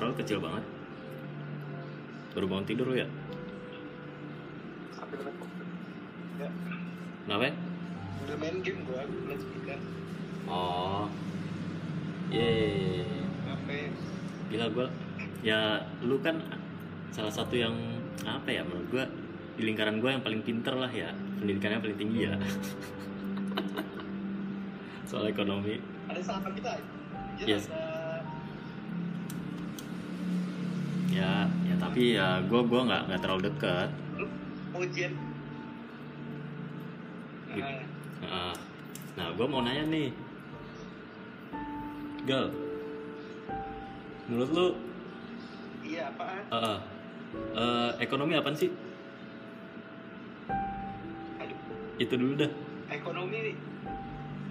Lu kecil banget. Baru bangun tidur lu ya? Ya, Kenapa? ya? udah main game gua, main speaker. Oh. Yeay. Apa ya? Gila gua ya lu kan salah satu yang apa ya menurut gua di lingkaran gua yang paling pinter lah ya pendidikannya paling tinggi ya soal ekonomi Ada sahabat kita. Yes. ada ya ya tapi ya gua gua nggak nggak terlalu dekat ujian. Nah, Nah, nah gue mau nanya nih, Gal, menurut lu iya apaan? uh, uh, ekonomi apa sih? Aduh, Itu dulu dah. ekonomi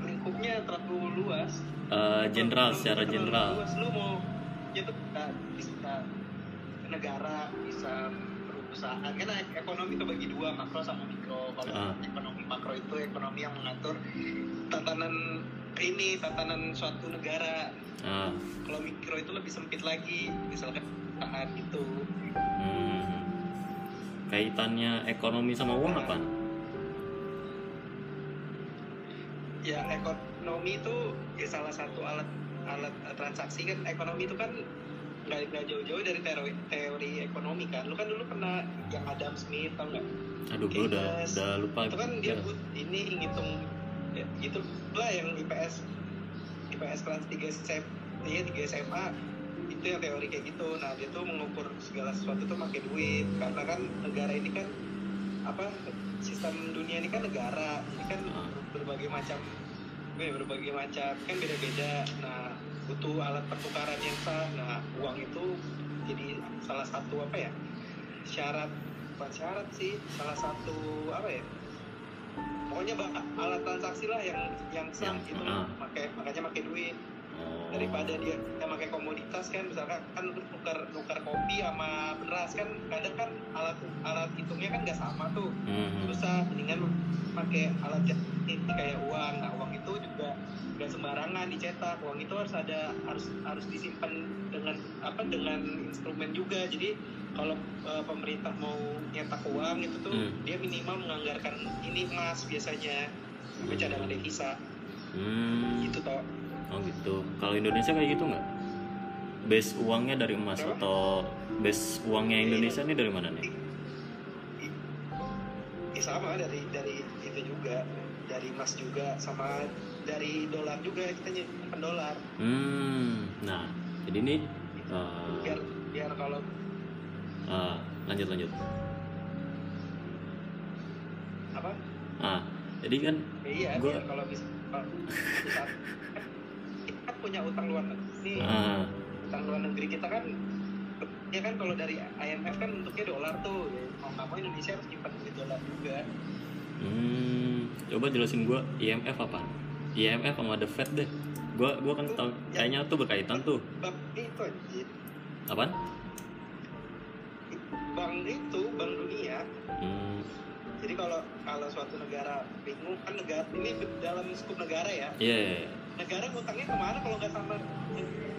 lingkupnya terlalu luas. Uh, General, secara general. Luas. Lu mau ya tuh bisa, bisa negara, bisa perusahaan. Karena ekonomi kebagi dua, makro sama mikro. Kalau Ah. ekonomi makro itu ekonomi yang mengatur tatanan ini, tatanan suatu negara. Ah, Kalau mikro itu lebih sempit lagi, misalkan perusahaan gitu. hmm. Kaitannya ekonomi sama uang apa? Ya ekonomi itu ya salah satu alat alat transaksi kan ekonomi itu kan nggak nggak jauh-jauh dari teori, teori ekonomi kan. Lu kan dulu pernah yang Adam Smith tau nggak? Aduh, gue udah udah lupa. Itu kan dia but, ini ngitung ya, itu lah yang IPS IPS kelas 3 SM, iya 3 SMA itu yang teori kayak gitu. Nah dia tuh mengukur segala sesuatu tuh pakai duit karena kan negara ini kan apa sistem dunia ini kan negara ini kan Ah. berbagai macam ya, berbagai macam kan beda-beda. Nah butuh alat pertukaran yang sah. Nah uang itu jadi salah satu apa ya syarat bukan syarat sih salah satu apa ya pokoknya ba- alat transaksi lah yang yang sah Yang- gitu ah. pakai makanya pakai duit Oh. daripada dia yang pakai komoditas kan misalkan kan lu nukar nukar kopi sama beras kan kadang kan alat alat hitungnya kan nggak sama tuh Hmm. susah mendingan pakai alat ini kayak uang nah uang itu juga nggak sembarangan dicetak uang itu harus ada harus harus disimpan dengan apa dengan instrumen juga jadi kalau eh, pemerintah mau nyetak uang itu tuh Hmm. dia minimal menganggarkan ini emas biasanya sampai cadangan devisa Hmm. gitu toh Oh gitu. Kalau Indonesia kayak gitu nggak? Base uangnya dari emas Apa? atau base uangnya Indonesia ini dari mana nih? Ya sama dari dari itu juga dari emas juga sama dari dolar juga kita nyimpen dolar Hmm. Nah, jadi ini uh, biar biar kalau uh, lanjut lanjut. apa Ah, jadi kan ya iya Gua- biar kalau bisa kita kan punya utang luar negeri ah, utang luar negeri kita kan ya kan kalau dari IMF kan bentuknya dolar tuh ya, mau nggak mau Indonesia harus nyimpan duit dolar juga hmm, coba jelasin gua IMF apa? IMF sama The Fed deh. Gua gua kan tau, kayaknya tuh berkaitan tuh. bab itu anjir Apaan? bank itu bank dunia Hmm, jadi kalau kalau suatu negara bingung kan negara ini dalam skup negara ya iya. iya, iya. negara ngutangnya ke mana kalau nggak sama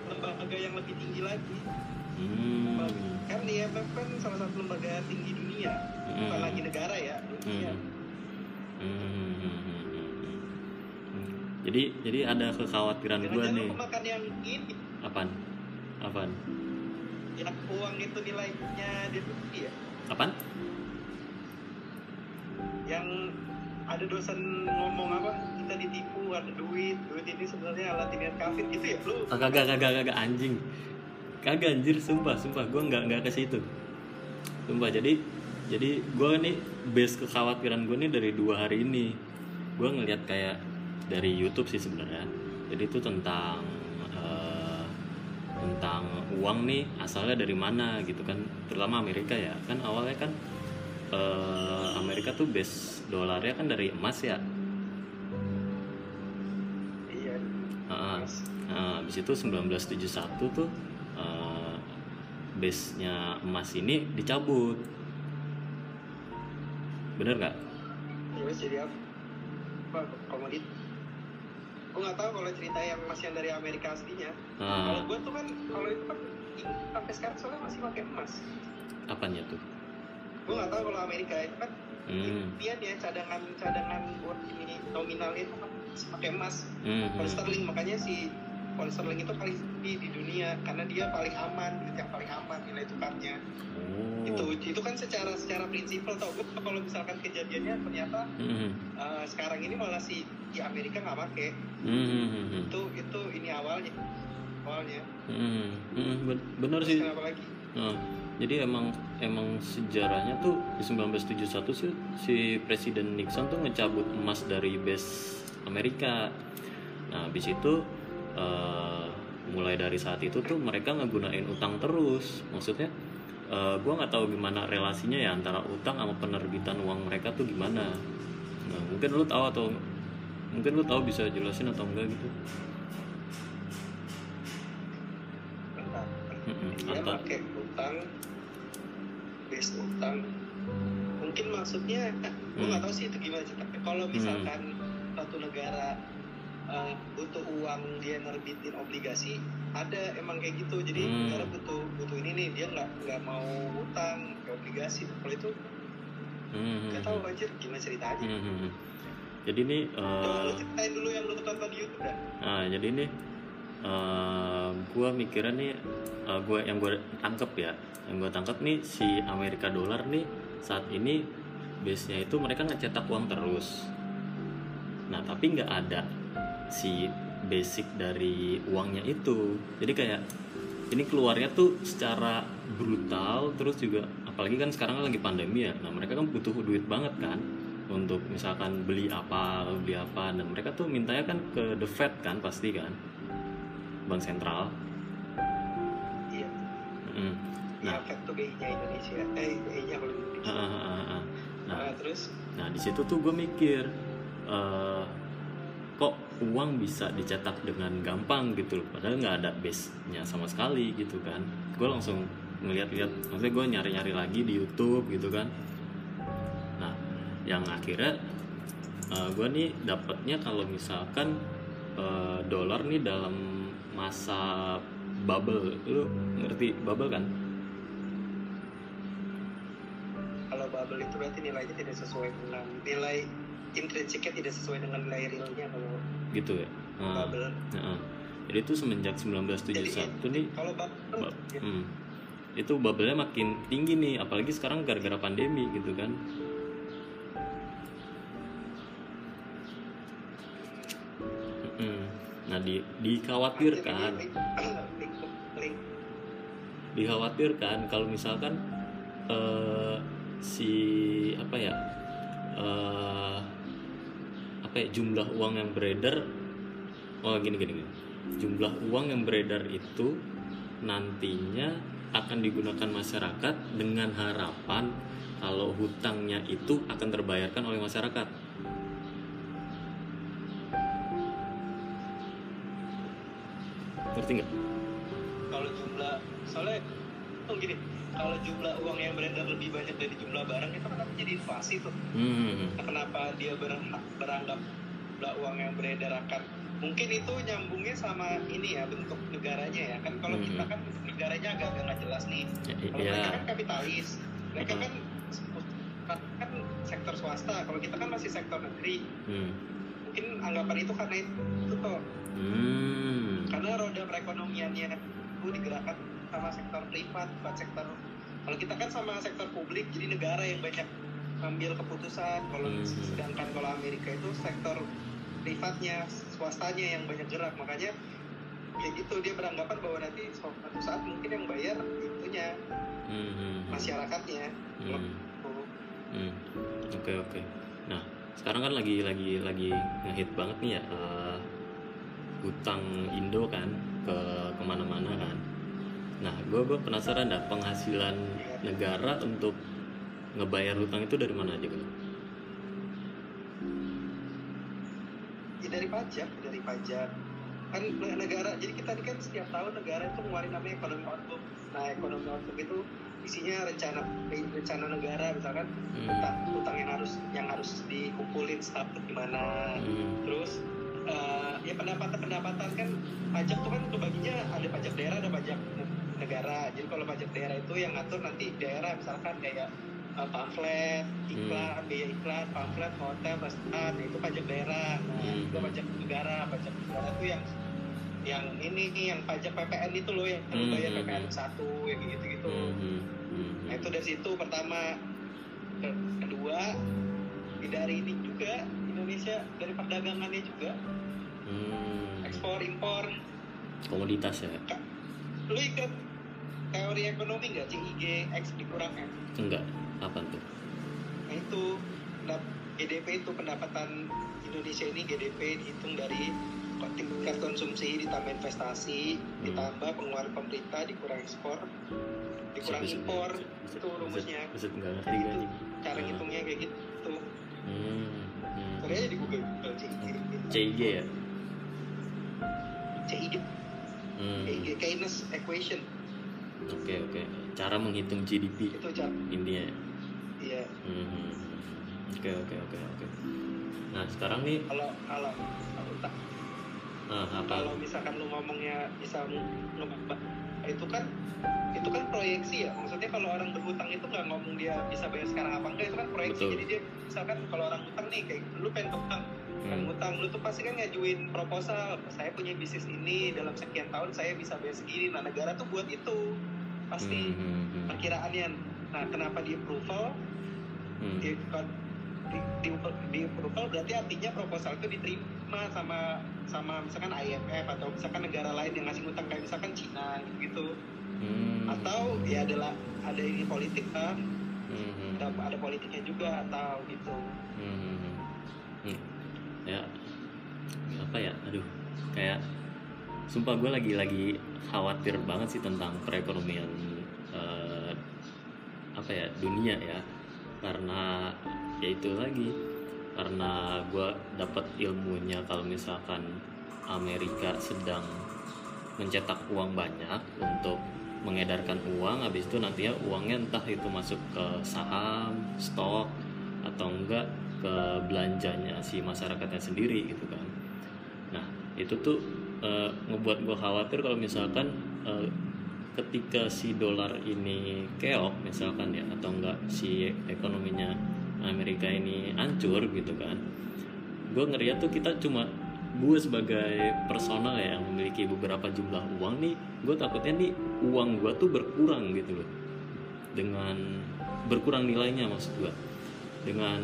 lembaga yang lebih tinggi lagi Hmm, kan IMF kan salah satu lembaga tinggi dunia bukan Hmm. lagi negara ya dunia Hmm. Hmm, Jadi jadi ada kekhawatiran jangan-jangan nih. makan yang ini Apaan? Apaan? yang uang itu nilainya di ya Apaan? yang ada dosen ngomong apa kita ditipu ada duit duit ini sebenarnya alat tindak kafir gitu ya lu Ah, kagak kagak kagak anjing. Kagak anjir sumpah sumpah gua nggak nggak ke situ. Sumpah jadi jadi gua nih base kekhawatiran gue nih dari dua hari ini. Gua ngeliat kayak dari YouTube sih sebenarnya. Jadi itu tentang eh, tentang uang nih asalnya dari mana gitu kan terutama Amerika ya kan awalnya kan eh, Amerika tuh base dolarnya kan dari emas ya iya. Mas. Nah, habis itu 1971 tuh eh, base-nya emas ini dicabut. Bener nggak? terus jadi apa apa komodit gue nggak tahu kalau cerita yang masih yang dari Amerika aslinya kalau Nah, gue tuh kan kalau itu kan sampai sekarang soalnya masih pakai emas apanya tuh? gue nggak tahu kalau Amerika itu kan Hmm. impian ya cadangan cadangan buat ini nominalnya itu kan masih pakai emas Hmm. pound sterling makanya si pound sterling itu paling tinggi di dunia karena dia paling aman duit yang paling aman nilai tukarnya Oh. itu itu kan secara secara prinsipal tau gue kalau misalkan kejadiannya ternyata Hmm. eh, sekarang ini malah si di Amerika nggak pakai Hmm. itu itu ini awalnya awalnya Hmm. Hmm. Ben- Bener terus sih. kenapa lagi Nah, jadi emang emang sejarahnya tuh di 1971 sih si Presiden Nixon tuh ngecabut emas dari base Amerika. Nah, habis itu eh, mulai dari saat itu tuh mereka ngegunain utang terus. Maksudnya eh, gua nggak tahu gimana relasinya ya antara utang sama penerbitan uang mereka tuh gimana. Nah, mungkin lu tahu atau mungkin lu tahu bisa jelasin atau enggak gitu. Dia pakai utang base utang mungkin maksudnya gue nggak Hmm. tahu sih itu gimana sih tapi kalau misalkan satu negara eh, butuh uang dia nerbitin obligasi ada emang kayak gitu. Jadi Hmm. negara butuh butuh ini nih dia nggak nggak mau utang ke obligasi. Kalau itu Hmm, nggak tahu anjir gimana ceritanya hmm, hmm, hmm. Jadi ini lu ceritain dulu yang lu tonton di YouTube dah. Nah, jadi ini eh gua mikirnya nih eh, gua yang gua tangkep ya, yang gua tangkep nih si Amerika dolar nih saat ini base-nya itu mereka ngecetak uang terus. Nah, tapi nggak ada si basic dari uangnya itu. Jadi kayak ini keluarnya tuh secara brutal terus juga apalagi kan sekarang lagi pandemi ya. Nah, mereka kan butuh duit banget kan untuk misalkan beli apa, beli apa dan mereka tuh mintanya kan ke the Fed kan pasti kan. Bank sentral. iya Mm. nah. Nah. Fed tuh Indonesia eh BI-nya kalau di Ah, ah, ah, ah. Nah, Nah, terus Nah di situ tuh gue mikir kok uang bisa dicetak dengan gampang gitu loh, padahal nggak ada base-nya sama sekali gitu kan. Gue langsung ngeliat-liat, maksudnya gue nyari-nyari lagi di YouTube gitu kan. Nah yang akhirnya gue nih dapetnya kalau misalkan eh, dolar nih dalam masa bubble, lu ngerti bubble kan? kalau bubble itu berarti nilainya tidak sesuai dengan nilai intrinsiknya tidak sesuai dengan nilai realnya kalau Gitu ya. Bubble. Nah, jadi itu semenjak 1971 nih kalau bubble Ba- ya, hmm. itu bubble-nya makin tinggi nih apalagi sekarang gara-gara pandemi gitu kan? Mm-mm. nah di dikhawatirkan. Dikhawatirkan kalau misalkan eh, si apa ya eh, apa ya jumlah uang yang beredar oh gini gini, gini. jumlah uang yang beredar itu nantinya akan digunakan masyarakat dengan harapan kalau hutangnya itu akan terbayarkan oleh masyarakat ngerti nggak? kalau jumlah soalnya oh gini kalau jumlah uang yang beredar lebih banyak dari jumlah barang itu kan jadi inflasi tuh. Hmm, Nah, kenapa dia ber- beranggap jumlah uang yang beredar akan mungkin itu nyambungnya sama ini ya bentuk negaranya ya. Kan kalau Hmm. kita kan negaranya agak-agak nggak jelas nih. Ya, kalau ya. mereka kan kapitalis. Mereka kan kan sektor swasta. Kalau kita kan masih sektor negeri. Hmm. mungkin anggapan itu karena itu, itu kok Hmm. karena roda perekonomiannya itu digerakkan sama sektor privat bukan sektor kalau kita kan sama sektor publik jadi negara yang banyak ngambil keputusan kalau Hmm. sedangkan kalau Amerika itu sektor privatnya swastanya yang banyak gerak makanya ya gitu dia beranggapan bahwa nanti suatu saat mungkin yang bayar itunya Hmm, hmm, hmm. masyarakatnya Hmm. Hmm. Oke oke. Nah sekarang kan lagi lagi lagi ngehit banget nih ya eh, hutang Indo kan ke ke mana-mana kan. Nah gue gue penasaran dah penghasilan negara untuk ngebayar hutang itu dari mana aja gitu? ya dari pajak dari pajak kan negara jadi kita ini kan setiap tahun negara itu ngeluarin namanya ekonomi outlook nah ekonomi outlook itu isinya rencana rencana negara misalkan Hmm. utang utang yang harus yang harus dikumpulin status gimana Hmm. terus eh, ya pendapatan pendapatan kan pajak tuh kan kebaginya ada pajak daerah ada pajak negara. Jadi kalau pajak daerah itu yang ngatur nanti daerah misalkan kayak eh, pamflet iklan biaya iklan pamflet hotel restoran itu pajak daerah. Nah Hmm. itu pajak negara pajak negara tuh yang yang ini nih yang pajak PPN itu loh yang Hmm, bayar hmm, PPN hmm. satu yang gitu gitu Hmm, hmm, hmm, Nah itu dari situ pertama. Ke- kedua dari ini juga Indonesia dari perdagangannya juga. Hmm. ekspor impor. Komoditas ya? Lu ikut teori ekonomi nggak? CIG X dikurangkan enggak. Apa tuh? Nah itu GDP itu pendapatan Indonesia ini GDP dihitung dari tingkat konsumsi ditambah investasi Hmm. ditambah pengeluaran pemerintah dikurang ekspor dikurang buset, impor. buset, itu rumusnya. buset, nggak ngerti gue anjing. cara Hmm. ngitungnya kayak gitu. Hmm, hmm. di Google CIG CIG ya? CIG hmm. CIG Keynes equation oke oke cara menghitung GDP itu cara intinya ya? iya Hmm, hmm, hmm. oke oke oke oke nah sekarang nih kalau kalau kalau tak ah, apa kalau misalkan lu ngomongnya bisa ngebak itu kan itu kan proyeksi ya maksudnya kalau orang berhutang itu nggak ngomong dia bisa bayar sekarang apa enggak itu kan proyeksi Betul. jadi dia misalkan kalau orang hutang nih kayak lu pengen hutang Hmm. hutang lu tuh pasti kan ngajuin proposal saya punya bisnis ini dalam sekian tahun saya bisa bayar segini nah negara tuh buat itu pasti Hmm, hmm, hmm. perkiraannya nah kenapa di approval Hmm. di, di, di, di approval berarti artinya proposal itu diterima sama sama misalkan IMF atau misalkan negara lain yang ngasih utang kayak misalkan Cina gitu, -gitu. Hmm. atau ya adalah ada ini politik kan Hmm, hmm. ada, ada politiknya juga atau gitu Hmm, hmm, ya. Apa ya? Aduh kayak sumpah gue lagi lagi khawatir banget sih tentang perekonomian eh, apa ya dunia ya. Karena ya itu lagi karena gue dapat ilmunya kalau misalkan Amerika sedang mencetak uang banyak untuk mengedarkan uang habis itu nantinya uangnya entah itu masuk ke saham stok atau enggak ke belanjanya si masyarakatnya sendiri gitu kan. Nah itu tuh eh, ngebuat gue khawatir kalau misalkan eh, ketika si dolar ini keok misalkan ya atau enggak si ekonominya Amerika ini hancur gitu kan gue ngeriat tuh kita cuma gue sebagai personal ya yang memiliki beberapa jumlah uang nih gue takutnya nih uang gue tuh berkurang gitu loh. Dengan berkurang nilainya maksud gue dengan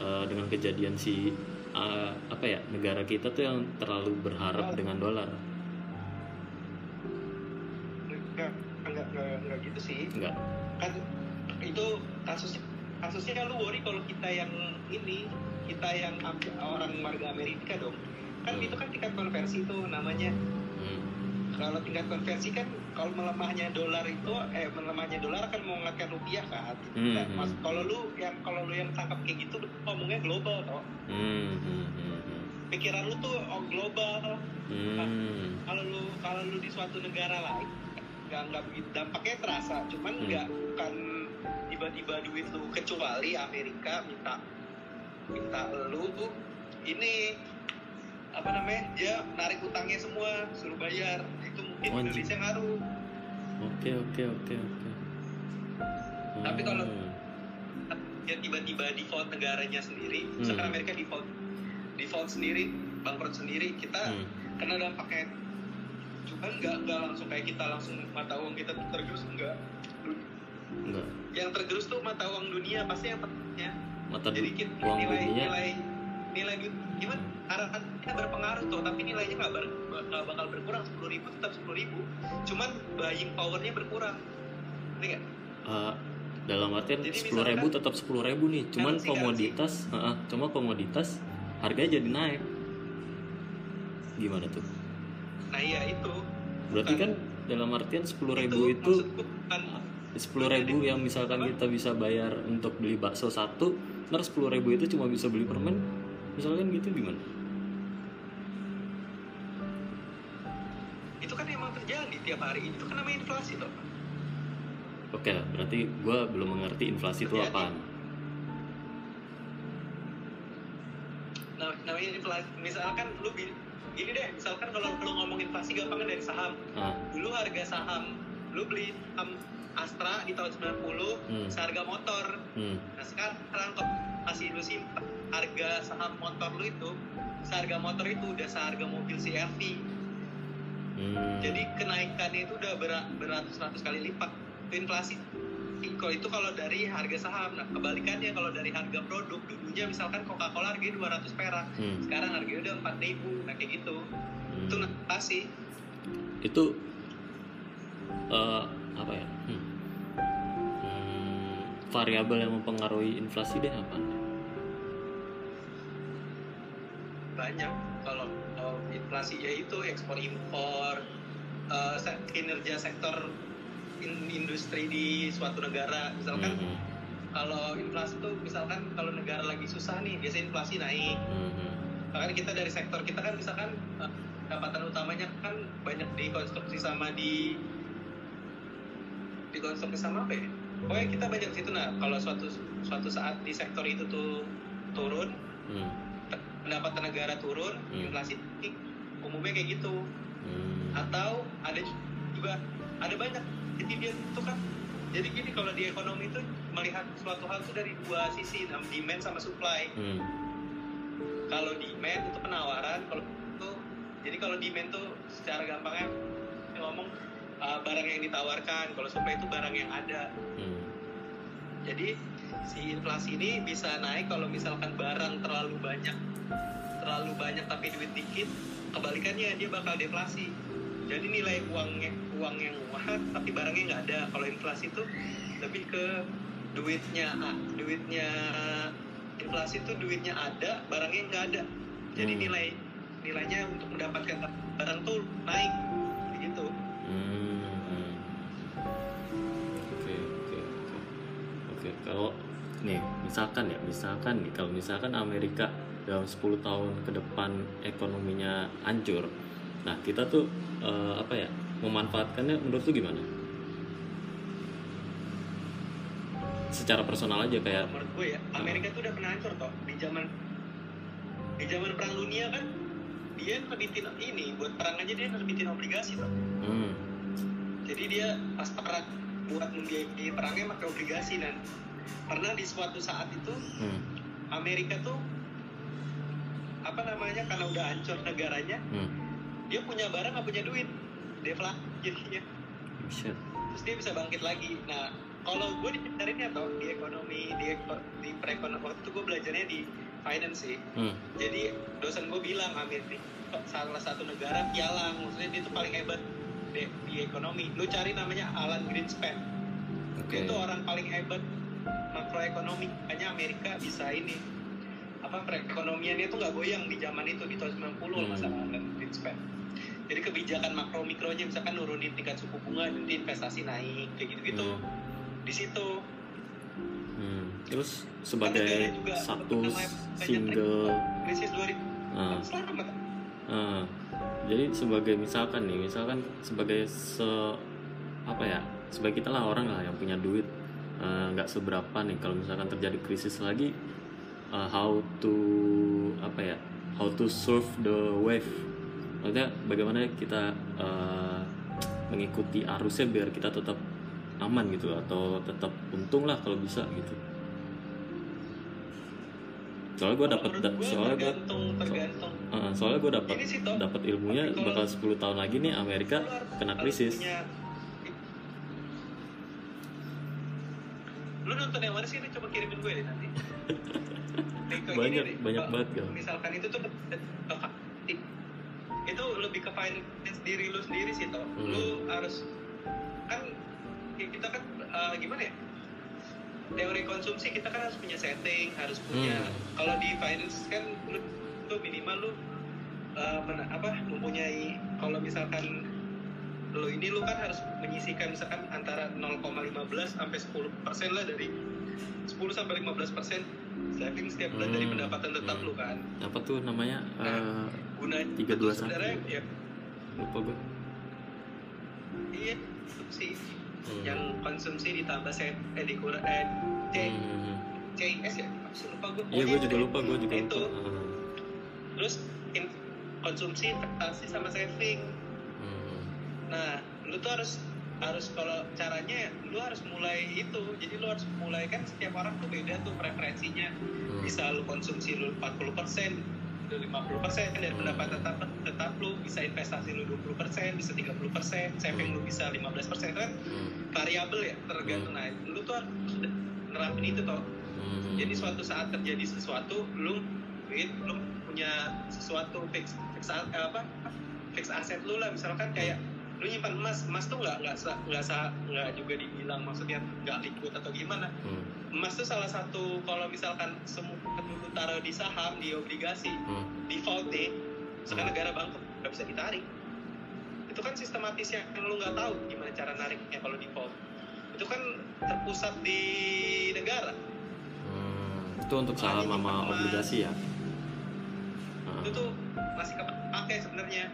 eh, dengan kejadian si eh, apa ya negara kita tuh yang terlalu berharap dengan dolar. Enggak enggak enggak, gitu sih. Enggak. Kan itu kasusnya kasusnya kan lu worry kalau kita yang ini kita yang orang warga Amerika dong. Kan Hmm. itu kan tingkat konversi tuh namanya. Hmm. Kalau tingkat konversi kan kalau melemahnya dolar itu eh melemahnya dolar akan menguatkan rupiah kan Hmm, Nah, hmm. mas kalau lu yang kalau lu yang tangkap kayak gitu ngomongnya global toh Hmm, hmm, hmm, hmm. pikiran lu tuh oh, global Hmm. kalau lu kalau lu di suatu negara lain nggak nggak begitu dampaknya terasa cuman Hmm. nggak bukan tiba-tiba duit lu kecuali Amerika minta minta lu tuh ini apa namanya dia narik utangnya semua suruh bayar itu mungkin Oh. Indonesia ngaruh Oke oke oke oke. Tapi kalau- Hmm. dia tiba-tiba default negaranya sendiri Hmm. misalkan Amerika default default sendiri bangkrut sendiri kita Hmm. kena dampaknya cuman nggak nggak langsung kayak kita langsung mata uang kita tergerus enggak enggak yang tergerus tuh mata uang dunia pasti yang tergerusnya mata jadi kita, uang nilai dunia nilai nilai gimana? Harapannya berpengaruh tuh tapi nilainya nggak ber, bakal berkurang. Sepuluh ribu tetap sepuluh ribu cuman buying powernya berkurang. Ini nggak? Eh, dalam artian sepuluh ribu tetap sepuluh ribu nih cuman Currency, komoditas heeh, cuma komoditas harganya jadi naik. Gimana tuh? Nah iya itu. Berarti Bukan. kan dalam artian sepuluh ribu itu sepuluh ribu yang misalkan kita bisa bayar untuk beli bakso satu ntar sepuluh ribu itu cuma bisa beli permen misalkan gitu gimana itu kan emang terjadi tiap hari. Itu kan namanya inflasi toh. Oke lah berarti gue belum mengerti inflasi itu apaan. Nah, namanya inflasi misalkan lu gini deh. Misalkan kalau lu ngomong inflasi gampangnya dari saham. Ah. Dulu harga saham lu beli saham Astra di tahun 90 Hmm. seharga motor. Hmm. Nah sekarang kalau masih lu simpan harga saham motor lu itu seharga motor itu udah seharga mobil CRV hmm. Jadi kenaikannya itu udah ber- beratus-ratus kali lipat. Itu inflasi. Kalau itu kalau dari harga saham. Nah kebalikannya kalau dari harga produk dulunya misalkan Coca-Cola harganya 200 perak. Hmm, sekarang harganya udah 4000 nah kayak gitu. Hmm. itu inflasi. Itu eh, apa ya? Hmm. Hmm, variabel yang mempengaruhi inflasi deh apa banyak. Kalau kalau inflasi ya itu ekspor impor se- kinerja sektor in- industri di suatu negara. Misalkan Hmm, kalau inflasi tuh misalkan kalau negara lagi susah nih biasanya inflasi naik. Hmm, hmm, makanya kita dari sektor kita kan misalkan pendapatan utamanya kan banyak dikonstruksi sama di dikonstruksi sama apa ya? Pokoknya kita banyak di situ. Nah kalau suatu suatu saat di sektor itu tuh turun hmm, pendapatan negara turun Hmm. inflasi tinggi. umumnya kayak gitu. Hmm, atau ada juga ada banyak jadi dia itu kan. Jadi gini kalau di ekonomi itu melihat suatu hal itu dari dua sisi demand sama supply. Hmm, kalau demand itu penawaran kalau itu jadi kalau demand tuh secara gampangnya ngomong uh, barang yang ditawarkan kalau supply itu barang yang ada. Hmm, jadi si inflasi ini bisa naik kalau misalkan barang terlalu banyak terlalu banyak tapi duit dikit kebalikannya dia bakal deflasi. Jadi nilai uangnya uang yang murah tapi barangnya nggak ada. Kalau inflasi itu lebih ke duitnya ah, duitnya inflasi itu duitnya ada barangnya nggak ada. Jadi Hmm. nilai nilainya untuk mendapatkan barang tuh naik gitu. Hmm, hmm. oke oke oke. Oke kalau nih misalkan ya misalkan nih kalau misalkan Amerika dalam 10 tahun ke depan ekonominya hancur. Nah kita tuh eh, apa ya memanfaatkannya menurut lu gimana? Secara personal aja kayak menurut gue ya Amerika tuh udah pernah hancur toh di zaman di zaman perang dunia kan dia nerbitin ini buat perang aja dia nerbitin obligasi toh. Hmm, jadi dia pas perang buat membiayai perangnya pakai obligasi dan karena di suatu saat itu hmm, Amerika tuh apa namanya karena udah hancur negaranya hmm. dia punya barang nggak punya duit. Deflasi jadinya. Shit. terus dia bisa bangkit lagi. Nah kalau gue diajarinnya tau di ekonomi di eko- di perekonomian waktu itu gue belajarnya di finance sih. Hmm, jadi dosen gue bilang Amerika salah satu negara pialang maksudnya dia tuh paling hebat di, di ekonomi. Lu cari namanya Alan Greenspan. Oke. dia tuh orang paling hebat makroekonomi. Makanya Amerika bisa ini apa perekonomiannya tuh nggak goyang di zaman itu di tahun 90 Hmm. masalah Alan Greenspan jadi kebijakan makro mikronya misalkan nurunin tingkat suku bunga nanti investasi naik kayak gitu gitu Hmm. di situ Hmm, terus sebagai juga satu single krisis 2000 ah, selamat ah. jadi sebagai misalkan nih misalkan sebagai se apa ya sebagai kita lah orang lah yang punya duit eh, nggak seberapa nih kalau misalkan terjadi krisis lagi eh, how to apa ya how to surf the wave. Maksudnya bagaimana kita eh, mengikuti arusnya biar kita tetap aman gitu atau tetap untung lah kalau bisa gitu. Soalnya gue dapat da- soalnya gue tergantung Uh, soalnya gue dapat dapat ilmunya bakal 10 tahun lagi nih Amerika kena krisis. punya- lu nonton yang mana sih? Ini coba kirimin gue deh nanti Kayak gini Banyak- banyak banget, Gal. misalkan itu tuh itu lebih ke finance diri lu sendiri sih toh Hmm. lu harus kan ya kita kan eh, gimana ya teori konsumsi kita kan harus punya setting harus punya Hmm. kalau di finance kan lu tuh minimal lu men- apa mempunyai kalau misalkan lo ini lu kan harus menyisikan misalkan antara 0,15 sampai 10 persen lah dari 10 sampai 15 persen saving setiap bulan dari Hmm. pendapatan tetap Hmm. lu kan apa tuh namanya Nah. Eh, guna Tiga, dua, satu. ya lupa gue iya konsumsi yang konsumsi ditambah set eh dikurang eh C Hmm. CIS ya Maksud lupa gue iya gue juga lupa gue juga itu lupa Ah. terus in- konsumsi investasi sama saving Hmm. nah lu tuh harus harus kalau caranya lu harus mulai itu jadi lu harus mulai kan setiap orang tuh beda tuh preferensinya Hmm. bisa lu konsumsi lu 40% lu 50% dari Hmm. pendapatan tetap tetap lu bisa investasi lu 20% bisa 30% saving lu bisa 15% itu kan Hmm. variabel ya tergantung nah lu tuh harus nerapin itu toh Hmm. jadi suatu saat terjadi sesuatu lu duit lu punya sesuatu fix fix a- apa fix aset lu lah misalkan kayak lu nyimpan emas emas tuh nggak nggak nggak nggak juga dibilang maksudnya nggak liquid atau gimana Hmm. emas tuh salah satu kalau misalkan semua lu taruh di saham di obligasi Hmm. default nih sekarang negara bangkrut nggak bisa ditarik itu kan sistematis yang lu nggak tahu gimana cara nariknya kalau default itu kan terpusat di negara Hmm. Itu untuk saham sama obligasi ya? Itu tuh masih kepake sebenarnya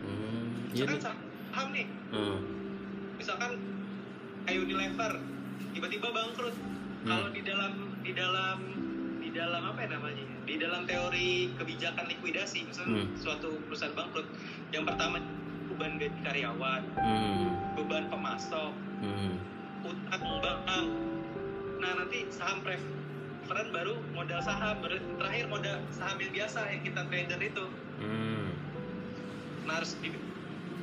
Hmm. Iya nih. Saham nih Hmm. misalkan kayak Unilever tiba-tiba bangkrut kalau di dalam di dalam di dalam apa ya namanya di dalam teori kebijakan likuidasi misalnya Hmm. suatu perusahaan bangkrut yang pertama beban gaji karyawan Hmm. beban pemasok Hmm. utang bank nah nanti saham preferen baru modal saham terakhir modal saham yang biasa yang kita trader itu Hmm. nah harus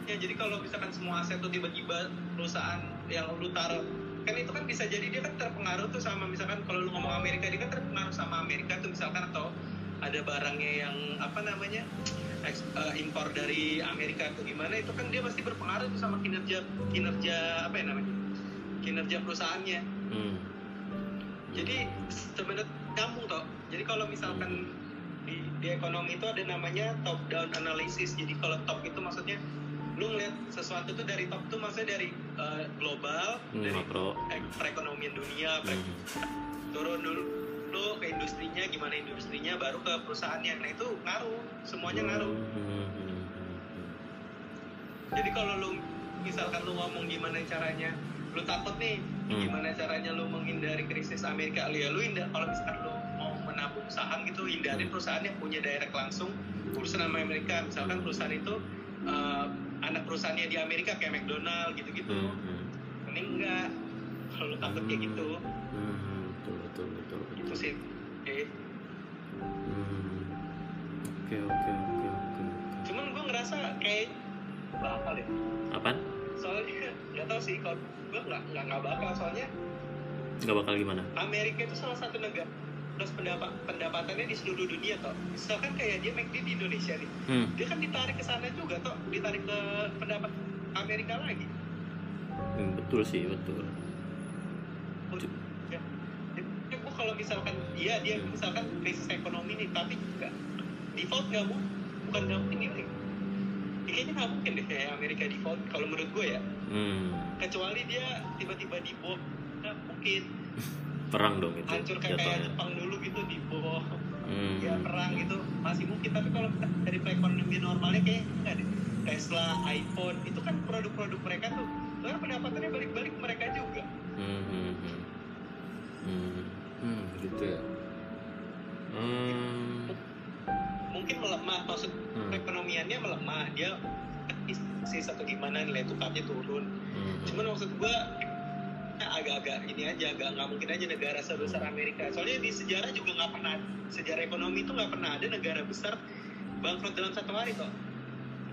ya jadi kalau misalkan semua aset tuh tiba-tiba perusahaan yang lu taruh kan itu kan bisa jadi dia kan terpengaruh tuh sama misalkan kalau lu ngomong Amerika dia kan terpengaruh sama Amerika tuh misalkan atau ada barangnya yang apa namanya eks- eh, impor dari Amerika atau gimana itu kan dia pasti berpengaruh tuh sama kinerja kinerja apa ya namanya kinerja perusahaannya. Hmm. jadi sebenarnya nyambung toh. Jadi kalau misalkan di, di ekonomi itu ada namanya top down analysis. Jadi kalau top itu maksudnya lu ngeliat sesuatu tuh dari top tuh maksudnya dari eh, global Hmm, dari makro. perekonomian dunia Hmm. turun dulu dulu ke industrinya gimana industrinya baru ke perusahaannya nah itu ngaruh semuanya ngaruh Hmm. Hmm. Hmm. jadi kalau lu misalkan lu ngomong gimana caranya lu takut nih Hmm. gimana caranya lu menghindari krisis Amerika ya lu hinda kalau misalkan lu mau menabung saham gitu hindari Hmm. perusahaan yang punya direct langsung urusan sama Amerika misalkan perusahaan itu eh, anak perusahaannya di Amerika kayak McDonald gitu-gitu Hmm. Hmm. mending enggak kalau takut kayak gitu Hmm. Betul betul betul. betul. itu sih Oke. Hmm. Oke oke oke oke. cuman gue ngerasa kayak bakal deh Apaan? soalnya nggak tahu sih kalau gue nggak nggak bakal soalnya Nggak bakal gimana? Amerika itu salah satu negara terus pendapat pendapatannya di seluruh dunia toh. Misalkan kayak dia McD di Indonesia nih. Hmm. dia kan ditarik ke sana juga toh. Ditarik ke pendapat Amerika lagi. Hmm, betul sih betul. ya. Jadi gua kalau misalkan iya dia misalkan krisis ekonomi nih tapi juga default nggak mungkin bukan nggak mungkin ini. Ya, kayaknya nggak mungkin deh kayak Amerika default kalau menurut gue ya. Hmm. kecuali dia tiba-tiba di bawah nggak mungkin Perang dong itu. hancur kayak kayak. Jepang dulu gitu di bawah Hmm. ya perang gitu masih mungkin tapi kalau kita dari perekonomian normalnya kayak enggak deh Tesla, iPhone itu kan produk-produk mereka tuh soalnya pendapatannya balik-balik mereka juga Hmm, hmm, hmm. Hmm, hmm, gitu ya. Hmm, mungkin melemah maksud hmm, perekonomiannya melemah dia sih satu gimana nilai tukarnya turun hmm, cuman maksud gua agak-agak ini aja agak nggak mungkin aja negara sebesar Amerika soalnya di sejarah juga nggak pernah sejarah ekonomi itu nggak pernah ada negara besar bangkrut dalam satu hari kok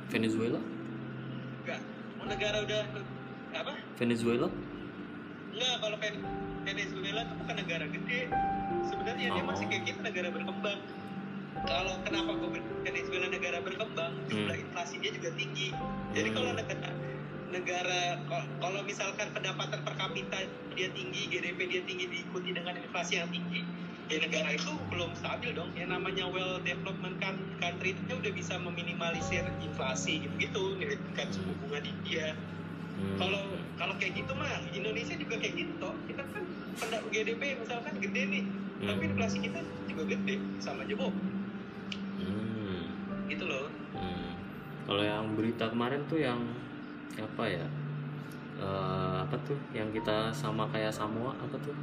Venezuela? nggak mau negara udah apa Venezuela? Enggak, kalau Ven- Venezuela itu bukan negara gede. Sebenarnya dia Oh. masih kayak kita negara berkembang. Kalau kenapa kok Venezuela negara berkembang, jumlah inflasinya juga tinggi. Jadi Hmm. kalau negara negara kalau- misalkan pendapatan per kapita dia tinggi, GDP dia tinggi diikuti dengan inflasi yang tinggi, ya negara itu belum stabil dong. Yang namanya well development coun- country itu udah bisa meminimalisir inflasi gitu-gitu, suku bunga di dia Hmm. kalau kalau kayak gitu mah Indonesia juga kayak gitu toh kita kan pendak GDP misalkan gede nih Hmm. tapi inflasi kita juga gede sama aja boh Hmm, gitu loh hmm. Kalau yang berita kemarin tuh yang apa ya? Eh, apa tuh? Yang kita sama kayak Samoa apa tuh?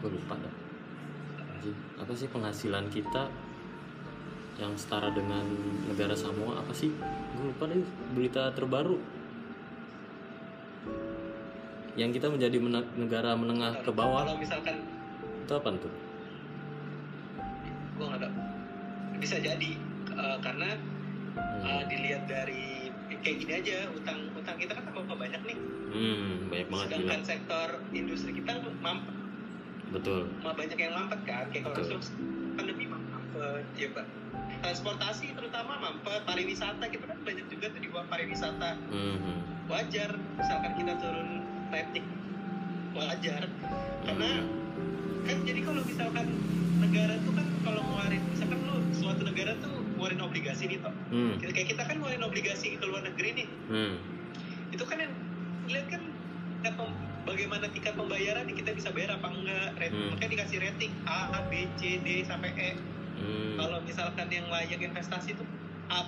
Gue lupa dah. Anjing, Apa sih penghasilan kita yang setara dengan negara Samoa apa sih gue lupa deh berita terbaru yang kita menjadi mena- negara menengah ke bawah kalau misalkan itu apa tuh gue nggak tahu bisa jadi eh, karena hmm. eh, dilihat dari kayak gini aja utang utang kita kan tambah banyak nih. Hmm, banyak banget gila. sedangkan sektor industri kita mampet. Betul. Malah banyak yang mampet kan? Kayak kalau Betul. langsung pandemi mampet ya pak transportasi terutama mampet pariwisata kita kan banyak juga tuh di bawah pariwisata. Hmm, hmm. wajar misalkan kita turun rating wajar. Karena Hmm. kan jadi kalau misalkan negara tuh kan kalau ngeluarin misalkan lu suatu negara tuh ngeluarin obligasi nih toh Hmm, kayak kita kan ngeluarin obligasi ke luar negeri nih. Hmm. itu kan yang lihat kan pem- bagaimana tingkat pembayaran kita bisa bayar apa enggak. Rat- Hmm. makanya dikasih rating A, B, C, D sampai E. Hmm. kalau misalkan yang layak investasi itu A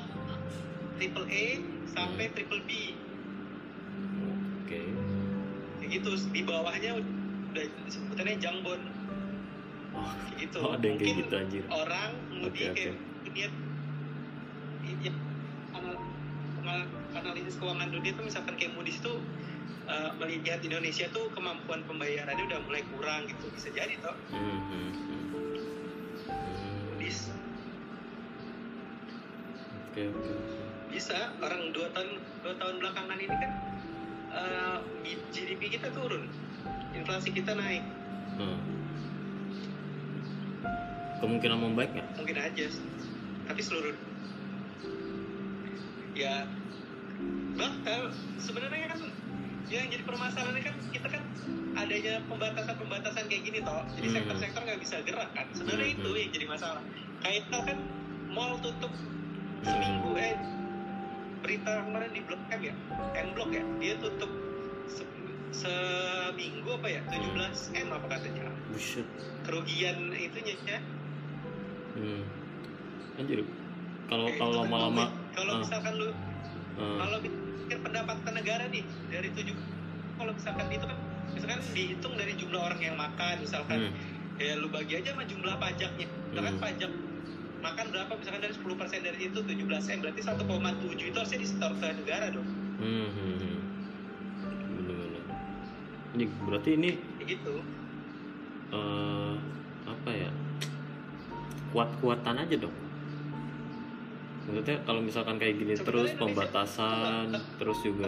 triple A sampai triple B. Oke. Kayak gitu di bawahnya udah sebutannya jungbond oh, gitu. oh, ada yang kayak Mungkin gitu anjir. orang Oke, Moody kayak ya, anal- anal- analisis keuangan dunia itu misalkan kayak Moody's itu uh, melihat Indonesia tuh kemampuan pembayarannya udah mulai kurang gitu. Bisa jadi toh. Hmm, hmm, hmm. Hmm. Moody's oke oke. Bisa orang dua tahun dua tahun belakangan ini kan uh, GDP kita turun. Inflasi kita naik. Hmm. kemungkinan membaik nggak? Mungkin aja. Tapi seluruh ya. Bakal sebenarnya kan yang jadi permasalahannya kan kita kan adanya pembatasan-pembatasan kayak gini toh. Jadi Hmm. sektor-sektor nggak bisa gerak kan. Sebenarnya Hmm. itu yang jadi masalah. Kayak kan mall tutup seminggu eh berita kemarin di blog M ya? M blog ya? Dia tutup se- seminggu apa ya? 17 M apa katanya. Buset. Kerugian itunya ya. Hmm. anjir. Kalau kalau kan lama-lama kalau ah, misalkan lu ah, kalau pikir pendapatan negara nih dari tujuh kalau misalkan itu kan misalkan dihitung dari jumlah orang yang makan misalkan hmm, ya lu bagi aja sama jumlah pajaknya. Misalkan Hmm. pajak makan berapa? Misalkan dari 10% dari itu 17 m berarti 1,7 itu harusnya disetor ke negara dong. Hmm, hmm, bener-bener. Ini berarti ini kayak gitu. Eh apa ya? Kuat-kuatan aja dong maksudnya kalau misalkan kayak gini Sebenarnya terus Indonesia- pembatasan terus juga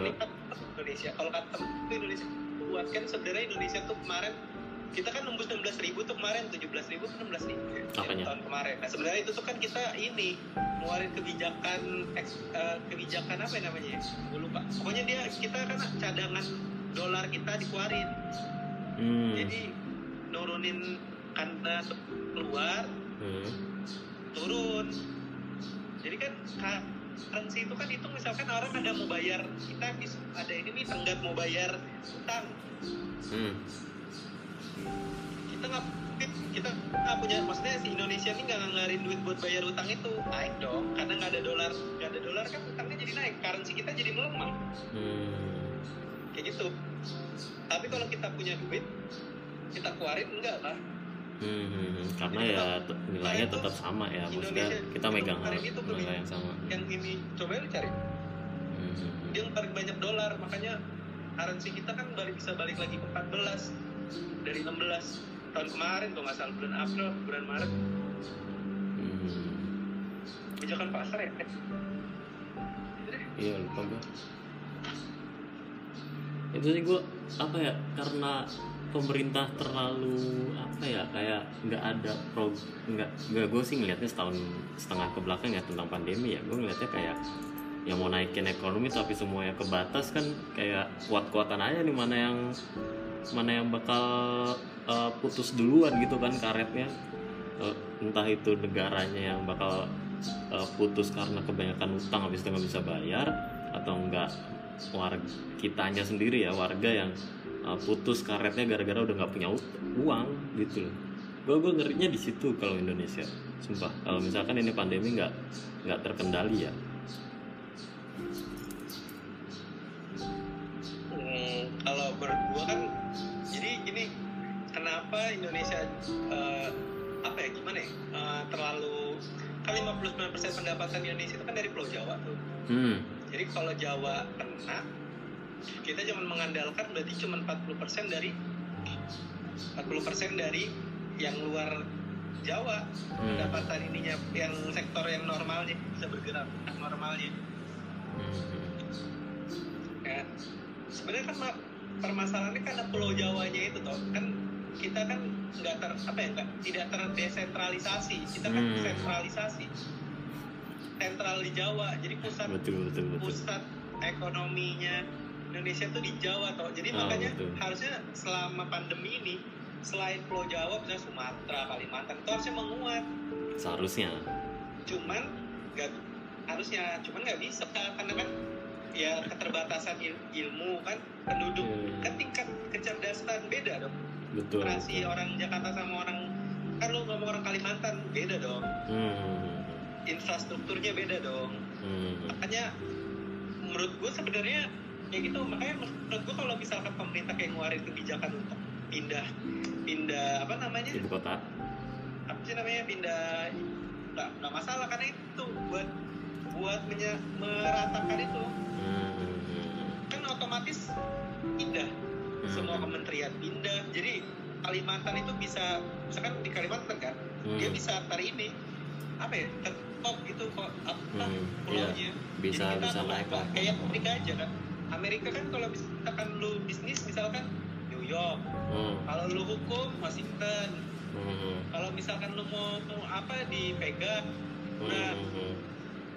Indonesia. Kalau kata Indonesia kuat kan sebenarnya Indonesia tuh kemarin kita kan nembus 16 ribu tuh kemarin 17 ribu tuh 16 ribu ya, Apanya? tahun kemarin. Nah sebenarnya itu tuh kan kita ini ngeluarin kebijakan eks- eh, kebijakan apa ya namanya ya? Gue lupa. Pokoknya dia kita kan cadangan dolar kita dikeluarin. Hmm, jadi nurunin karena keluar hmm, turun jadi kan ka- currency itu kan itu misalkan orang ada mau bayar kita ada ini nih tenggat mau bayar utang. Hmm, kita nggak kita nggak punya maksudnya si Indonesia ini nggak ngelarin duit buat bayar utang itu. Naik dong karena nggak ada dolar nggak ada dolar kan utangnya jadi naik currency kita jadi melemah. Hmm. kayak gitu. Tapi kalau kita punya duit kita keluarin enggak lah Hmm, hmm, hmm. karena ya nilainya itu tetap sama ya maksudnya Indonesia kita megang itu nilai yang sama. Yang ini coba lu cari. Hmm, hmm, hmm. dia ngeluarin banyak dolar makanya currency kita kan balik bisa balik lagi ke 14 dari 16 tahun kemarin tuh nggak salah bulan April bulan Maret. Hmm. kebijakan pasar ya? Iya lupa gue itu sih gue apa ya karena pemerintah terlalu apa ya kayak nggak ada pro nggak nggak gue sih ngelihatnya setahun setengah ke belakang ya tentang pandemi ya. Gue ngelihatnya kayak yang mau naikin ekonomi tapi semuanya kebatas kan kayak kuat-kuatan aja nih mana yang mana yang bakal uh, putus duluan gitu kan karetnya. Uh, entah itu negaranya yang bakal uh, putus karena kebanyakan utang habis itu nggak bisa bayar atau enggak warga kitanya sendiri ya warga yang uh, putus karetnya gara-gara udah nggak punya uang gitu loh. Gue gue ngerinya di situ kalau Indonesia sumpah. Kalau misalkan ini pandemi nggak nggak terkendali ya. Hmm, kalau menurut gua kan jadi gini kenapa Indonesia eh, apa ya gimana ya? Eh, terlalu kan 59% pusat pendapatan Indonesia itu kan dari Pulau Jawa tuh. hmm. Jadi kalau Jawa kena, kita cuma mengandalkan berarti cuma 40% dari 40% dari yang luar Jawa. Hmm. pendapatan ininya yang sektor yang normalnya bisa bergerak normalnya. Hmm. ya. Sebenarnya kan ma- permasalahannya karena Pulau Jawanya itu toh. Kan kita kan nggak ter apa ya nggak tidak terdesentralisasi. Kita kan Hmm. sentralisasi. Sentral di Jawa jadi pusat betul betul betul. pusat ekonominya Indonesia tuh di Jawa toh jadi Ah, makanya betul. harusnya selama pandemi ini selain Pulau Jawa misalnya Sumatera Kalimantan itu harusnya menguat seharusnya cuman nggak harusnya cuman nggak bisa karena kan ya keterbatasan il- ilmu kan penduduk Iya. kan tingkat kecerdasan beda dong betul generasi orang Jakarta sama orang kan lu ngomong orang Kalimantan beda dong hmm. infrastrukturnya beda dong Hmm. makanya menurut gue sebenarnya ya gitu makanya menurut gue kalau misalkan pemerintah kayak ngeluarin kebijakan untuk pindah pindah apa namanya? Ibu kota. Apa sih namanya pindah nggak nggak masalah karena itu buat buat menya- meratakan itu. Hmm. kan otomatis pindah. Hmm. semua kementerian pindah. Jadi Kalimantan itu bisa misalkan di Kalimantan kan Hmm. dia bisa hari ini apa ya top gitu kok apa Hmm, pulaunya. Bisa Jadi kita bisa naik kayak Amerika aja kan Amerika kan kalau misalkan lu bisnis misalkan New York Hmm. kalau lu hukum Washington Hmm. kalau misalkan lu mau, mau apa dipegang nah Hmm.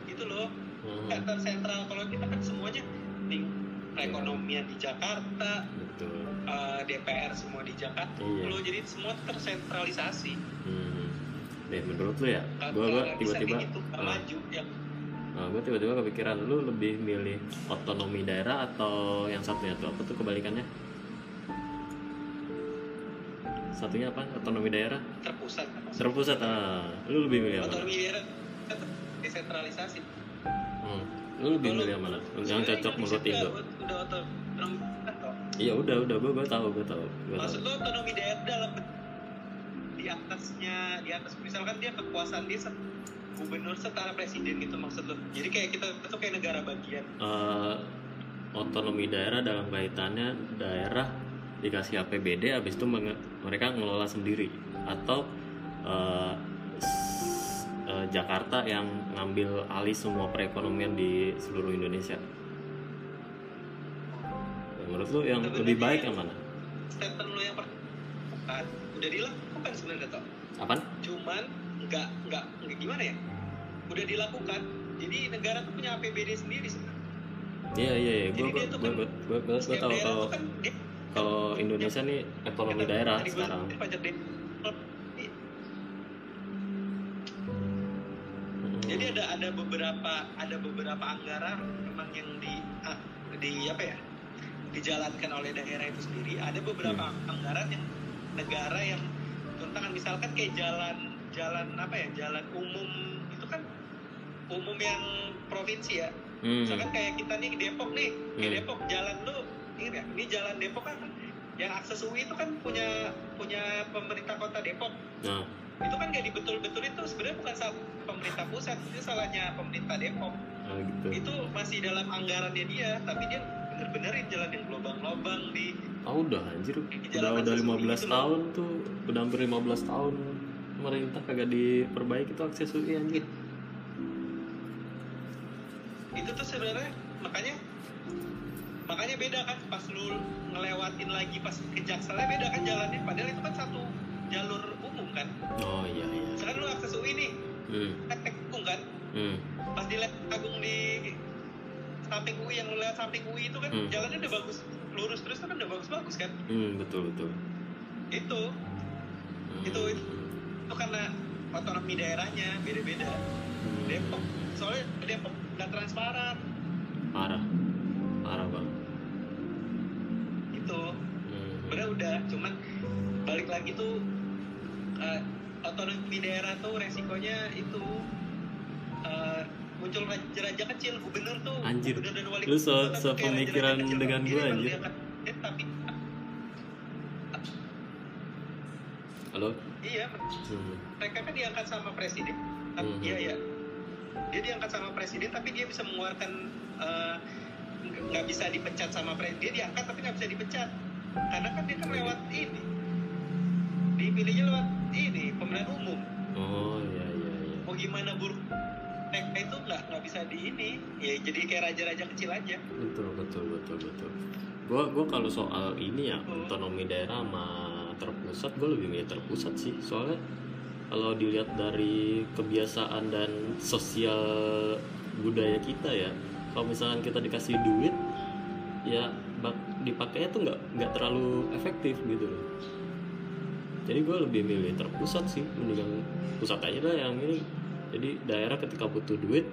itu loh Hmm. nggak tersentral kalau kita kan semuanya di perekonomian di Jakarta betul eh, DPR semua di Jakarta Iya. lo jadi semua tersentralisasi hmm. deh menurut lu ya bisa tiba-tiba gitu, ah. maju ya Nah, gue tiba-tiba kepikiran lu lebih milih otonomi daerah atau yang satunya tuh apa tuh kebalikannya? Satunya apa? Otonomi daerah? terpusat Terpusat ah. Lu lebih milih apa? otonomi daerah kan desentralisasi Hmm. Lu lebih milih mana? Yang cocok Indonesia menurut Indo? udah, udah otonomi. Iya udah udah gue gue tahu gue tahu tahu. maksud lo otonomi daerah dalam di atasnya di atas misalkan dia kekuasaan dia gubernur setara presiden gitu maksud lo. Jadi kayak kita itu kayak negara bagian. Eh, otonomi daerah dalam kaitannya daerah dikasih APBD habis itu mereka ngelola sendiri. Atau s- eh, Jakarta yang ngambil alih semua perekonomian di seluruh Indonesia. Menurut lu yang Sebenarnya lebih baik yang- mana? Statement lo yang pertama udah dilakukan sebenarnya toh apaan? Cuman nggak nggak nggak gimana ya udah dilakukan jadi negara tuh punya APBD sendiri sebenarnya iya iya iya gue gue gue gue gue tahu kalau kan kalau Indonesia nih ekonomi daerah sekarang sebutin pajak daerah. Jadi ada ada beberapa ada beberapa anggaran memang yang di ah, di apa ya dijalankan oleh daerah itu sendiri. Ada beberapa Hmm. anggaran yang negara yang tuntangan misalkan kayak jalan jalan apa ya jalan umum umum yang provinsi ya. Hmm. Misalkan kayak kita nih di Depok nih, kayak Hmm. Depok jalan lu ingat ya? Ini jalan Depok kan yang akses UI itu kan punya punya pemerintah kota Depok Nah, itu kan nggak dibetul-betul itu sebenarnya bukan salah pemerintah pusat itu salahnya pemerintah Depok nah gitu. itu masih dalam anggarannya dia tapi dia bener-benerin jalan yang lubang-lubang di Ah udah anjir. Udah Jalan udah akses 15 UI itu loh. tahun tuh. Udah hampir 15 tahun pemerintah kagak diperbaiki tuh akses UI anjir. Itu tuh sebenarnya makanya makanya beda kan pas lu ngelewatin lagi pas ke Jakselnya beda kan jalannya padahal itu kan satu jalur umum kan Oh iya iya. sekarang lu akses UI nih Hmm. tek Agung kan Hmm. pas di Agung di samping UI yang lu lihat samping UI itu kan Hmm. jalannya udah bagus lurus terus tuh kan udah bagus-bagus kan Hmm, betul betul. itu Hmm. Itu- itu karena otonomi daerahnya beda-beda Hmm. Depok soalnya Depok nggak transparan Parah. Parah banget. itu Hmm. sebenarnya udah cuman balik lagi tuh eh, otonomi daerah tuh resikonya itu eh, muncul raja-raja kecil gubernur tuh Anjir. gubernur dan wali Lu se- raja-raja kecil. dengan gua, emang anjir. diangkat, eh, tapi Halo. iya Hmm. mereka kan diangkat sama presiden Hmm. iya ya dia diangkat sama presiden tapi dia bisa mengeluarkan eh, nggak nggak bisa dipecat sama presiden dia diangkat tapi nggak bisa dipecat. Karena kan dia kan lewat ini. Dipilihnya lewat ini pemilihan umum. Oh iya iya iya. Mau gimana buruk? Mereka itu nggak nggak bisa di ini. Ya jadi kayak raja-raja kecil aja. Betul betul betul betul. Gua gua kalau soal ini ya otonomi daerah sama terpusat gue lebih milih terpusat sih. Soalnya kalau dilihat dari kebiasaan dan sosial budaya kita ya kalau misalkan kita dikasih duit ya bak dipakainya tuh nggak nggak terlalu efektif gitu loh. Jadi gue lebih milih terpusat sih mendingan pusat aja lah yang ini. Jadi daerah ketika butuh duit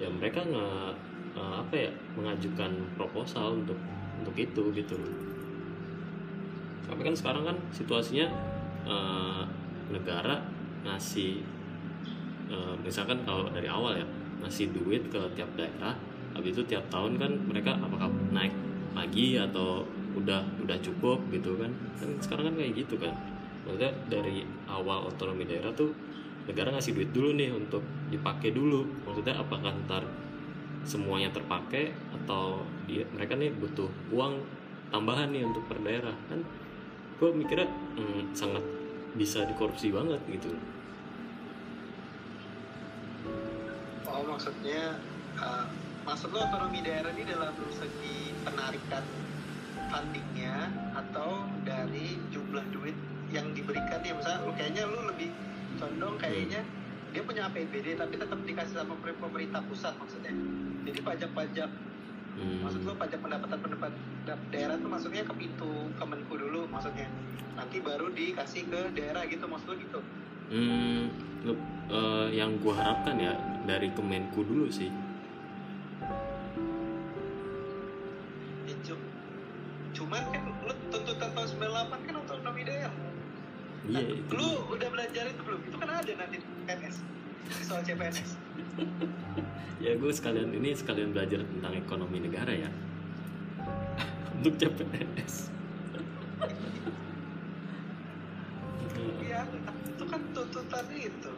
ya mereka nggak apa ya mengajukan proposal untuk untuk itu gitu loh. Tapi kan sekarang kan situasinya eh, negara ngasih eh, misalkan kalau dari awal ya ngasih duit ke tiap daerah habis itu tiap tahun kan mereka apakah naik lagi atau udah udah cukup gitu kan? Kan sekarang kan kayak gitu kan. Maksudnya dari awal otonomi daerah tuh negara ngasih duit dulu nih untuk dipakai dulu. Maksudnya apakah ntar semuanya terpakai atau dia mereka nih butuh uang tambahan nih untuk per daerah? Kan gue mikirnya hmm, sangat bisa dikorupsi banget gitu. Oh maksudnya uh, maksud lo otonomi daerah ini dalam segi penarikan fundingnya atau dari jumlah duit yang diberikan ya? Misalnya lu kayaknya lu lebih condong kayaknya dia punya APBD tapi tetap dikasih sama pe- pemerintah pusat maksudnya. Jadi pajak-pajak hmm, maksud lo pajak pendapatan pendapatan daerah tuh maksudnya ke pintu Kemenku dulu maksudnya. Nanti baru dikasih ke daerah gitu maksud lo gitu. Hmm, lu- eh, yang gua harapkan ya dari Kemenku dulu sih. Ya, cu- cuman kan lu tuntutan tahun 98 kan otonomi daerah. Iya Nah, itu. lu udah belajar itu belum? Itu kan ada nanti PNS soal CPNS gue sekalian ini sekalian belajar tentang ekonomi negara ya. Untuk CPNS iya itu kan tuntutan itu.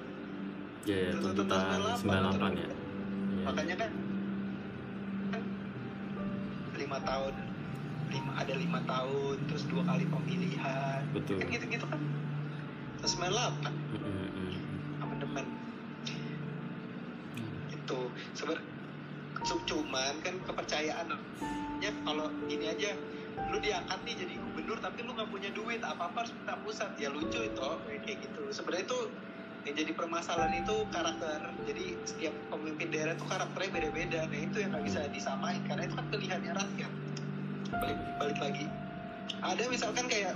Ya, ya tuntutan 98 ya. Iya. makanya kan lima tahun lima ada lima tahun terus dua kali pemilihan. Betul. Kan gitu gitu kan? Terus 98 Mm, mm, mm. Sebenarnya cuman kan kepercayaannya kalau ini aja lu diangkat nih jadi gubernur tapi lu nggak punya duit apa apa harus minta pusat. Ya lucu itu kayak gitu. Sebenarnya itu yang jadi permasalahan itu karakter. Jadi setiap pemimpin daerah itu karakternya beda-beda. Nah itu yang nggak bisa disamain karena itu kan pilihannya rakyat. Balik balik lagi. Ada misalkan kayak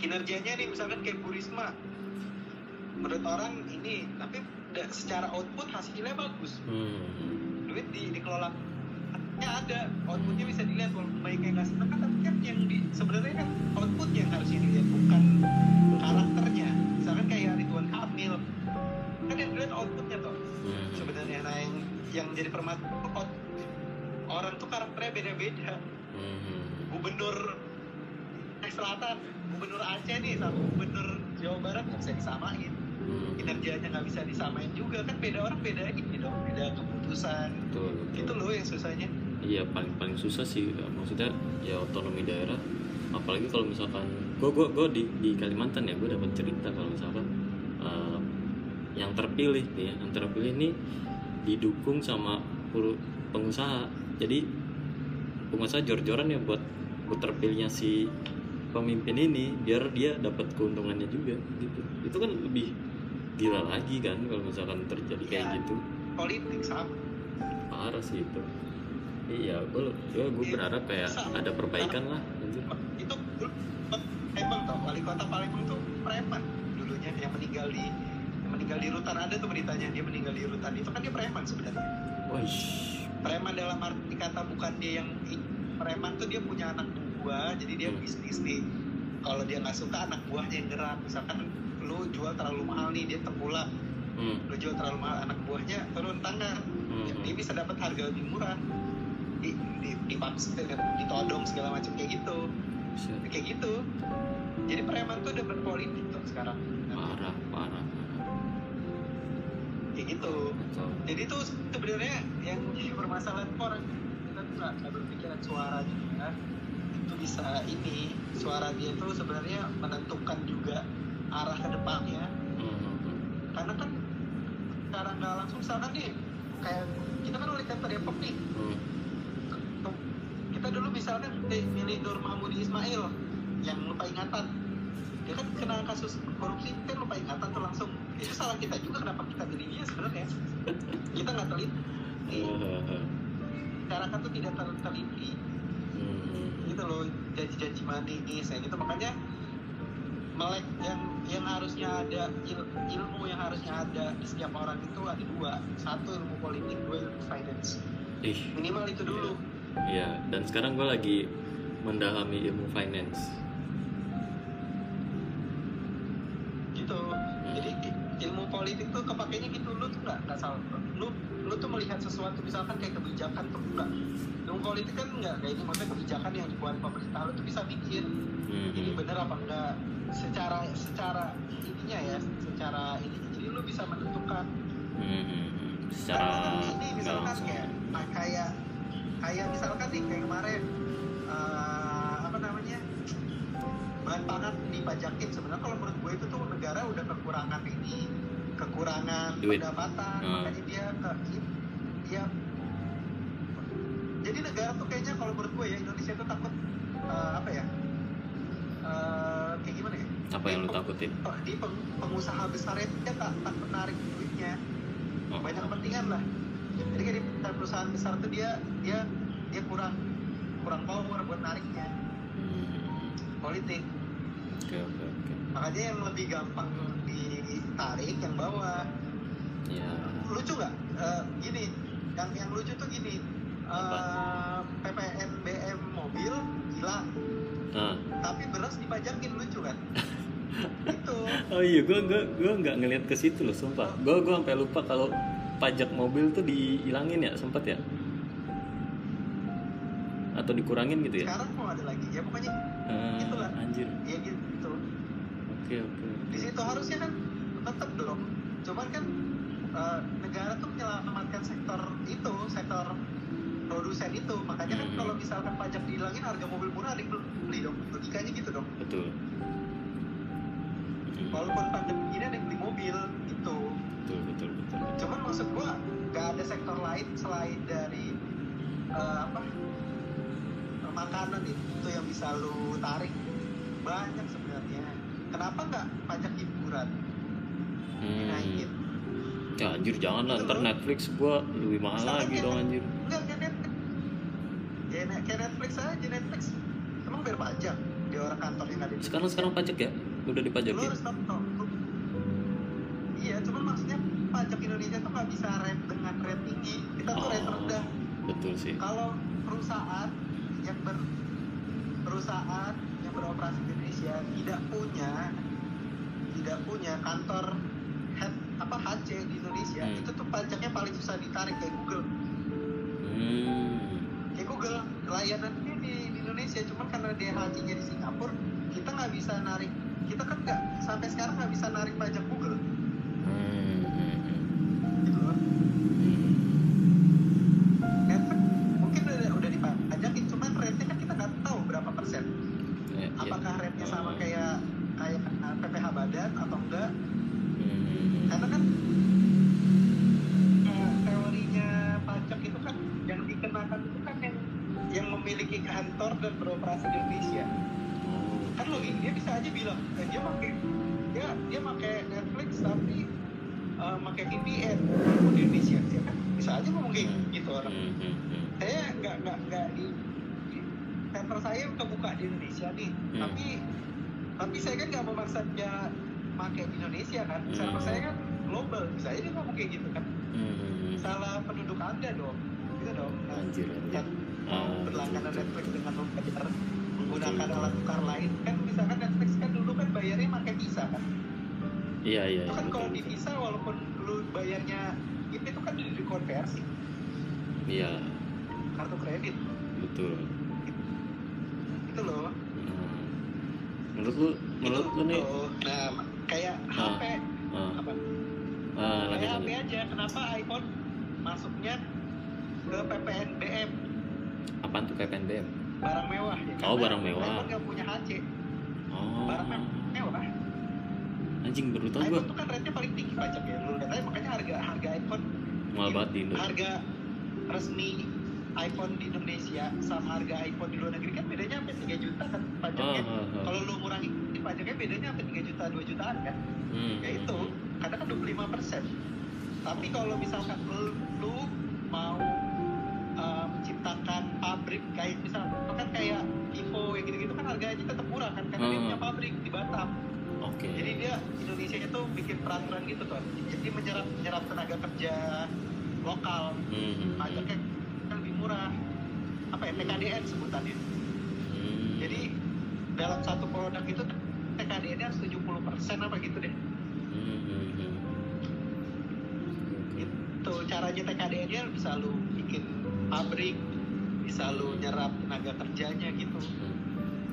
kinerjanya nih misalkan kayak Bu Risma. Menurut orang ini tapi da- secara output hasilnya bagus Hmm. duit di dikelola ya ada outputnya bisa dilihat walaupun baiknya nggak seneng kan tapi kan yang di sebenarnya kan outputnya yang harusnya dilihat bukan karakternya misalkan kayak Ridwan Kamil kan yang dilihat outputnya toh Hmm. sebenarnya nah yang yang jadi permasalahan orang tuh karakternya beda-beda Hmm. gubernur Selatan gubernur Aceh nih sama gubernur Jawa Barat nggak bisa disamain. Kinerjanya nggak bisa disamain juga. Kan beda orang beda ini dong beda keputusan. Betul betul. Itu loh yang susahnya. Iya paling paling susah sih maksudnya ya otonomi daerah. Apalagi kalau misalkan gue gue gue di di Kalimantan ya gue dapat cerita kalau misalkan eh, yang terpilih nih ya, yang terpilih ini didukung sama pengusaha. Jadi pengusaha jor-joran ya buat buat terpilihnya si pemimpin ini biar dia dapat keuntungannya juga gitu. Itu kan lebih gila lagi kan kalau misalkan terjadi kayak Iya. gitu. Politik sama parah sih itu. Iya gue gue gue Iya, berharap kayak sama. ada perbaikan lah anjir. itu Palembang tau wali kota Palembang tuh preman. Dulunya yang meninggal di yang meninggal di rutan. Ada tuh beritanya dia meninggal di rutan. Itu kan dia preman sebenarnya. Wih, preman dalam arti kata bukan dia yang preman tuh dia punya anak buah jadi dia Hmm. bisnis nih. Kalau dia nggak suka anak buahnya yang gerak. Misalkan lu jual terlalu mahal nih dia tengkulak hmm, lu jual terlalu mahal anak buahnya turun tangan. Hmm, dia hmm. bisa dapat harga lebih murah. Di, di, dipaksa ditodong segala macam kayak gitu. Buset, kayak gitu. Jadi preman tuh udah berpolitik tuh sekarang. Parah parah kayak gitu. Kacau. jadi tuh sebenarnya yang jadi permasalahan tuh orang kita tuh nggak berpikiran suara juga. Itu bisa ini suara dia tuh sebenarnya menentukan misalkan nih kayak kita kan oleh kata Depok nih. Hmm. kita dulu misalkan eh, milih Nur Mahmudi Ismail yang lupa ingatan. Dia kan kena kasus korupsi kan lupa ingatan tuh langsung. Itu salah kita juga kenapa kita milih dia sebenarnya. Kita nggak teliti. Masyarakat tuh tidak ter- teliti Hmm. gitu loh janji-janji manis kayak gitu. Makanya melek yang yang harusnya ada il- ilmu yang harusnya ada di setiap orang itu ada dua. Satu ilmu politik dua ilmu finance. Ih, minimal itu dulu. Iya. Dan sekarang gue lagi mendalami ilmu finance. gitu. Jadi i- ilmu politik tuh kepakainya gitu. Lu tuh nggak nggak salah. Lu lu tuh melihat sesuatu misalkan kayak kebijakan tuh enggak ilmu politik kan nggak kayak ini. Maksudnya kebijakan yang dibuat pemerintah lu tuh bisa mikir. Hmm. ini bener apa enggak secara secara ininya ya secara ini jadi lu bisa menentukan Hmm. Secara ini misalkan kayak nah, kayak kayak misalkan nih kayak kemarin eh, apa namanya bahan pangan dipajakin sebenarnya kalau menurut gue itu tuh negara udah kekurangan ini kekurangan Duit. pendapatan Hmm. makanya dia ke dia jadi negara tuh kayaknya kalau menurut gue ya Indonesia tuh takut eh, apa ya eh, kayak gimana ya Apa yang lu takutin? di peng- pengusaha besar itu dia tak tak menarik duitnya Oh. banyak kepentingan lah jadi kayak di perusahaan besar tuh dia dia dia kurang kurang power buat nariknya Hmm. politik Oke oke oke. makanya yang lebih gampang ditarik yang bawah Ya. lucu nggak Eh, gini yang yang lucu tuh gini Eh, PPN BM mobil hilang Tapi beras dipajakin lucu kan itu Oh iya, gue gue gue nggak ngeliat ke situ loh, sumpah. Gue gue sampai lupa kalau pajak mobil tuh dihilangin ya, sempet ya? Atau dikurangin gitu ya? sekarang mau ada lagi ya pokoknya Eh, Itulah. anjir. ya gitu Oke oke. di situ harusnya kan tetap dong cuman kan eh, negara tuh menyelamatkan sektor itu sektor produsen itu makanya kan Mhm. kalau misalkan pajak dihilangin harga mobil murah ada yang beli dong logikanya gitu dong Betul. Hmm, walaupun pandemi ini ada yang beli mobil gitu Betul betul betul. betul. cuman maksud gua gak ada sektor lain selain dari eh, apa makanan itu yang bisa lu tarik banyak sebenarnya kenapa nggak pajak hiburan Hmm. dinaikin Ya anjir jangan lah, ntar Netflix gue lebih mahal lagi dong anjir. Enggak, kayak. Ya, kayak Netflix aja, Netflix. Emang bayar pajak di orang kantor yang ada di Sekarang sekarang pajak ya? Udah Lu dipajakin? harus. Lu- Iya, cuman maksudnya pajak Indonesia tuh nggak bisa rate dengan rate tinggi. Kita tuh rate Oh. rendah. Betul sih. Kalau perusahaan yang ber perusahaan yang beroperasi di Indonesia tidak punya tidak punya kantor head apa HC di Indonesia Hmm. itu tuh pajaknya paling susah ditarik kayak Google Hmm. Google layanannya di, di Indonesia cuman karena dia HC-nya di Singapura kita nggak bisa narik kita kan nggak sampai sekarang nggak bisa narik pajak Google Hmm. gitu loh. Netflix mungkin udah, udah dipajakin cuman rate-nya kan kita nggak tahu berapa persen Ya, ya. apakah rate-nya sama Oh. kayak kayak PPH badan atau enggak Hmm. karena kan uh, teorinya pajak itu kan yang dikenakan itu kan yang memiliki kantor dan beroperasi di Indonesia kan logik dia bisa aja bilang eh, dia pakai dia dia pakai Netflix tapi uh, pakai VPN di Indonesia ya kan bisa aja ngomong kayak gitu orang Hmm, hmm, hmm. saya nggak nggak nggak di, di kantor saya kebuka di Indonesia nih Hmm. tapi tapi saya kan nggak memaksa dia pakai di Indonesia kan Hmm. server saya kan global bisa aja dia ngomong kayak gitu kan Hmm, salah penduduk anda dong gitu dong nah, Anjir, anjir. Ah, berlangganan Netflix dengan membayar menggunakan alat tukar lain. Kan misalkan Netflix kan dulu kan bayarnya pakai visa kan? Iya iya. itu kan betul, kalau di visa walaupun lu bayarnya itu itu kan di dikonversi Iya. Kartu kredit. Betul. itu loh. Hmm. Menurut lu, menurut lu nih? Nah kayak Ah. HP Ah, apa? Ah, kayak HP aja. Kenapa iPhone masuknya ke PPNBM Apaan tuh PPNBM? barang mewah ya Oh, Karena barang mewah. iPhone nggak punya HC Oh, barang mewah anjing baru tau gue. iPhone tuh kan rate-nya paling tinggi pajak ya lu lihat aja makanya harga harga iPhone Mahal banget di Indo. harga resmi iPhone di Indonesia sama harga iPhone di luar negeri kan bedanya sampai 3 juta kan pajaknya ah, ah. kalau lu ngurangi pajaknya bedanya sampai 3 juta 2 jutaan kan Hmm. ya itu kadang kan 25 persen tapi kalau misalkan lu, lu mau menciptakan pabrik kayak misalkan kayak Vivo yang gitu-gitu kan harganya tetap murah kan karena dia Hmm. punya pabrik di Batam Oke. jadi dia Indonesia itu bikin peraturan gitu tuh jadi menyerap menyerap tenaga kerja lokal Hmm, pajaknya kan lebih murah apa ya TKDN sebutannya hmm. jadi dalam satu produk itu TKDN-nya harus 70% apa gitu deh Hmm, hmm, hmm. Itu caranya TKDN-nya bisa lu bikin pabrik bisa lu nyerap tenaga kerjanya gitu.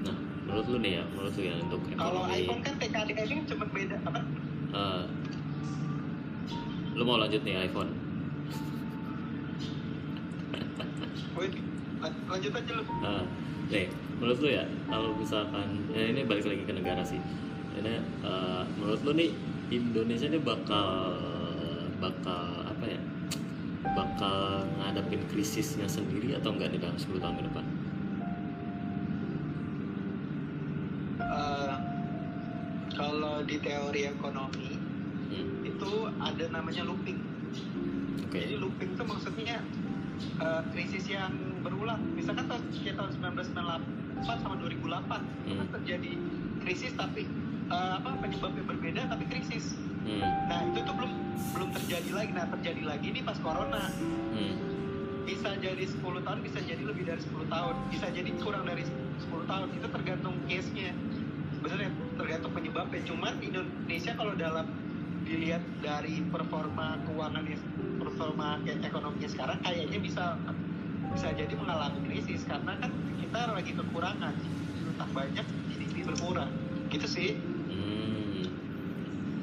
Nah, menurut lu nih ya, menurut lu ya untuk kalau ekonomi, iPhone kan TKDN-nya cuma beda apa eh, lu mau lanjut nih iPhone? Wait, lanjut aja lu Ah, nih, menurut lu ya, kalau misalkan, ya ini balik lagi ke negara sih. Ini, eh, menurut lu nih Indonesia ini bakal, bakal? Bakal ngadepin krisisnya sendiri atau enggak di dalam 10 tahun ke depan? Eh, kalau di teori ekonomi Hmm, itu ada namanya looping Oke. jadi looping itu maksudnya eh, krisis yang berulang misalkan tahun tahun 1998 sama 2008 itu kan Hmm. terjadi krisis tapi eh, apa penyebabnya berbeda tapi krisis Hmm, nah itu tuh belum belum terjadi lagi. Nah terjadi lagi ini pas corona. Hmm, bisa jadi 10 tahun bisa jadi lebih dari 10 tahun. Bisa jadi kurang dari 10 tahun. Itu tergantung case nya sebenarnya tergantung penyebabnya. Cuman Indonesia kalau dalam dilihat dari performa keuangannya performa ekonominya sekarang kayaknya bisa bisa jadi mengalami krisis. Karena kan kita lagi kekurangan. Utang banyak GDP berkurang. Gitu sih.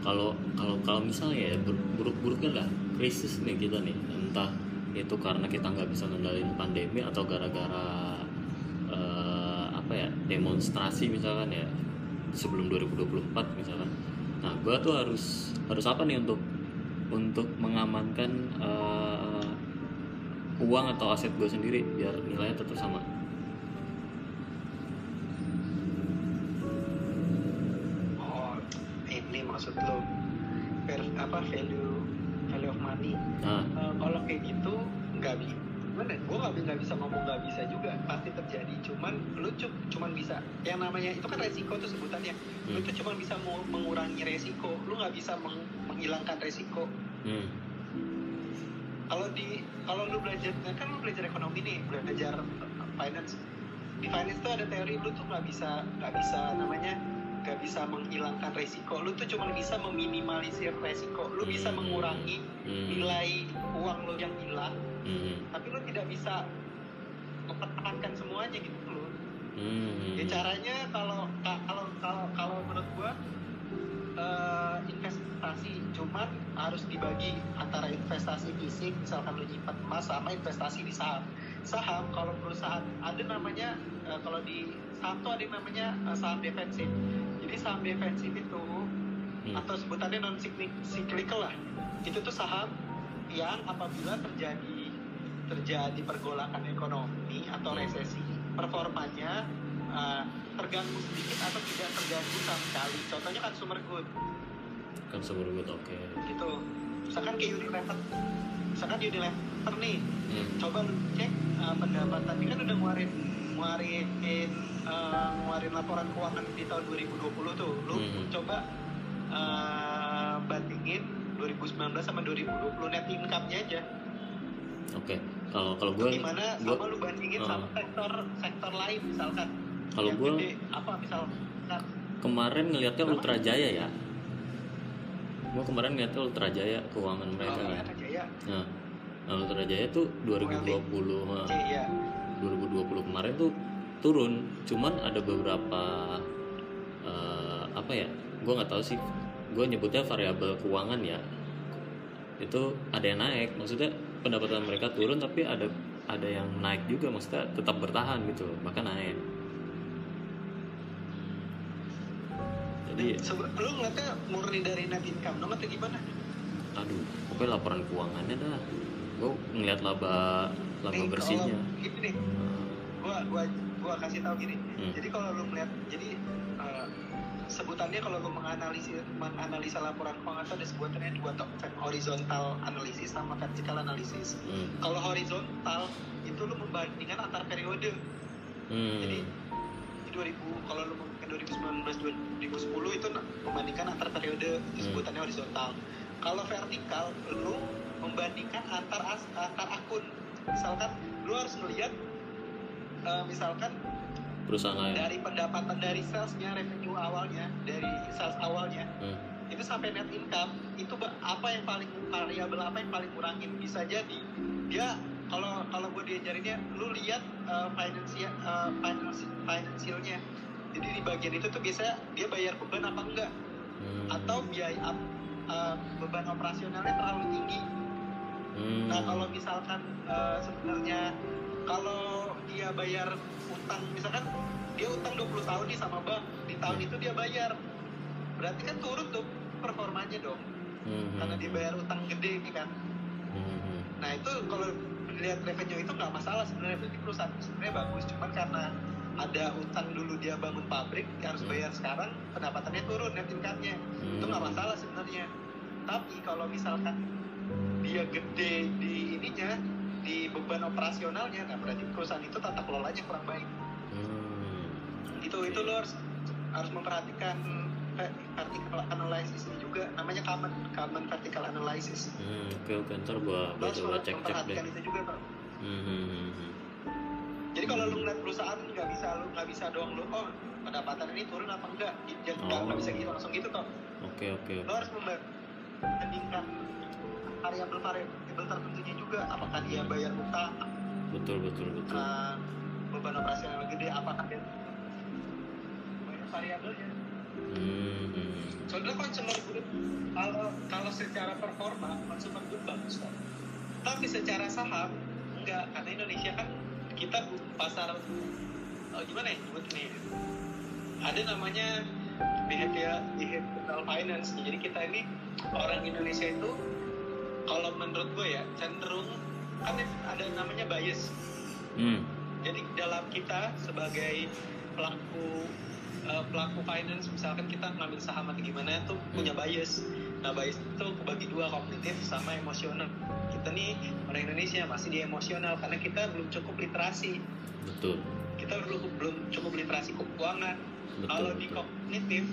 Kalau kalau kalau misalnya ya buruk-buruknya lah krisis nih kita nih, entah itu karena kita nggak bisa ngendalin pandemi atau gara-gara eh, apa ya demonstrasi misalkan ya sebelum 2024 misalkan. Nah, gua tuh harus harus apa nih untuk untuk mengamankan eh, uang atau aset gue sendiri biar nilainya tetap sama. Money Nah, Eh, kalau kayak gitu nggak bisa gimana? Gue nggak nggak bisa ngomong nggak bisa juga. Pasti terjadi. Cuman lu cu- cuman bisa yang namanya itu kan resiko tuh sebutannya. Lu Hmm. tuh cuman bisa mengurangi resiko. Lu nggak bisa meng- menghilangkan resiko. Hmm, kalau di kalau lu belajar kan lu belajar ekonomi nih belajar finance. Di finance tuh ada teori lu tuh nggak bisa nggak bisa namanya nggak bisa menghilangkan resiko. Lu tuh cuma bisa meminimalisir resiko. Lu bisa Hmm. mengurangi hmm, nilai uang lu yang hilang. Hmm, tapi lu tidak bisa mempertahankan semuanya gitu loh hmm, ya caranya kalau ka- kalau kalau kalau menurut gua eh, investasi cuman harus dibagi antara investasi fisik misalkan lu nyimpan emas sama investasi di saham. Saham kalau perusahaan ada namanya eh, kalau di saham tuh ada yang namanya eh, saham defensif. Jadi saham defensif itu hmm. atau sebutannya non cyclical lah. Itu tuh saham yang apabila terjadi terjadi pergolakan ekonomi atau resesi performanya uh, terganggu sedikit atau tidak terganggu sama sekali. Contohnya consumer good. Consumer good oke. Gitu. Misalkan kayak Unilever. Misalkan Unilever nih. Hmm. coba lu cek uh, pendapatan. Ini kan udah ngeluarin ngeluarin uh, ngeluarin laporan keuangan di tahun 2020 tuh lu Hmm. coba uh, bandingin 2019 sama 2020 net income-nya aja. Oke kalau kalau gue gimana? gua- sama lu bandingin uh. sama sektor sektor lain misalkan? Kalau gue apa misalkan kemarin ngelihatnya? Ultra Jaya ya. Gue kemarin ngeliatnya Ultra Jaya keuangan mereka oh, kan. Ya nah, nah Ultra Jaya tuh 2020 nah, C ya 2020 kemarin tuh turun. Cuman ada beberapa eh, apa ya gue nggak tahu sih. Gue nyebutnya variabel keuangan ya. Itu ada yang naik maksudnya pendapatan mereka turun tapi ada ada yang naik juga maksudnya tetap bertahan gitu bahkan naik. Jadi Sebe- lu ngeliatnya murni dari net income dong atau gimana? aduh pokoknya laporan keuangannya dah. Gue ngeliat laba laba Nih, bersihnya. Gini nih, gua gua gua kasih tahu gini. Hmm. Jadi kalau lu melihat jadi eh, sebutannya kalau lu menganalisis menganalisa laporan keuangan itu ada sebutannya dua top horizontal analisis sama vertical analisis. Hmm. Kalau horizontal itu lu membandingkan antar periode. Hmm. Jadi di 2000 kalau lu ke 2019 2010 itu membandingkan antar periode itu Hmm. sebutannya horizontal. Kalau vertikal lu membandingkan antar as- antar akun. Misalkan lu harus melihat eh, misalkan perusahaan lain dari pendapatan dari salesnya revenue awalnya dari sales awalnya Hmm. itu sampai net income itu apa yang paling variabel apa yang paling kurangin bisa jadi dia kalau kalau gue diajarinnya lu lihat uh, finansial uh, finance- finansialnya jadi di bagian itu tuh biasanya dia bayar beban apa enggak Hmm. atau biaya uh, beban operasionalnya terlalu tinggi Hmm. Nah kalau misalkan eh, sebenarnya kalau dia bayar utang misalkan dia utang 20 tahun nih sama bank di tahun Hmm. itu dia bayar berarti kan turun tuh performanya dong Hmm. karena dia bayar utang gede kan Hmm. nah itu kalau dilihat revenue itu nggak masalah sebenarnya berarti perusahaan sebenarnya bagus cuman karena ada utang dulu dia bangun pabrik dia harus Hmm. bayar sekarang pendapatannya turun net income-nya Hmm. itu nggak masalah sebenarnya tapi kalau misalkan dia gede di ininya di beban operasionalnya nah berarti perusahaan itu tata kelolanya kurang baik Hmm. itu itu lo harus harus memperhatikan ve- vertical analysis ini juga namanya common common vertical analysis Hmm, oke oke ntar gua lo harus baca cek cek deh. itu juga. Hmm, hmm, hmm, hmm. jadi kalau lu ngeliat perusahaan nggak bisa lu nggak bisa doang lu oh pendapatan ini turun apa enggak jadi nggak Oh. nggak bisa gitu langsung gitu toh Oke oke. lo harus membandingkan variabel-variabel tertentunya juga apakah dia bayar utang Betul betul betul. uh, beban operasional gede apakah dia banyak variabelnya? Hmm, soalnya consumer good kalau kalau secara performa consumer good bagus kok. Tapi secara saham enggak karena Indonesia kan kita pasar oh, gimana ya nyebut nih ada namanya behavior behavioral finance. Jadi kita ini orang Indonesia itu kalau menurut gue ya cenderung kan ada namanya bias. Hmm, jadi dalam kita sebagai pelaku eh, pelaku finance misalkan kita ngambil saham atau gimana tuh punya bias. Nah bias itu kebagi dua kognitif sama emosional. Kita nih orang Indonesia masih di emosional karena kita belum cukup literasi. Betul. Kita belum belum cukup literasi keuangan. Betul. kalau di kognitif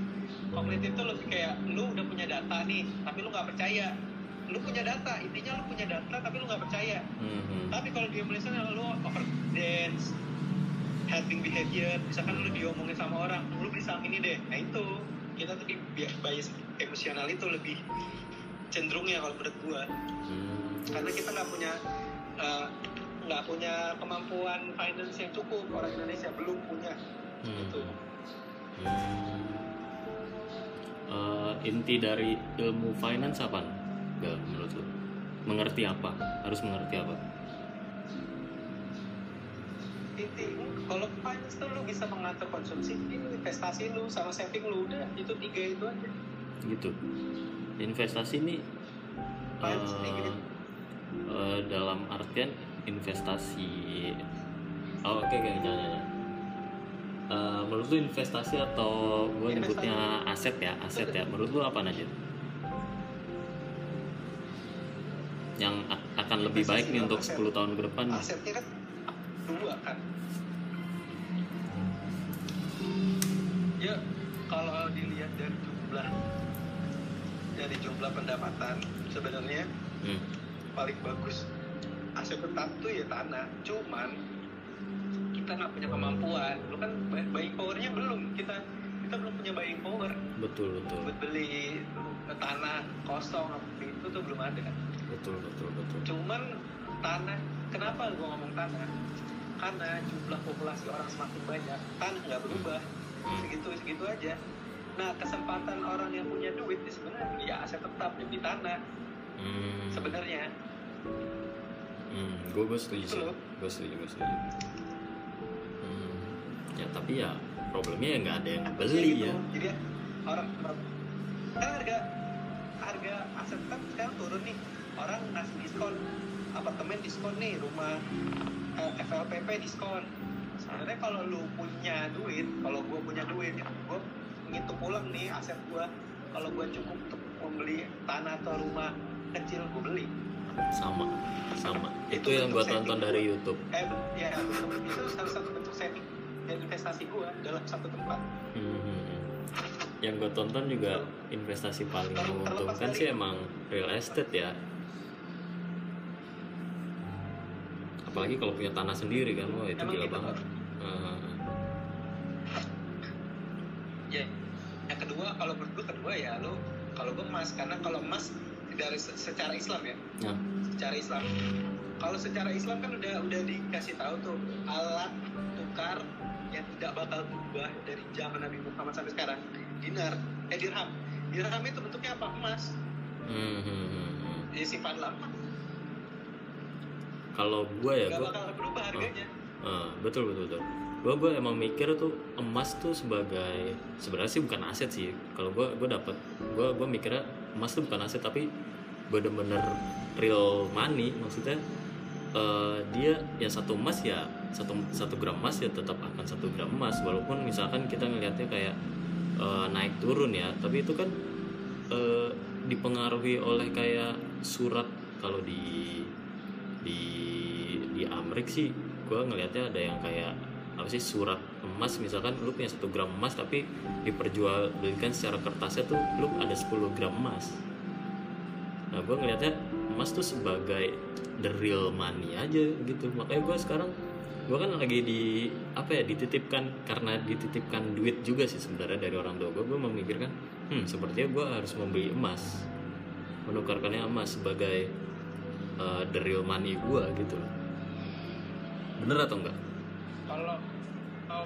kognitif tuh lebih kayak lu udah punya data nih tapi lu nggak percaya lu punya data intinya lu punya data tapi lu nggak percaya Hmm, hmm. tapi kalau di emosional lu over dance helping behavior misalkan lu diomongin sama orang lu bisa ini deh nah itu kita tuh di bi- bias emosional itu lebih cenderung ya kalau menurut gua Hmm. karena kita nggak punya eh, nggak punya kemampuan finance yang cukup orang Indonesia belum punya Hmm. gitu Hmm. Eh, inti dari ilmu finance apa? Gal, menurut lu? Mengerti apa? Harus mengerti apa? inti kalau finance tuh lu bisa mengatur konsumsi investasi lu sama saving lu udah itu tiga itu aja Gitu. Investasi ini Finance itu. eh, dalam artian investasi. Oh, oke oke jangan jangan. Eh, menurut lu investasi atau gue nyebutnya aset ya aset ya menurut lu apa aja yang akan lebih baik nih untuk Aset. 10 tahun ke depan nih? asetnya kan dua kan ya kalau dilihat dari jumlah dari jumlah pendapatan sebenarnya Hmm. paling bagus aset tetap tuh ya tanah cuman kita nggak punya kemampuan lu kan buy- buying powernya belum kita kita belum punya buying power betul betul buat beli tanah kosong itu tuh belum ada betul betul betul cuman tanah kenapa gua ngomong tanah karena jumlah populasi orang semakin banyak tanah nggak berubah Hmm. segitu segitu aja nah kesempatan orang yang punya duit itu sebenarnya beli aset tetap beli tanah Hmm. sebenarnya Hmm, gue gue setuju sih. Gue setuju, gue setuju. Hmm. Ya tapi ya problemnya ya nggak ada yang beli Gitu. ya. jadi orang kan harga harga aset kan sekarang turun nih orang ngasih diskon apartemen diskon nih rumah eh, FLPP diskon sebenarnya kalau lu punya duit kalau gue punya duit ya gue ngitung ulang nih aset gue kalau gue cukup untuk membeli tanah atau rumah kecil gue beli Sama, sama. Itu, Itu yang gue tonton dari. YouTube. eh ya itu salah satu bentuk saving dan investasi gue dalam satu tempat Hmm. Yang gue tonton juga investasi paling menguntungkan sih emang real estate ya. Apalagi kalau punya tanah sendiri kan, wah itu Emang gila gitu, banget. Hmm. Ya, yang kedua kalau menurut gue kedua ya lo kalau gue emas karena kalau emas dari se- secara Islam ya, Ya. secara Islam. Kalau secara Islam kan udah udah dikasih tahu tuh alat tukar yang tidak bakal berubah dari zaman Nabi Muhammad sampai sekarang. Dinar, eh dirham. Dirham itu bentuknya apa? Emas. Hmm, hmm. Ya simpan lama, Kalau gue ya, gue bakal berubah harganya. Ah, betul betul betul. Gue gue emang mikir tuh emas tuh sebagai sebenarnya sih bukan aset sih. Kalau gue gue dapat gue gue mikirnya emas tuh bukan aset tapi bener-bener real money maksudnya eh, dia ya satu emas ya satu satu gram emas ya tetap akan satu gram emas walaupun misalkan kita ngelihatnya kayak eh, naik turun ya tapi itu kan eh, dipengaruhi oleh kayak surat kalau di di di Amrik sih gue ngelihatnya ada yang kayak apa sih surat emas. Misalkan lu punya satu gram emas tapi diperjualbelikan secara kertasnya tuh lu ada 10 gram emas. Nah gue ngelihatnya emas tuh sebagai the real money aja gitu. Makanya gue sekarang gue kan lagi di apa ya dititipkan karena dititipkan duit juga sih sebenarnya dari orang tua gue gue memikirkan hmm sepertinya gue harus membeli emas menukarkannya emas sebagai uh, the real money gue gitu loh bener atau enggak Kalau kalau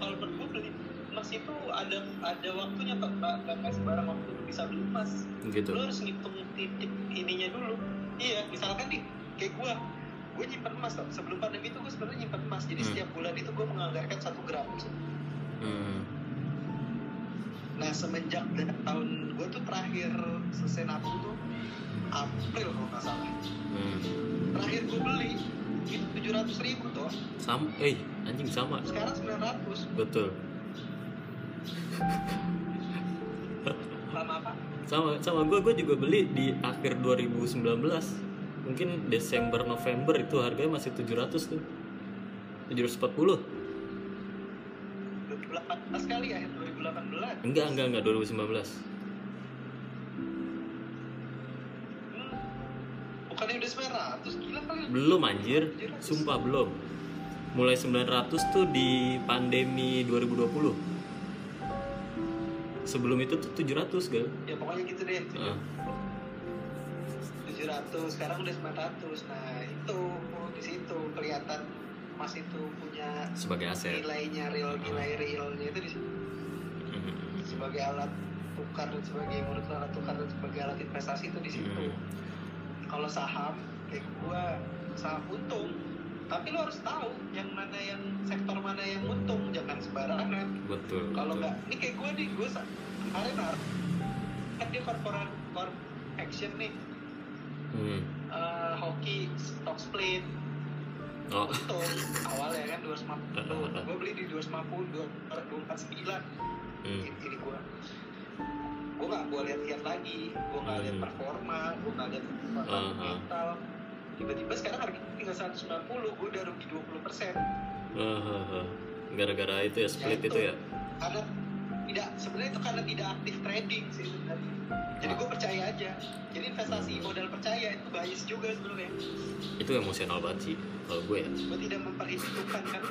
kalau menurut gue beli emas itu ada ada waktunya pak nggak nggak sembarang waktu bisa beli emas. gitu lu harus ngitung titik ininya dulu iya misalkan nih kayak gua gue nyimpan emas tau. sebelum pandemi itu gue sebenarnya nyimpan emas jadi Hmm. setiap bulan itu gue menganggarkan satu gram hmm. nah semenjak tahun gue tuh terakhir selesai nabung tuh April kalau nggak salah Hmm. terakhir gue beli itu tujuh ratus ribu tuh sama eh anjing sama. Sekarang sembilan ratus. Betul. Lama apa? Sama sama. Gue gue juga beli di akhir 2019 mungkin Desember November itu harganya masih 700 tuh. 740 2018 kali ya 2018 enggak enggak enggak. 2019 bukannya udah 900 gila kali belum anjir. Sumpah belum. Mulai 900 tuh di pandemi 2020 sebelum itu tuh 700 gal. Ya pokoknya gitu deh. Ah, 700 sekarang udah 900 nah itu di situ kelihatan emas itu punya sebagai aset. nilainya real nilai realnya itu di situ. Mhm. sebagai alat tukar dan sebagai menurut alat tukar dan sebagai alat investasi itu di situ. Mhm. Kalau saham kayak gua saham untung. Tapi lo harus tahu yang mana yang sektor mana yang untung jangan sembarangan. Betul kalau nggak ini kayak gue nih gue kemarin kan dia corporate corp action nih. Hmm. eh, hoki stock split. Oh. Untung awalnya kan 250 gue beli di 250 249 hmm. ini, ini gue gue nggak gue lihat-lihat lagi. Gue nggak lihat Hmm. performa gue nggak lihat Ah, ah. fundamental tiba-tiba sekarang harga tinggal 190 gue udah rugi 20 persen. Ah, ah, ah. gara-gara itu ya split Ya, itu ya? karena tidak sebenarnya itu karena tidak aktif trading sih sebenarnya. Jadi gue percaya aja. Jadi investasi modal percaya itu bias juga sebenarnya. Itu emosional banget sih kalau gue ya. Gue tidak memperhitungkan kan.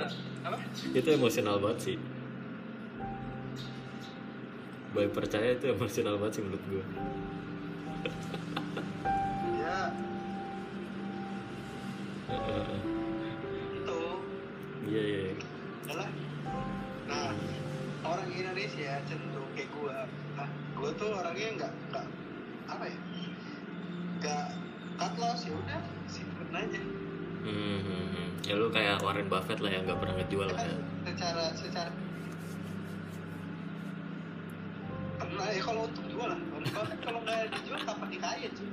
Nah, apa? Itu emosional banget sih Baik percaya itu emosional banget sih menurut gue ya itu. Iya iya iya. adalah nah orang Indonesia cenderung kayak gue ah, gue tuh orangnya nggak nggak apa ya? Nggak cut loss ya udah simpen aja. Hmm, hmm, hmm. ya lu kayak Warren Buffett lah yang nggak pernah ngejual Ya lah kan ya. secara secara pernah ya kalau untuk jual lah. Kalau nggak dijual kapan dikaya cuy.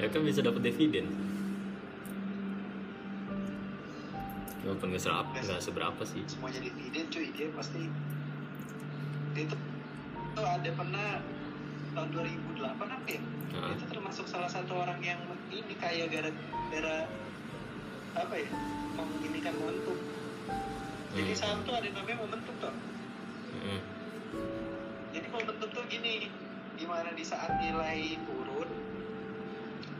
Ya kan bisa dapat dividen. Walaupun nggak seberapa nggak seberapa sih. Semua jadi dividen cuy. Dia pasti dia tuh tuh ada pernah tahun 2008 apa ya? Nah, itu termasuk salah satu orang yang ini kaya gara-gara apa ya? Menginikan momentum. Jadi Hmm. saham tuh ada namanya momentum tuh hmm, momentum tuh gini di mana di saat nilai turun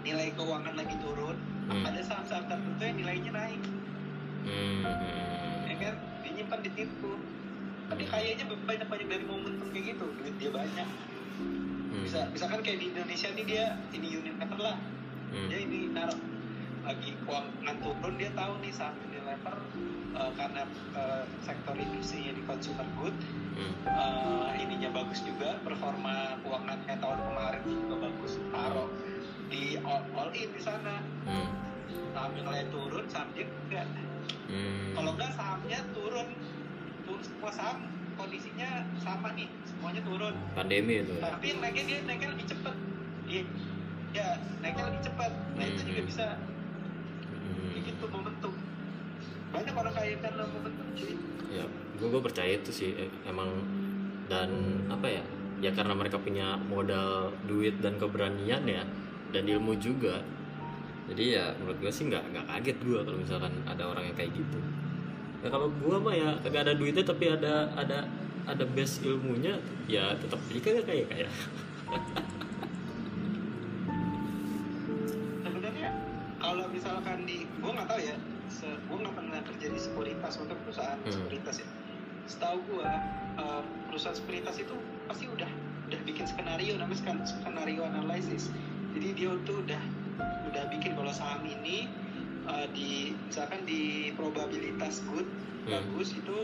nilai keuangan lagi turun Hmm. ada saham-saham tertentu yang nilainya naik. Hmm, ya kan? Dia nyimpan di situ. Dia kayaknya banyak banyak dari momentum kayak gitu duit dia banyak. Hmm, bisa misalkan kayak di Indonesia nih dia ini unit level lah. Hmm, dia ini naruh lagi keuangan turun dia tahu nih saham Unilever eh, karena eh, sektor industrinya di consumer good hmm, eh, ininya bagus juga performa keuangannya tahun kemarin juga bagus. Taruh di all, all in di sana. Hmm, lain turun saham dia enggak. Hmm. kalau enggak sahamnya turun. Turun semua saham kondisinya sama nih semuanya turun. Pandemi itu ya. tapi yang naiknya dia naiknya lebih cepet. Iya. Ya naiknya lebih cepat nah itu juga Hmm. bisa Hmm. gitu momentum cuy ya gue gue percaya itu sih eh, emang. Dan apa ya ya karena mereka punya modal duit dan keberanian ya dan ilmu juga. Jadi ya menurut gue sih nggak nggak kaget gue kalau misalkan ada orang yang kayak gitu. Ya kalau gue mah ya kagak ada duitnya tapi ada ada ada base ilmunya ya tetap kagak kayak kayak di sekuritas. Untuk perusahaan Hmm. sekuritas ya. Setahu gue eh, perusahaan sekuritas itu pasti udah udah bikin skenario namanya sken- skenario analisis jadi dia tuh udah udah bikin kalau saham ini eh, di misalkan di probabilitas good Hmm. bagus itu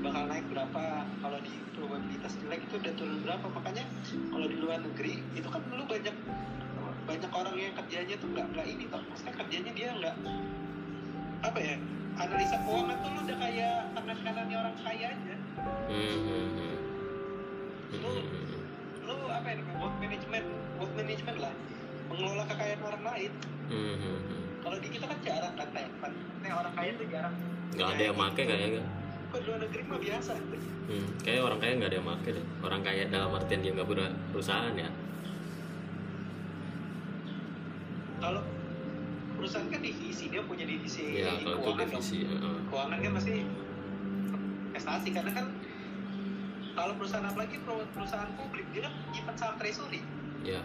bakal naik berapa. Kalau di probabilitas jelek itu udah turun berapa. Makanya kalau di luar negeri itu kan dulu banyak banyak orang yang kerjanya tuh nggak nggak ini toh. Maksudnya kerjanya dia nggak apa ya analisa keuangan tuh lu udah kayak tangan kanannya orang kaya aja Hmm, hmm, hmm. Hmm, hmm. lu apa ya namanya wealth management wealth management lah mengelola kekayaan orang lain Hmm, kalau di kita kan jarang kan kayak Nah, orang kaya tuh jarang nggak ada yang make kayaknya kok di luar negeri mah biasa Hmm, kayak orang kaya nggak ada yang make deh. Orang kaya dalam artian dia nggak punya perusahaan ya. kalau perusahaan kan divisi dia punya divisi Ya kalau itu keuangan dong. divisi. heeh. keuangan kan pasti investasi karena kan kalau perusahaan apalagi per- perusahaan publik dia kan nyimpan saham treasury Ya.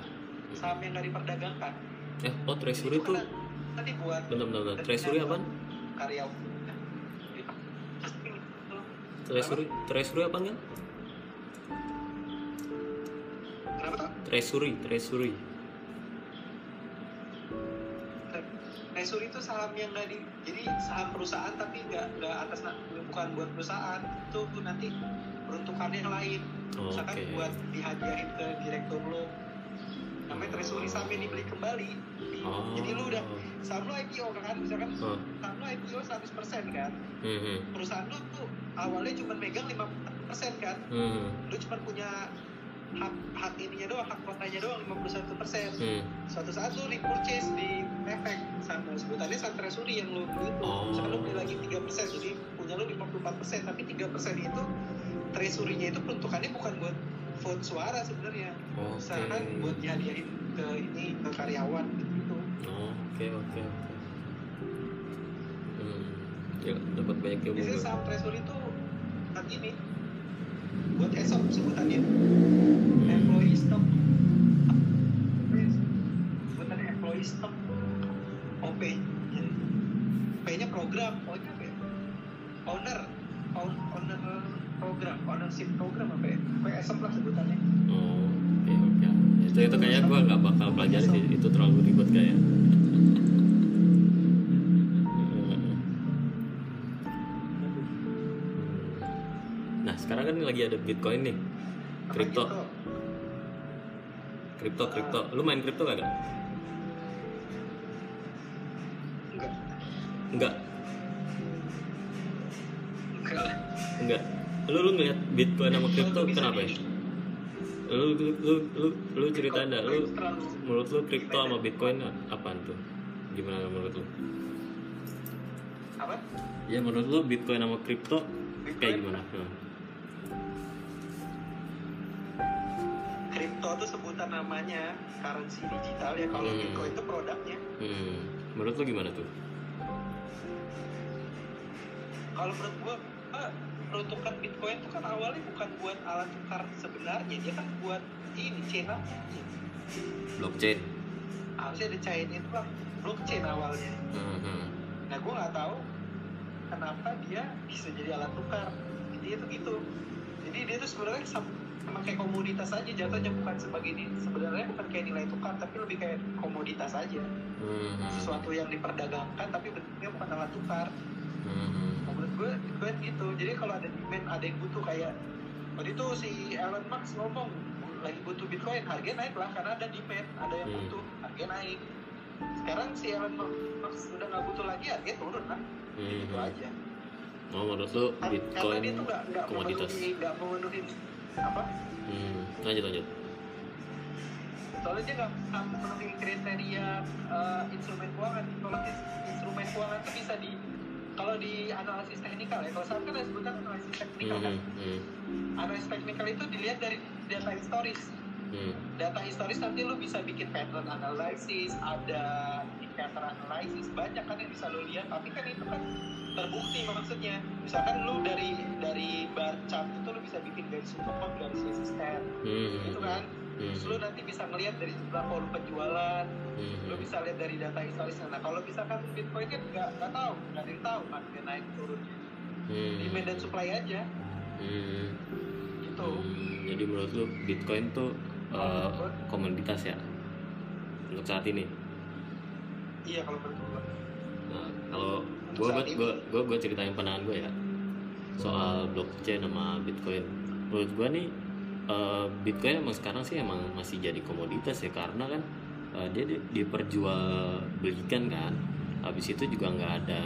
saham yang nggak diperdagangkan Eh, oh treasury Itu tadi buat bentar. bentar. Treasury apa? karyawan Treasury treasury apa enggak? kenapa tuh Treasury, treasury. Treasury itu saham yang nggak di jadi saham perusahaan tapi nggak nggak atas bukan buat perusahaan itu nanti peruntukannya yang lain Oh, misalkan buat dihadiahin ke direktur lo namanya treasury saham yang dibeli kembali Oh. jadi lu udah saham lu IPO kan misalkan Oh. saham lu IPO 100% kan Hmm, hmm. perusahaan lu tuh awalnya cuma megang 50% kan Hmm. lu cuma punya hak hak ininya doang hak kuotanya doang 51% Hmm. suatu saat lu repurchase di efek sama sebutannya saham treasury yang lu beli itu Oh. misalkan lu beli lagi 3% jadi punya lu 54% tapi 3% itu treasury-nya itu peruntukannya bukan buat vote suara sebenarnya Oke. misalkan buat dihadiahin ke ini ke karyawan gitu Oh, Oke, oke, oke. Hmm. Ya, dapat banyak ilmu. biasanya saham treasury itu saat ini buat esok sebutannya. Employee stock. Sebutannya employee stock. OP P. Nya program. O nya apa ya? Owner. Own- owner program. Ownership program apa ya? PSM lah sebutannya. Oh, oke oke. Itu itu kayaknya gue nggak bakal pelajari sih. Itu terlalu ribet kayak. Sekarang kan lagi ada Bitcoin nih, Apa kripto. gitu? kripto kripto. Lu main kripto gak enggak. Enggak. Enggak. Lu lu ngeliat bitcoin sama kripto kenapa ya? Lu lu lu lu, lu cerita dah lu menurut lu kripto sama bitcoin apaan tuh? Gimana menurut lu? Apa? Ya menurut lu bitcoin sama kripto kayak gimana? Hmm. Kripto itu sebutan namanya currency digital ya kalau Hmm. bitcoin itu produknya. Hmm. menurut lu gimana tuh? Kalau menurut gua ah, peruntukan bitcoin itu kan awalnya bukan buat alat tukar sebenarnya dia kan buat ini chain blockchain. Harusnya ada chain itu lah blockchain awalnya. Hmm. nah gua nggak tahu kenapa dia bisa jadi alat tukar. Jadi itu gitu. Jadi dia tuh sebenarnya kayak komoditas aja jatuhnya bukan sebagai ini sebenarnya bukan kayak nilai tukar tapi lebih kayak komoditas aja. Hmm, sesuatu yang diperdagangkan tapi bentuknya bukan alat tukar. Hmm, menurut gue Bitcoin gitu. Jadi kalau ada demand ada yang butuh kayak waktu itu si Elon Musk ngomong lagi butuh Bitcoin harganya naik lah karena ada demand ada yang Hmm. butuh harganya naik. Sekarang si Elon Musk udah nggak butuh lagi harganya turun lah. Hmm, itu hmm. aja. Oh menurut lu Kan- karena bitcoin dia tuh nggak nggak komoditas? memenuhi nggak memenuhi apa? Hmm. lanjut lanjut. Soalnya dia nggak memenuhi kriteria eh, instrumen keuangan. Kalau ins- instrumen keuangan itu bisa di kalau di analisis teknikal ya. Kalau sekarang kan ada sebutan analisis teknikal Hmm, kan. Hmm, hmm. analisis teknikal itu dilihat dari data historis. Hmm, data historis nanti lu bisa bikin pattern analysis ada indicator analysis banyak kan yang bisa lu lihat tapi kan itu kan terbukti maksudnya. Misalkan lu dari dari bar chart itu lu bisa bikin garis utama garis resisten. Hmm, gitu kan? Hmm, terus lu nanti bisa ngelihat dari jumlah volume penjualan hmm, lu bisa lihat dari data historisnya. Nah kalau misalkan bitcoin kan nggak nggak tahu nggak ada yang tahu kan dia naik turunnya hmm, demand dan supply aja. Hmm, gitu. Hmm. jadi menurut lu bitcoin tuh uh, komoditas ya? Untuk saat ini iya kalau gua Nah, kalau gue gue ini. gue gue ceritain pandangan gue ya soal blockchain sama bitcoin. Menurut gue nih eh, bitcoin emang sekarang sih emang masih jadi komoditas ya karena kan eh, dia di- diperjualbelikan kan. Habis itu juga nggak ada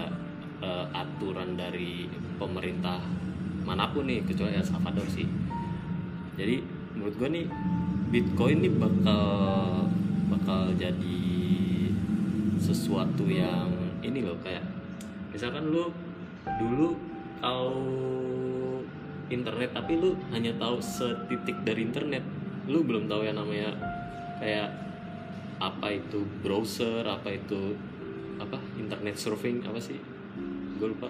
eh, aturan dari pemerintah mana pun nih kecuali El Salvador sih. Jadi menurut gue nih bitcoin nih bakal bakal jadi sesuatu yang ini loh kayak misalkan lu dulu tahu internet tapi lu hanya tahu setitik dari internet. Lu belum tahu yang namanya kayak apa itu browser apa itu apa internet surfing apa sih? Gue lupa.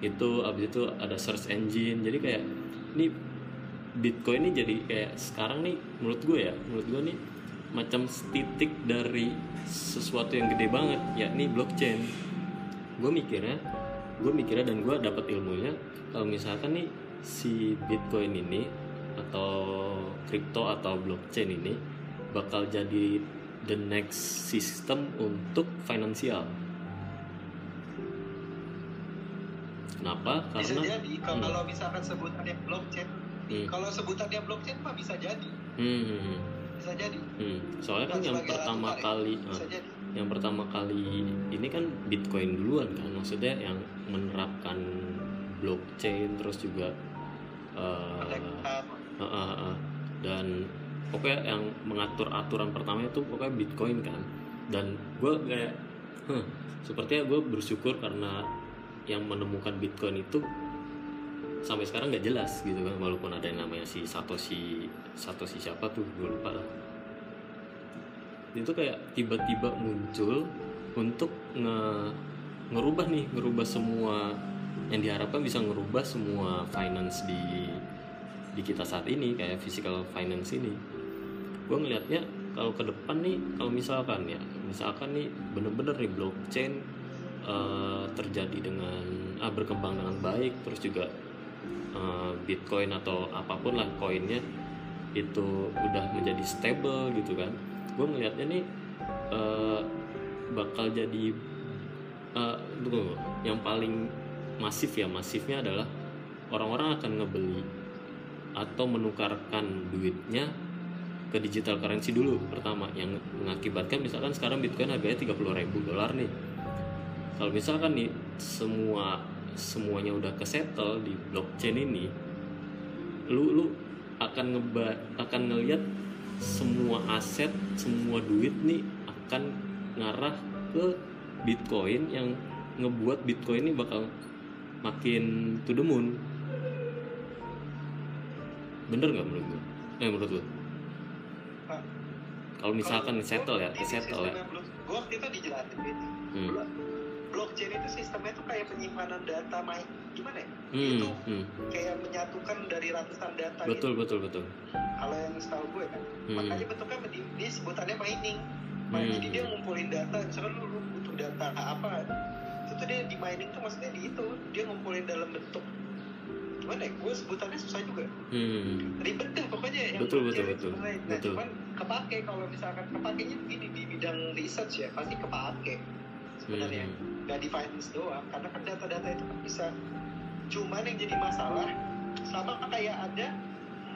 Itu abis itu ada search engine. Jadi kayak ini bitcoin ini jadi kayak sekarang nih menurut gue ya menurut gue nih macam titik dari sesuatu yang gede banget yakni blockchain. Gue mikirnya gue mikirnya dan gue dapat ilmunya kalau misalkan nih si bitcoin ini atau crypto atau blockchain ini bakal jadi the next system untuk finansial. Kenapa? Bisa karena jadi kalau kalau misalkan sebutannya blockchain Hmm. kalau sebutannya blockchain mah bisa jadi. Hmm, hmm, hmm, bisa jadi. Hmm. soalnya kan Dan yang pertama kali bisa ah, jadi. yang pertama kali ini kan Bitcoin duluan kan maksudnya yang menerapkan blockchain terus juga Mereka, eh, eh, eh, dan pokoknya yang mengatur aturan pertama itu pokoknya Bitcoin kan. Dan gue kayak huh, sepertinya gue bersyukur karena yang menemukan Bitcoin itu sampai sekarang nggak jelas gitu kan walaupun ada yang namanya si Satoshi Satoshi siapa tuh gue lupa lah. Itu kayak tiba-tiba muncul untuk nge ngerubah nih ngerubah semua yang diharapkan bisa ngerubah semua finance di di kita saat ini kayak physical finance ini. Gue ngelihatnya kalau ke depan nih kalau misalkan ya misalkan nih bener-bener nih blockchain eh, terjadi dengan ah, berkembang dengan baik terus juga eh, bitcoin atau apa pun lah koinnya itu udah menjadi stable gitu kan. Gue ngelihatnya nih eh, bakal jadi eh, tunggu, yang paling masif ya masifnya adalah orang-orang akan ngebeli atau menukarkan duitnya ke ke digital currency dulu pertama. Yang mengakibatkan misalkan sekarang Bitcoin harganya 30 ribu dolar nih. Kalau misalkan nih semua semuanya udah kesettle di blockchain ini lu lu akan ngeba akan ngelihat semua aset semua duit nih akan ngarah ke Bitcoin yang ngebuat Bitcoin ini bakal makin to the moon bener nggak menurut lu? Eh menurut lu? Pak, Kalau misalkan settle ya, settle ya. waktu itu dijelasin Fit. Hmm. Blo- Blockchain itu sistemnya itu kayak penyimpanan data main gimana ya? Hmm, Itu hmm. kayak menyatukan dari ratusan data Betul, gitu. betul, betul. Kalau yang setahu gue kan. Hmm. Makanya bentuknya di- dia sebutannya mining. Hmm. Jadi dia ngumpulin data, misalkan lu, lu butuh data apa, itu tuh dia di mining tuh maksudnya di itu dia ngumpulin dalam bentuk gimana ya? Gue sebutannya susah juga. Hmm. Ribet deh pokoknya yang Betul, betul, betul. sebenarnya. Nah, Betul. cuman kepake kalau misalkan kepakainya begini di bidang research ya pasti kepake sebenarnya. Hmm. Nggak di finance doang, karena kan data-data itu kan bisa. Cuman yang jadi masalah sama kayak ada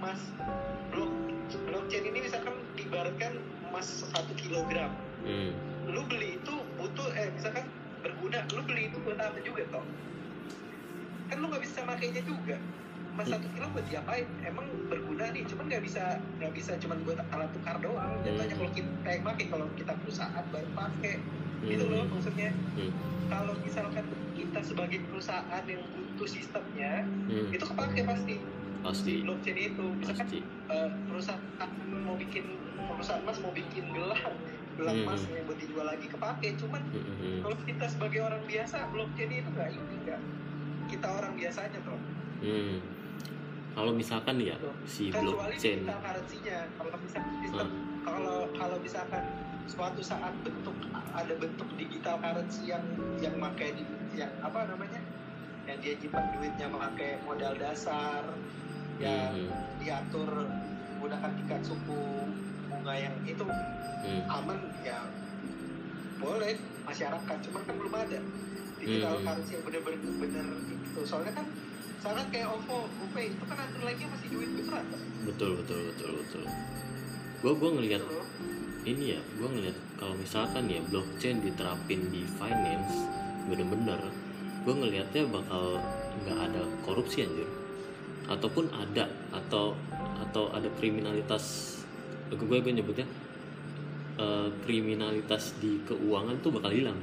emas blok blockchain ini misalkan diibaratkan emas satu kilogram. Hmm. Lu beli itu butuh eh misalkan berguna, lu beli itu buat apa juga toh? Kan lu nggak bisa makainya juga. Emas satu kilo buat diapain? Emang berguna nih, cuman nggak bisa nggak bisa cuman buat alat tukar doang. Hmm. kalau kita yang pakai kalau kita perusahaan baru pakai gitu loh Hmm. maksudnya. Hmm. Kalau misalkan kita sebagai perusahaan yang butuh sistemnya, Hmm. itu kepake pasti Pasti, di blockchain itu. Misalkan pasti. eh, perusahaan mau bikin perusahaan emas mau bikin gelang gelang Hmm. yang buat dijual lagi kepake cuman Hmm, hmm, hmm. kalau kita sebagai orang biasa blockchain itu nggak ini nggak kita orang biasanya tuh Hmm. Kalau misalkan ya si kecuali blockchain, kalau misalkan sistem kalau kalau misalkan suatu saat bentuk ada bentuk digital currency yang yang pakai di yang apa namanya yang dia nyimpan duitnya memakai modal dasar yang Hmm, diatur menggunakan tingkat suku bunga yang itu hmm. aman ya boleh masyarakat cuman kan belum ada digital Hmm. currency yang bener-bener itu soalnya kan sangat kayak OVO, GoPay itu kan underlying-nya masih duit beneran kan? betul, betul, betul, betul. Gue gue ngelihat Gitu. Ini ya, gue ngelihat kalau misalkan ya blockchain diterapin di finance bener-bener, gue ngelihatnya bakal nggak ada korupsi anjir, ataupun ada atau atau ada kriminalitas, gue gue nyebutnya eh, kriminalitas di keuangan tuh bakal hilang.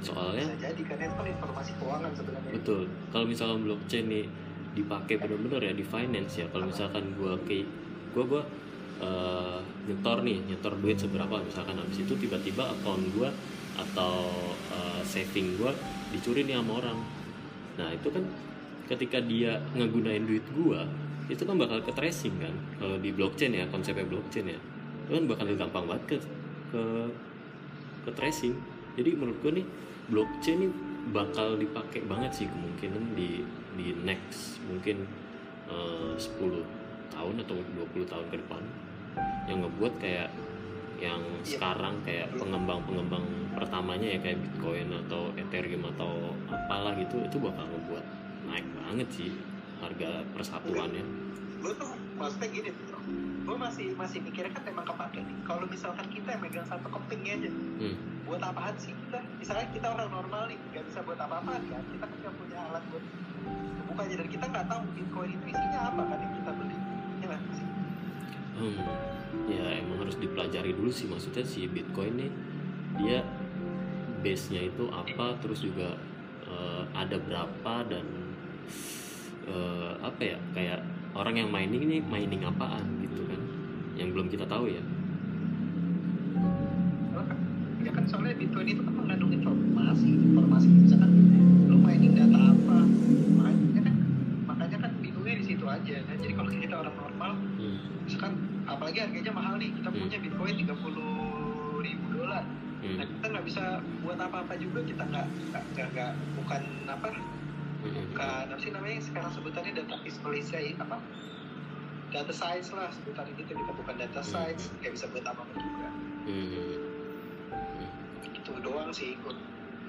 Soalnya bisa jadi kan itu kan informasi keuangan sebenarnya Betul. Kalau misalkan blockchain nih dipakai benar-benar ya di finance ya. Kalau misalkan gua ke gua gua eh, nyetor nih, nyetor duit seberapa misalkan habis itu tiba-tiba akun gua atau eh, saving gua dicuri nih sama orang. Nah, itu kan ketika dia ngegunain duit gua, itu kan bakal ke tracing kan. Kalau di blockchain ya, konsepnya blockchain ya. Itu kan bakal gampang banget ke ke ke tracing. Jadi menurut gua nih blockchain ini bakal dipakai banget sih kemungkinan di di next mungkin eh, 10 tahun atau 20 tahun ke depan yang ngebuat kayak yang Iya. sekarang kayak pengembang-pengembang pertamanya ya kayak Bitcoin atau Ethereum atau apalah gitu itu bakal ngebuat naik banget sih harga persatuannya. gue tuh maksudnya gini gue masih masih mikirnya kan emang kepake nih kalau misalkan kita yang megang satu kepingnya aja Hmm. Buat apaan sih kita? Misalnya kita orang normal nih nggak bisa buat apa-apaan kan? Kita kan nggak punya alat buat bukanya dan kita nggak tahu bitcoin itu isinya apa kan yang kita beli. Ya nggak sih? Hmm, ya emang harus dipelajari dulu sih. Maksudnya si Bitcoin nih dia base-nya itu apa terus juga eh, ada berapa dan eh, apa ya? Kayak orang yang mining ini mining apaan gitu kan? Yang belum kita tahu ya soalnya bitcoin itu kan mengandung informasi informasi misalkan lu mining data apa? Makanya kan makanya kan bingungnya di situ aja kan. Jadi kalau kita orang normal hmm, misalkan apalagi harganya mahal nih kita Hmm. punya bitcoin 30 ribu dolar. Hmm, nah kita nggak bisa buat apa-apa juga kita nggak nggak bukan apa bukan apa sih namanya sekarang sebutannya data visualisasi apa? Data science lah sebutannya gitu kita bukan data science nggak bisa buat apa-apa juga. Hmm. Itu doang sih ikut.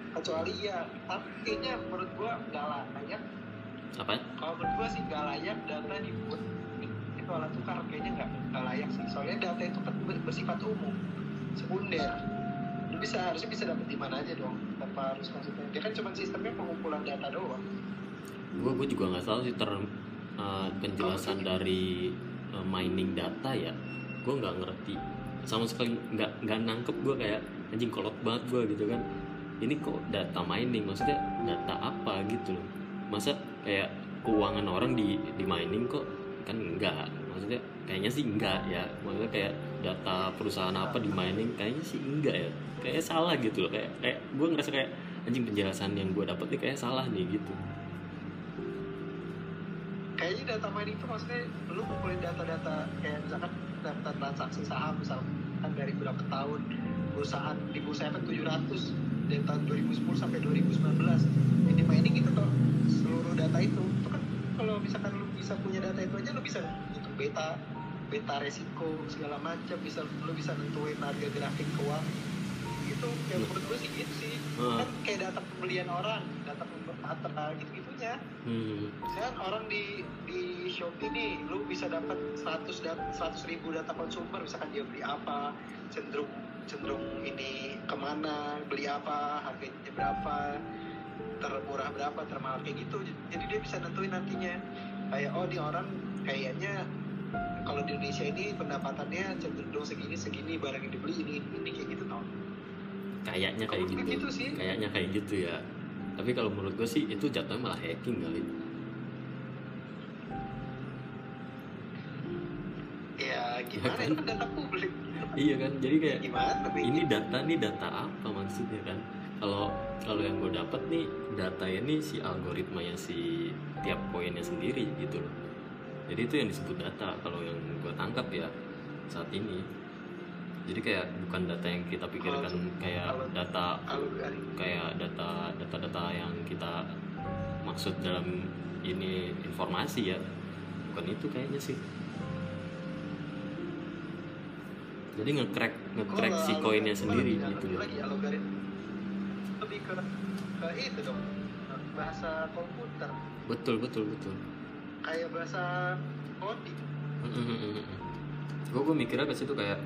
Kecuali ya tapi kayaknya menurut gua nggak layak. Apa? Kalau menurut gua sih nggak layak data dibuat itu alat tukar kayaknya nggak nggak layak sih. Soalnya data itu kan ber- bersifat umum sekunder. Lu bisa harusnya bisa dapet di mana aja dong tanpa harus maksudnya. Dia kan cuma sistemnya pengumpulan data doang. Gue gue juga nggak tahu sih ter uh, penjelasan dari uh, mining data ya. Gue nggak ngerti. Sama sekali nggak nggak nangkep gue kayak anjing kolot banget gue gitu kan. Ini kok data mining? Maksudnya data apa gitu loh? Masa kayak keuangan orang di di mining kok kan enggak? Maksudnya kayaknya sih enggak ya. Maksudnya kayak data perusahaan apa di mining kayaknya sih enggak ya. Kayak salah gitu loh. Kayak kayak gue ngerasa kayak anjing penjelasan yang gue dapet nih kayak salah nih gitu. Kayaknya data mining itu maksudnya lu kumpulin data-data kayak misalkan data transaksi saham misalkan dari berapa tahun perusahaan di bursa efek 700 dari tahun 2010 sampai 2019 ini mining itu tuh seluruh data itu. Itu kan kalau misalkan lu bisa punya data itu aja lu bisa hitung beta beta resiko segala macam. Bisa lu bisa nentuin harga grafik keuangan itu kayak menurut gue sih gitu sih. Ah. kan kayak data pembelian orang data pembelian gitu gitunya hmm. kan orang di di Shopee nih lu bisa dapat 100 dan 100 ribu data konsumer. Misalkan dia beli apa cenderung cenderung ini ke mana beli apa harganya berapa termurah berapa termahal kayak gitu. Jadi dia bisa nentuin nantinya. Kayak oh di orang kayaknya kalau di Indonesia ini pendapatannya cenderung segini segini barang yang dibeli ini ini kayak gitu tau kayaknya kayak gitu. gitu sih. kayaknya kayak gitu ya. Tapi kalau menurut gue sih itu jatuhnya malah hacking kali. Ya gimana kan? itu kan data publik iya kan? Jadi kayak gimana tapi ini data nih data apa maksudnya kan? Kalau kalau yang gue dapat nih data ini si algoritmanya si tiap koinnya sendiri gitu loh. Jadi itu yang disebut data kalau yang gue tangkap ya saat ini. Jadi kayak bukan data yang kita pikirkan kayak data kayak data data-data yang kita maksud dalam ini informasi ya. Bukan itu kayaknya sih jadi nge-crack nge-crack si koinnya sendiri gitu loh. Algoritma lebih ke, ke itu dong. Bahasa komputer. Betul betul betul. Kayak bahasa coding gue gue mikirnya ke situ kayak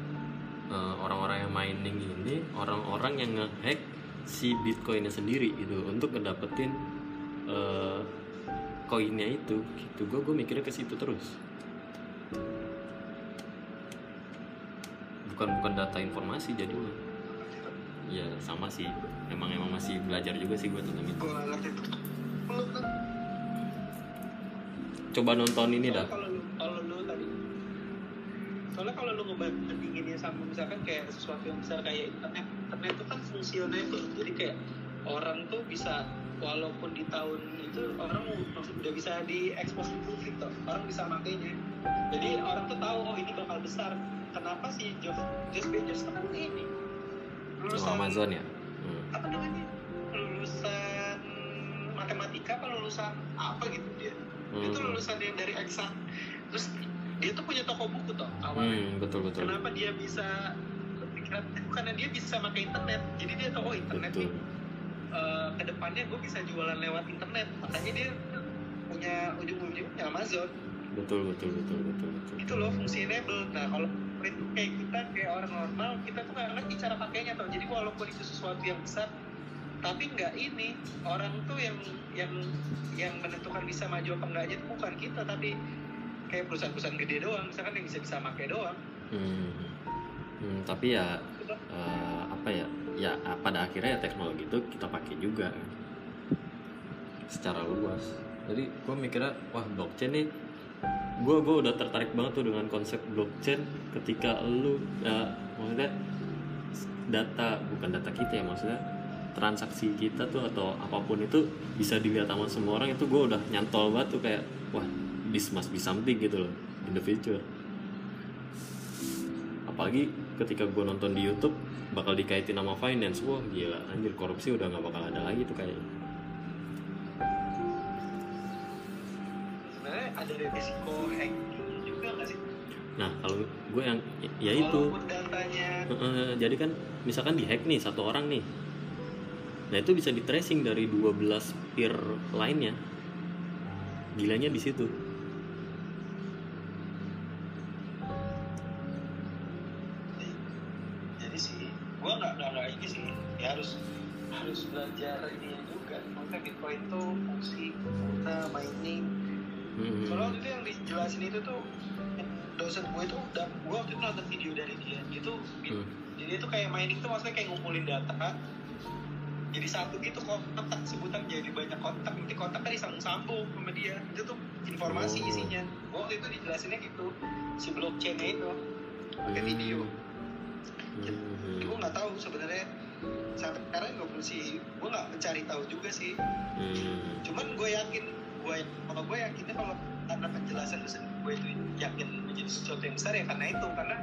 eh, orang-orang yang mining ini orang-orang yang ngehack si bitcoinnya sendiri gitu untuk ngedapetin eh, koinnya itu gitu. Gue gue mikirnya ke situ terus bukan bukan data informasi jadinya. Ya sama sih. Emang emang masih belajar juga sih gue tentang itu coba nonton ini dah. kalau lu tadi soalnya kalau lu ngebandinginnya sama misalkan kayak sesuatu yang besar kayak internet internet itu kan fungsionable jadi kayak orang tuh bisa walaupun di tahun itu orang udah bisa diekspos di publik tuh orang bisa makainya. Jadi orang tuh tahu oh ini bakal besar kenapa sih Jeff Jeff Bezos kan ini? Oh, lulusan Amazon ya? Hmm. apa namanya? Lulusan matematika apa lulusan apa gitu dia? Itu Hmm. lulusan yang dari eksak terus dia tuh punya toko buku toh awalnya. Hmm, betul betul. Kenapa dia bisa kepikiran karena dia bisa pakai internet? Jadi dia tahu oh internet betul. Nih eh, ke depannya gue bisa jualan lewat internet. Makanya dia punya ujung-ujungnya Amazon. Betul betul betul betul betul itu loh fungsi enable. Nah kalau itu. Kayak kita kayak orang normal kita tuh nggak ngerti cara pakainya tau. Jadi walaupun itu sesuatu yang besar tapi nggak ini. Orang tuh yang yang yang menentukan bisa maju apa enggaknya itu bukan kita tapi kayak perusahaan-perusahaan gede doang. Misalkan yang bisa bisa pakai doang. Hmm. Hmm, tapi ya eh, apa ya? Ya pada akhirnya ya teknologi itu kita pakai juga kan. secara luas. Jadi gue mikirnya wah blockchain nih gue gue udah tertarik banget tuh dengan konsep blockchain ketika lu ya, maksudnya data bukan data kita ya maksudnya transaksi kita tuh atau apa pun itu bisa dilihat sama semua orang itu gue udah nyantol banget tuh kayak wah this must be something gitu loh in the future. Apalagi ketika gue nonton di YouTube bakal dikaitin sama finance wah gila anjir korupsi udah nggak bakal ada lagi tuh kayaknya ada resiko hacking juga nggak sih? Nah kalau gue yang ya itu. Datanya. Heeh, jadi kan misalkan dihack nih satu orang nih. Nah itu bisa di tracing dari 12 peer lainnya. Gilanya di situ. Jadi sih gua nggak nggak ini sih. Ya harus harus belajar ini juga. Makanya bitcoin tuh fungsi kita mining Hmm. soalnya waktu itu yang dijelasin itu tuh dosen gue itu udah gue waktu itu nonton video dari dia itu Hmm. jadi itu kayak mining tuh maksudnya kayak ngumpulin data jadi satu gitu kontak sebutan jadi banyak kontak nanti kontaknya disambung-sambung sama dia itu tuh informasi Oh. isinya gue waktu itu dijelasinnya gitu si blockchainnya itu pakai video Hmm. gue nggak tahu sebenarnya sampai sekarang gue masih gue nggak mencari tahu juga sih Hmm. cuman gue yakin gue kalau gue yakinnya kalau karena penjelasan dosen gue itu yakin menjadi sesuatu yang besar ya karena itu. Karena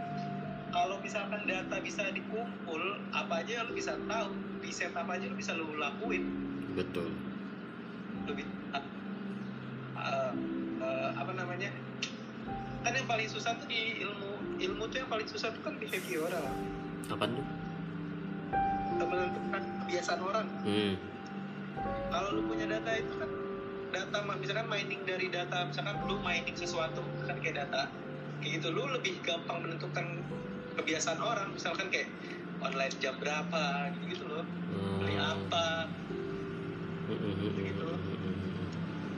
kalau misalkan data bisa dikumpul apa aja lu bisa tahu riset apa aja lu bisa lu lakuin. Betul. Lebih uh, uh, apa namanya? Kan yang paling susah tuh di ilmu ilmu tuh yang paling susah tuh kan behavioral apaan tuh? Menentukan kebiasaan orang. Hmm. kalau lu punya data itu kan data misalkan mining dari data misalkan lu mining sesuatu kan kayak data kayak gitu lu lebih gampang menentukan kebiasaan orang misalkan kayak online jam berapa gitu gitu loh beli Hmm. apa Gitu. hmm.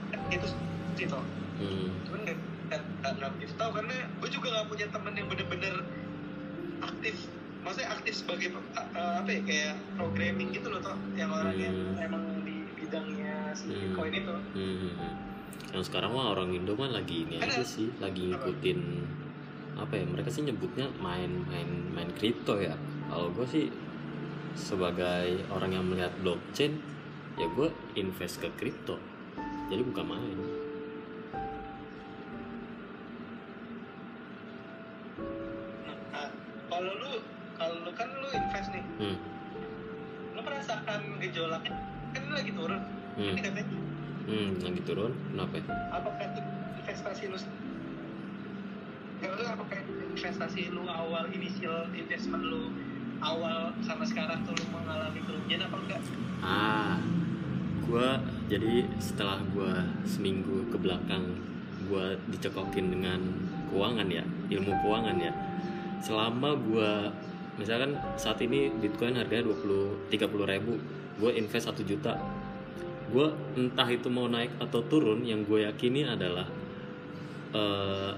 kan itu sih toh Hmm. cuman nggak- nggak begitu tahu karena gue juga nggak punya temen yang bener-bener aktif maksudnya aktif sebagai uh, uh, apa ya kayak programming gitu loh toh yang orang yang Hmm. emang di bidangnya si Hmm. Bitcoin itu Hmm, hmm, hmm. Yang sekarang mah orang Indo mah lagi ini aja sih, lagi ngikutin apa ya? Mereka sih nyebutnya main main main kripto ya. Kalau gue sih sebagai orang yang melihat blockchain, ya gue invest ke kripto. Jadi bukan main. Nah, kalau lu kalau lu kan lu invest nih, Hmm. lu merasakan gejolaknya kan lu lagi turun. Hmm. Ini katanya Hmm, lagi turun. Kenapa? ya? apakah investasi lu Ya lu apakah investasi lu awal initial investment lu awal sama sekarang tuh lu mengalami kerugian apa enggak? Ah, gua jadi setelah gua seminggu ke belakang gua dicekokin dengan keuangan ya, ilmu keuangan ya. Selama gua misalkan saat ini Bitcoin harganya 20 30 ribu, gue invest 1 juta. Gue entah itu mau naik atau turun, yang gue yakini adalah eh,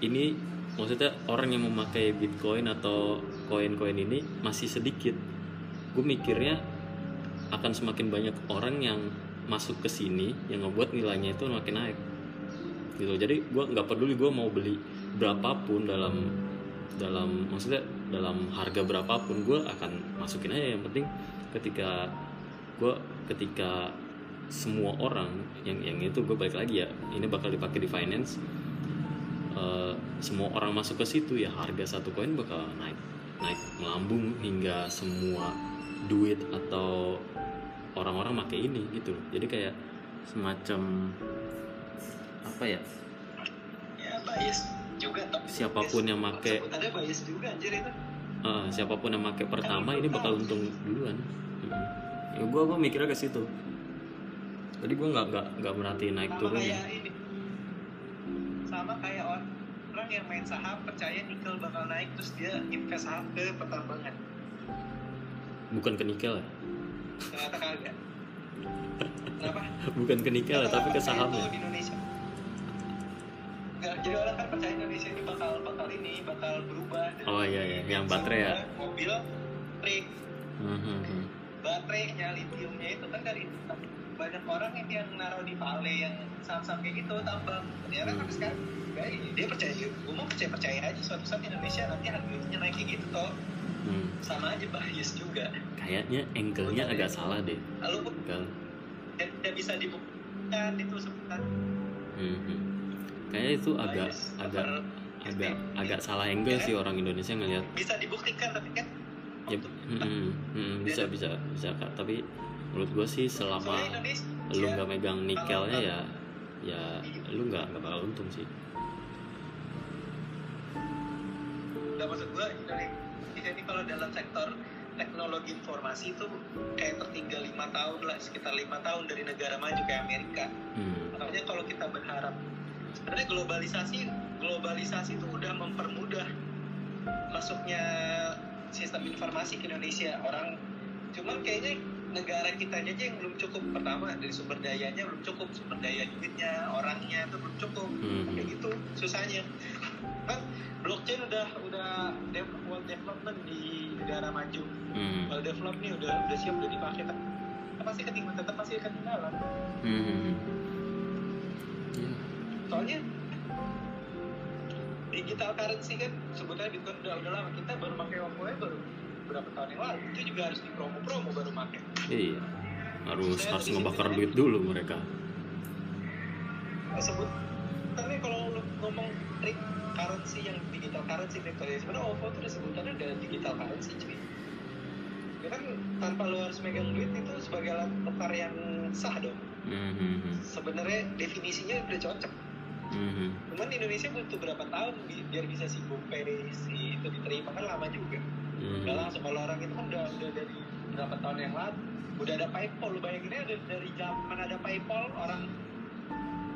ini maksudnya orang yang memakai Bitcoin atau koin-koin ini masih sedikit. Gue mikirnya akan semakin banyak orang yang masuk ke sini yang ngebuat nilainya itu makin naik. Gitu. Jadi gue nggak peduli gue mau beli berapapun dalam dalam maksudnya dalam harga berapapun gue akan masukin aja. Yang penting ketika gue ketika semua orang yang yang itu gue balik lagi ya ini bakal dipakai di finance eh, semua orang masuk ke situ ya harga satu koin bakal naik naik melambung hingga semua duit atau orang-orang pakai ini gitu loh jadi kayak semacam apa ya Ya bias juga. Siapa pun yang make- ada bias juga anjir itu. eh, siapa pun yang pakai pertama ini bakal untung duluan Mm-mm. Ya gue gua mikirnya ke situ jadi gue nggak nggak nggak merhatiin naik Sama turun kayak ini. Sama kayak orang yang main saham percaya nikel bakal naik terus dia invest saham ke pertambangan. bukan ke nikel ya Ternyata kagak. Kenapa? bukan ke nikel ya tapi ke saham ya di Indonesia. Nggak, jadi orang kan percaya Indonesia ini bakal bakal ini bakal berubah. Oh, iya, iya. Yang baterai ya? Mobil listrik, Mhm. Baterainya, litiumnya itu kan dari banyak orang yang, yang naruh di Vale yang saham-saham kayak gitu tambang. Ternyata Hmm. sampai sekarang dia percaya, gue mau percaya percaya aja suatu saat Indonesia nanti harganya naik kayak gitu toh Hmm. sama aja bias juga. kayaknya angle-nya agak salah deh Lalu tidak bisa dibuktikan itu sebentar. Mhm. kayaknya itu agak Bias agak agak agak salah angle Ya. sih orang Indonesia ngelihat bisa dibuktikan tapi kan ya mm-mm, mm-mm, bisa bisa bisa kak. Tapi menurut gue sih selama lu nggak megang nikelnya ya ya lu nggak nggak bakal untung sih. Nggak maksud gue Indonesia ini kalau dalam sektor teknologi informasi itu kayak tertinggal lima tahun lah sekitar lima tahun dari negara maju kayak Amerika. Hmm. makanya kalau kita berharap sebenarnya globalisasi globalisasi itu udah mempermudah masuknya sistem informasi ke Indonesia. Orang cuman kayaknya negara kita aja yang belum cukup. Pertama dari sumber dayanya belum cukup. Sumber daya duitnya orangnya itu belum cukup. Hmm. kayak gitu susahnya. Kan blockchain udah udah world development di negara maju. Hmm. well develop nih udah udah siap udah dipakai. Tapi pasti ketinggalan. Tetap pasti ketinggalan. Hmm. Ya. soalnya digital currency kan sebetulnya bitcoin udah udah lama. Kita baru pakai Oppo baru berapa tahun yang lalu. Itu juga harus di promo promo baru pakai. Iya. Harus Saya harus ngebakar duit dulu mereka. Sebut. Tapi kalau lu ngomong trik currency yang digital currency crypto ya sebenarnya OVO tuh udah sebutannya udah digital currency cuy. Ya kan tanpa lu harus megang duit itu sebagai alat tukar yang sah dong. Hmm. hmm, sebenarnya definisinya udah cocok hmm, hmm. cuman Indonesia butuh berapa tahun bi- biar bisa si GoPay si itu diterima kan lama juga Hmm. Udah langsung kalau orang itu kan udah udah dari berapa tahun yang lalu udah ada PayPal lu bayangin aja dari, dari zaman ada PayPal orang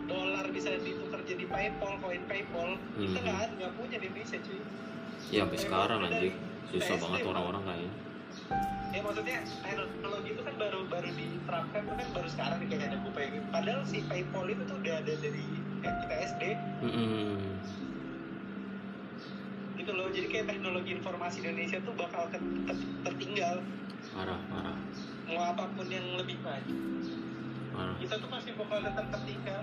dolar bisa ditukar jadi PayPal koin PayPal kita Hmm. nggak nggak punya di Indonesia cuy Ya sampai sekarang dari Susah PSD, banget orang-orang kayaknya. ya maksudnya teknologi itu kan baru baru diterapkan itu kan baru sekarang nih kayak ada gitu. padahal si PayPal itu tuh udah ada dari kayak kita SD Hmm. gitu loh jadi kayak teknologi informasi Indonesia tuh bakal ke- ter- tertinggal Parah, parah. mau apa pun yang lebih maju Parah. kita tuh pasti bakal tetap tertinggal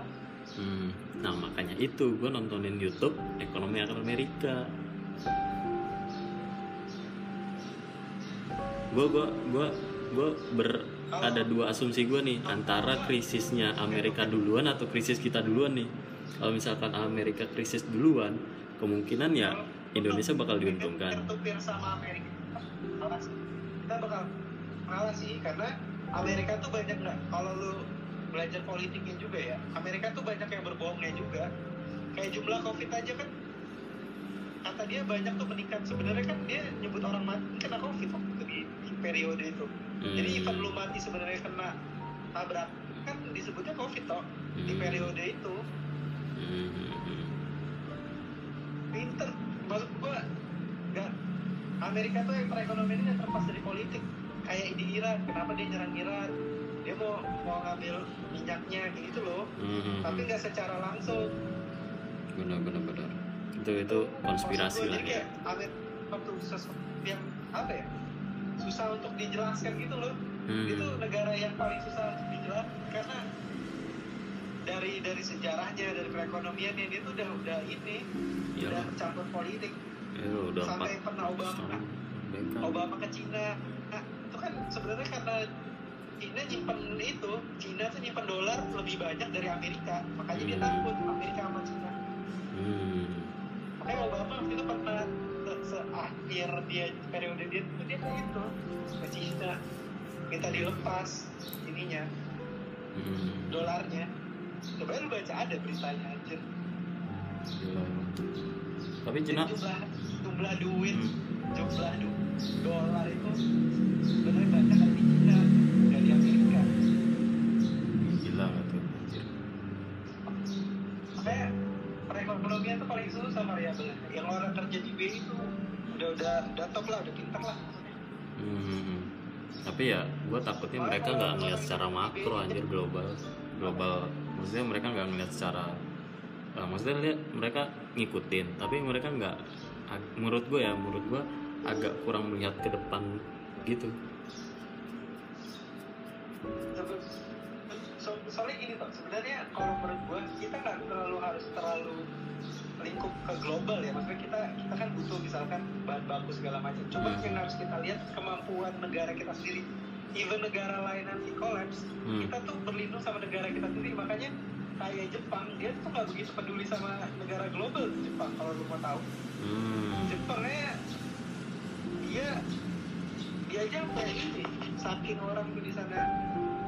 Hmm. Nah makanya itu gue nontonin YouTube ekonomi Amerika. Gue gue gue gue ber ada dua asumsi gue nih antara krisisnya Amerika duluan atau krisis kita duluan nih. Kalau misalkan Amerika krisis duluan, kemungkinan ya Indonesia bakal diuntungkan. Tertupir sama Amerika. Kita bakal kalah sih karena Amerika tuh banyak nggak? Kalau lu belajar politiknya juga ya Amerika tuh banyak yang berbohongnya juga. Kayak jumlah covid aja kan kata dia banyak tuh meningkat. Sebenarnya kan dia nyebut orang mati kena covid waktu itu di, di periode itu. Jadi Hmm. event lu mati sebenarnya kena tabrak kan disebutnya covid toh di Hmm. periode itu Hmm, hmm, pinter maksud gua nggak Amerika tuh yang perekonomian ini terlepas dari politik. Kayak di Iran kenapa dia nyerang Iran? Dia mau mau ngambil minyaknya kayak gitu loh. Hmm, hmm, tapi nggak secara langsung. Benar benar benar. Itu itu konspirasi lah ya. Amerika waktu sesuatu yang apa ya susah untuk dijelaskan gitu loh. Hmm. itu negara yang paling susah untuk dijelaskan karena dari dari sejarahnya dari perekonomiannya dia tuh udah udah ini udah Iyalah. campur politik Ya, udah sampai pernah Obama. Obama ke Cina nah, itu kan sebenarnya karena Cina nyimpen itu Cina tuh nyimpen dolar lebih banyak dari Amerika makanya dia Hmm. takut Amerika sama Cina Hmm. makanya Obama waktu itu pernah se- seakhir dia periode dia itu dia kayak gitu ke Cina minta dilepas ininya Hmm. dolarnya coba lu baca ada beritanya anjir Gila. Tapi Cina jumlah jumlah duit Hmm. jumlah du dolar itu sebenarnya banyak dari Cina dari Amerika gila gak tuh anjir. makanya perekonomian tuh paling susah variabelnya yang orang kerja di BI itu udah udah udah top lah udah pintar lah Hmm. Tapi ya gue takutnya mereka nggak ngeliat secara makro anjir global global maksudnya mereka nggak ngeliat secara eh, maksudnya lihat mereka ngikutin tapi mereka nggak menurut gue ya menurut gue agak kurang melihat ke depan gitu. So, soalnya gini toh sebenarnya kalau menurut gua kita nggak terlalu harus terlalu lingkup ke global ya. Maksudnya kita kita kan butuh misalkan bahan baku segala macam. Cuma Hmm. yang harus kita lihat kemampuan negara kita sendiri even negara lain nanti kolaps Hmm. kita tuh berlindung sama negara kita sendiri makanya kayak Jepang dia tuh nggak begitu peduli sama negara global Jepang kalau lu mau tahu hmm. Jepangnya dia dia aja kayak ini saking orang tuh di sana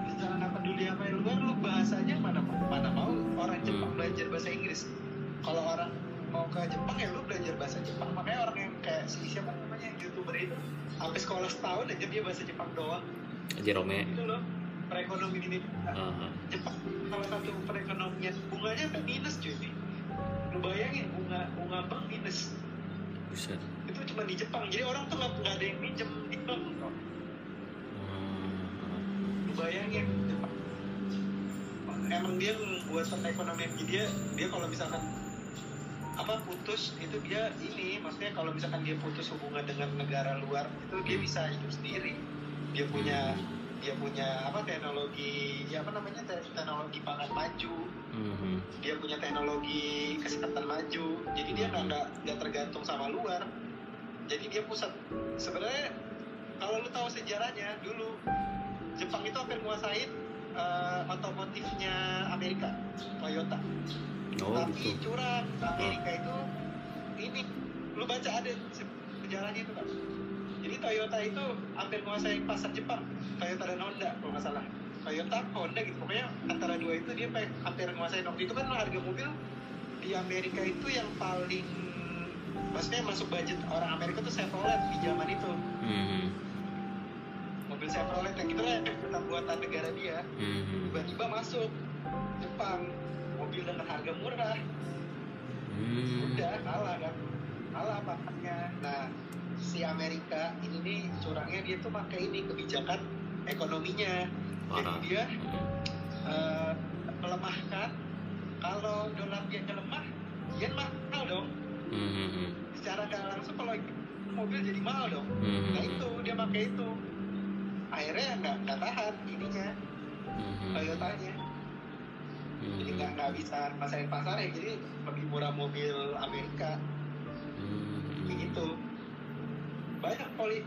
di sana nggak peduli apa yang luar lu bahasanya mana mana mau orang Jepang Hmm. belajar bahasa Inggris kalau orang mau ke Jepang ya lu belajar bahasa Jepang makanya orang yang kayak si siapa namanya youtuber itu sampai sekolah setahun aja dia bahasa Jepang doang Jerome itu loh perekonomian ini. Jepang salah satu perekonomian bunganya sampai minus cuy. Lu bayangin bunga bunga bank minus. Buset. Itu cuma di Jepang. Jadi orang tuh nggak ada yang minjem di bank kok. Hmm, lu bayangin Jepang. Emang dia buat perekonomian. Dia dia kalau misalkan apa putus itu dia ini maksudnya kalau misalkan dia putus hubungan dengan negara luar itu dia bisa hidup sendiri dia punya dia punya apa teknologi ya apa namanya te- teknologi pangan maju. Mhm. dia punya teknologi kesehatan maju. Jadi dia nggak nggak nggak tergantung sama luar. Jadi dia pusat. Sebenarnya kalau lu tahu sejarahnya dulu Jepang itu hampir nguasain eh, otomotifnya Amerika Toyota. Oh tapi gitu. curang Amerika itu ini. Lu baca ada se- sejarahnya itu kan jadi Toyota itu hampir menguasai pasar Jepang. Toyota dan Honda kalau nggak salah. Toyota Honda gitu. Pokoknya antara dua itu dia hampir menguasai. Waktu itu kan harga mobil di Amerika itu yang paling maksudnya masuk budget orang Amerika tuh Chevrolet di zaman itu. Mhm, mobil Chevrolet yang itu lah yang buatan negara dia. Mhm, tiba-tiba masuk Jepang. Mobil dengan harga murah. Hmm. udah kalah kan? Kalah paketnya nah si Amerika ini nih curangnya dia tuh pakai ini kebijakan ekonominya. Jadi dia eh, melemahkan. Kalau dolar dia lemah yen mahal dong. Mhm, secara nggak langsung kalau mobil jadi mahal dong. Mhm, nah itu dia pakai itu. Akhirnya nggak nggak tahan ininya mhm, Toyotanya. Jadi mhm, nggak nggak bisa masain pasar ya jadi lebih murah mobil Amerika. Mhm. gitu banyak poli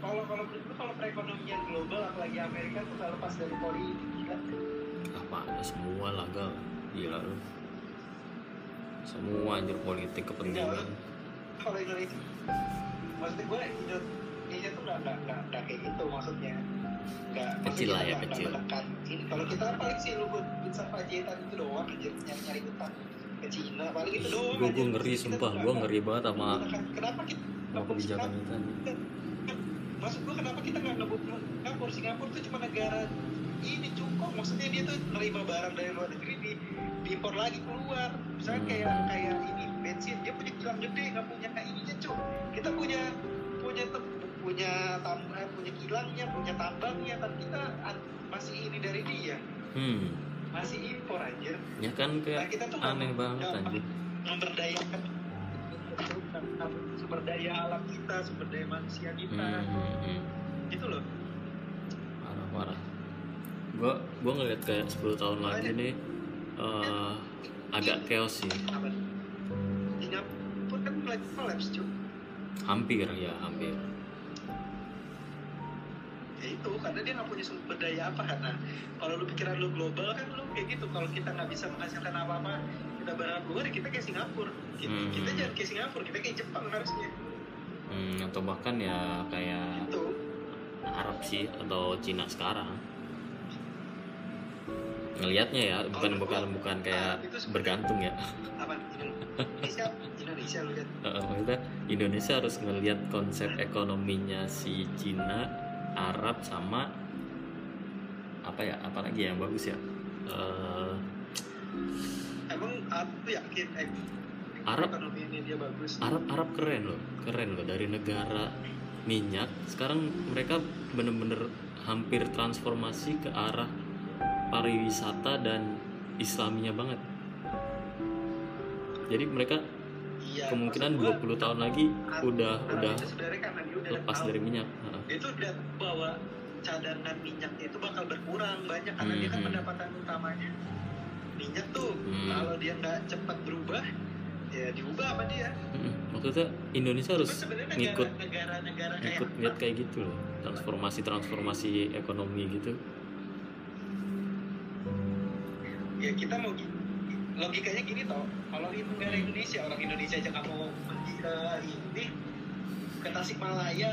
kalau kalau menurut kalau perekonomian global apalagi Amerika tuh nggak lepas dari politik gila apa semua lah gal. Gila lu. Semua anjir politik kepentingan. Kalau Indonesia maksudnya gue Indonesia tuh nggak nggak nggak nggak kayak gitu maksudnya. Nggak Kecil lah ya, nggak- kecil. ini kalau kita kan paling sih lu buat bisa pajetan itu doang aja nyari nyari utang ke Cina paling itu doang gue gue ngeri sumpah gue ngeri banget sama kenapa kita sama kebijakan itu anjir. maksud gua kenapa kita nggak ngebut Singapura? Singapura tuh cuma negara ini cukup maksudnya dia tuh nerima barang dari luar negeri di diimpor lagi keluar. Misalnya Hmm. kayak kayak ini bensin. Dia punya kilang gede nggak punya kayak ininya cuk. Kita punya punya tem- punya tam eh, punya kilangnya punya tambangnya tapi kita masih ini dari dia. Hmm. Masih impor anjir. Ya kan nah kayak kita tuh aneh banget anjir. memberdayakan sumber daya alam kita sumber daya manusia kita. Hmm, hmm, hmm. gitu loh. Parah parah. Gue gue ngeliat kayak 10 tahun lagi nih eh, agak chaos sih. Singapura kan lagi kolaps cuy hampir ya hampir. Ya itu karena dia nggak punya sumber daya apa nah kalau lu pikiran lu global kan lu kayak gitu. Kalau kita nggak bisa menghasilkan apa apa kita berharap keluar kita kayak Singapura. Kita, Hmm. kita jangan kayak Singapura kita kayak Jepang harusnya. Hmm, atau bahkan ya kayak itu. Arab sih atau Cina sekarang. Ngelihatnya ya bukan bukan bukan kayak Itu sebenarnya- bergantung ya. apa? Indonesia Indonesia lu lihat. Maksudnya Indonesia harus ngelihat konsep ekonominya si Cina, Arab sama apa ya, apalagi yang bagus ya. Emang aku yakin eh, Arab ekonomi ini dia bagus Arab Arab keren loh, keren loh dari negara minyak sekarang mereka bener-bener hampir transformasi ke arah pariwisata dan islaminya banget. Jadi mereka iya kemungkinan maksud gua, 20 tahun lagi Arab- udah Arab udah itu lepas tahu dari minyak. Tuh udah bahwa cadangan minyaknya itu bakal berkurang banyak karena dia kan Mhm. pendapatan utamanya minyak tuh Hmm. kalau dia nggak cepat berubah ya diubah sama dia. Mm-mm. Maksudnya Indonesia harus sebenarnya ngikut negara, negara-negara kayak ngikut lihat kayak gitu loh. Transformasi transformasi ekonomi gitu. Ya kita mau gi- logikanya gini toh. Kalau di negara Indonesia orang Indonesia aja mau pergi ke ini ke Tasikmalaya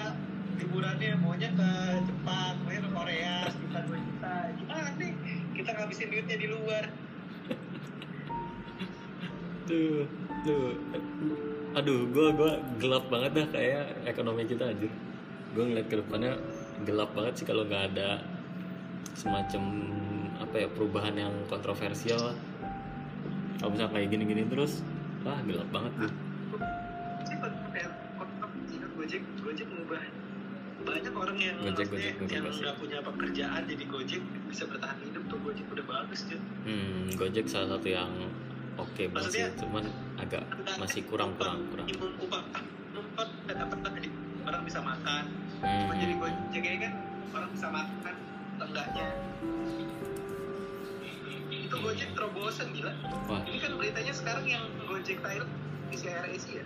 liburannya maunya ke Jepang maunya ke Korea sejuta dua juta. Gimana nih kita ngabisin duitnya di luar tuh tuh. Aduh gua gua gelap banget dah kayak ekonomi kita aja gue ngeliat ke depannya gelap banget sih kalau nggak ada semacam apa ya perubahan yang kontroversial lah. Kalau misalnya kayak gini-gini terus wah gelap banget tuh kan Gojek. Gojek mengubah banyak orang yang Gojek, yang nggak punya pekerjaan jadi Gojek bisa bertahan hidup tuh Gojek udah bagus tuh hmm, Gojek salah satu yang oke banget sih Maksudnya- cuman agak masih kurang. kurang kurang upah upah nggak dapat jadi orang bisa makan. Hmm, cuma jadi Gojek ini kan? Orang bisa makan enggaknya itu Gojek terobosan gila. Wah. Ini kan beritanya sekarang yang Gojek Thailand di Air Asia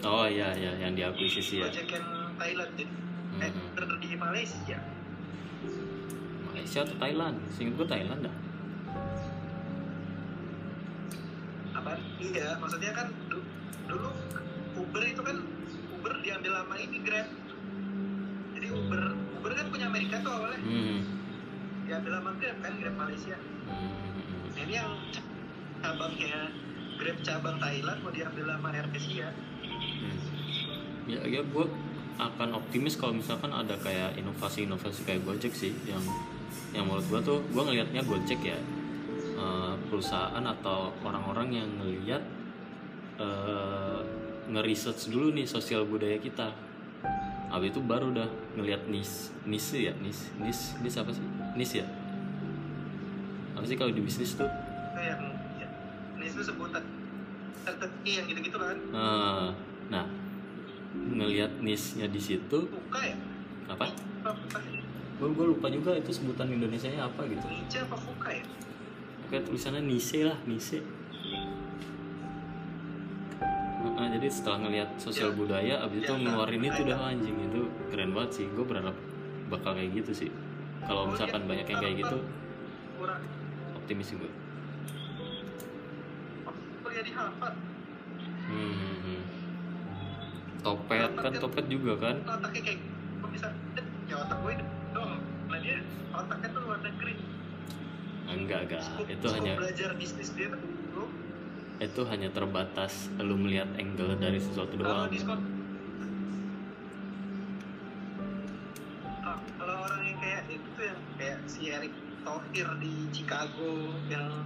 oh iya iya yang diakuisisi ya. Gojek yang Thailand jadi eh Hmm. di Malaysia. Malaysia atau Thailand? Singkat gue Thailand dah apa iya maksudnya kan du- dulu Uber itu kan Uber diambil lama ini Grab jadi Uber Uber kan punya Amerika tuh awalnya hmm. diambil lama Grab kan Grab Malaysia Hmm. Nah, ini yang cabangnya Grab cabang Thailand mau diambil lama Air Asia Hmm. Ya, ya gue akan optimis kalau misalkan ada kayak inovasi-inovasi kayak Gojek sih yang yang menurut gue tuh gue ngelihatnya Gojek ya eh, perusahaan atau orang-orang yang ngelihat eh, nge-research dulu nih sosial budaya kita. Habis itu baru dah ngelihat nis nis ya? Nis nis nis apa sih? Nis ya? Apa sih kalau di bisnis tuh? Yang ya, ini itu sebutan. Tertentu yang gitu-gitu kan? Eh, nah ngelihat nisnya di situ. Buka ya? Apa? Gue lupa juga itu sebutan Indonesia nya apa gitu. Ninja apa buka ya oke tulisannya nise lah nise Nah, jadi setelah ngelihat sosial Ya. budaya abis itu Ya, ngeluarin itu udah anjing. Itu keren banget sih. Gue berharap bakal kayak gitu sih. Kalau misalkan ya. banyak yang kayak gitu kurang optimis sih gue hmm. topet kan topet juga kan? Otaknya kayak bisa? Ya otak gue dong. Nah dia otaknya tuh luar negeri enggak enggak. Scope- itu scope hanya belajar bisnis dia lu itu hanya terbatas lu melihat angle dari sesuatu kalau doang. Sekolah Ah, kalau orang yang kayak itu tuh yang kayak si Eric Thohir di Chicago yang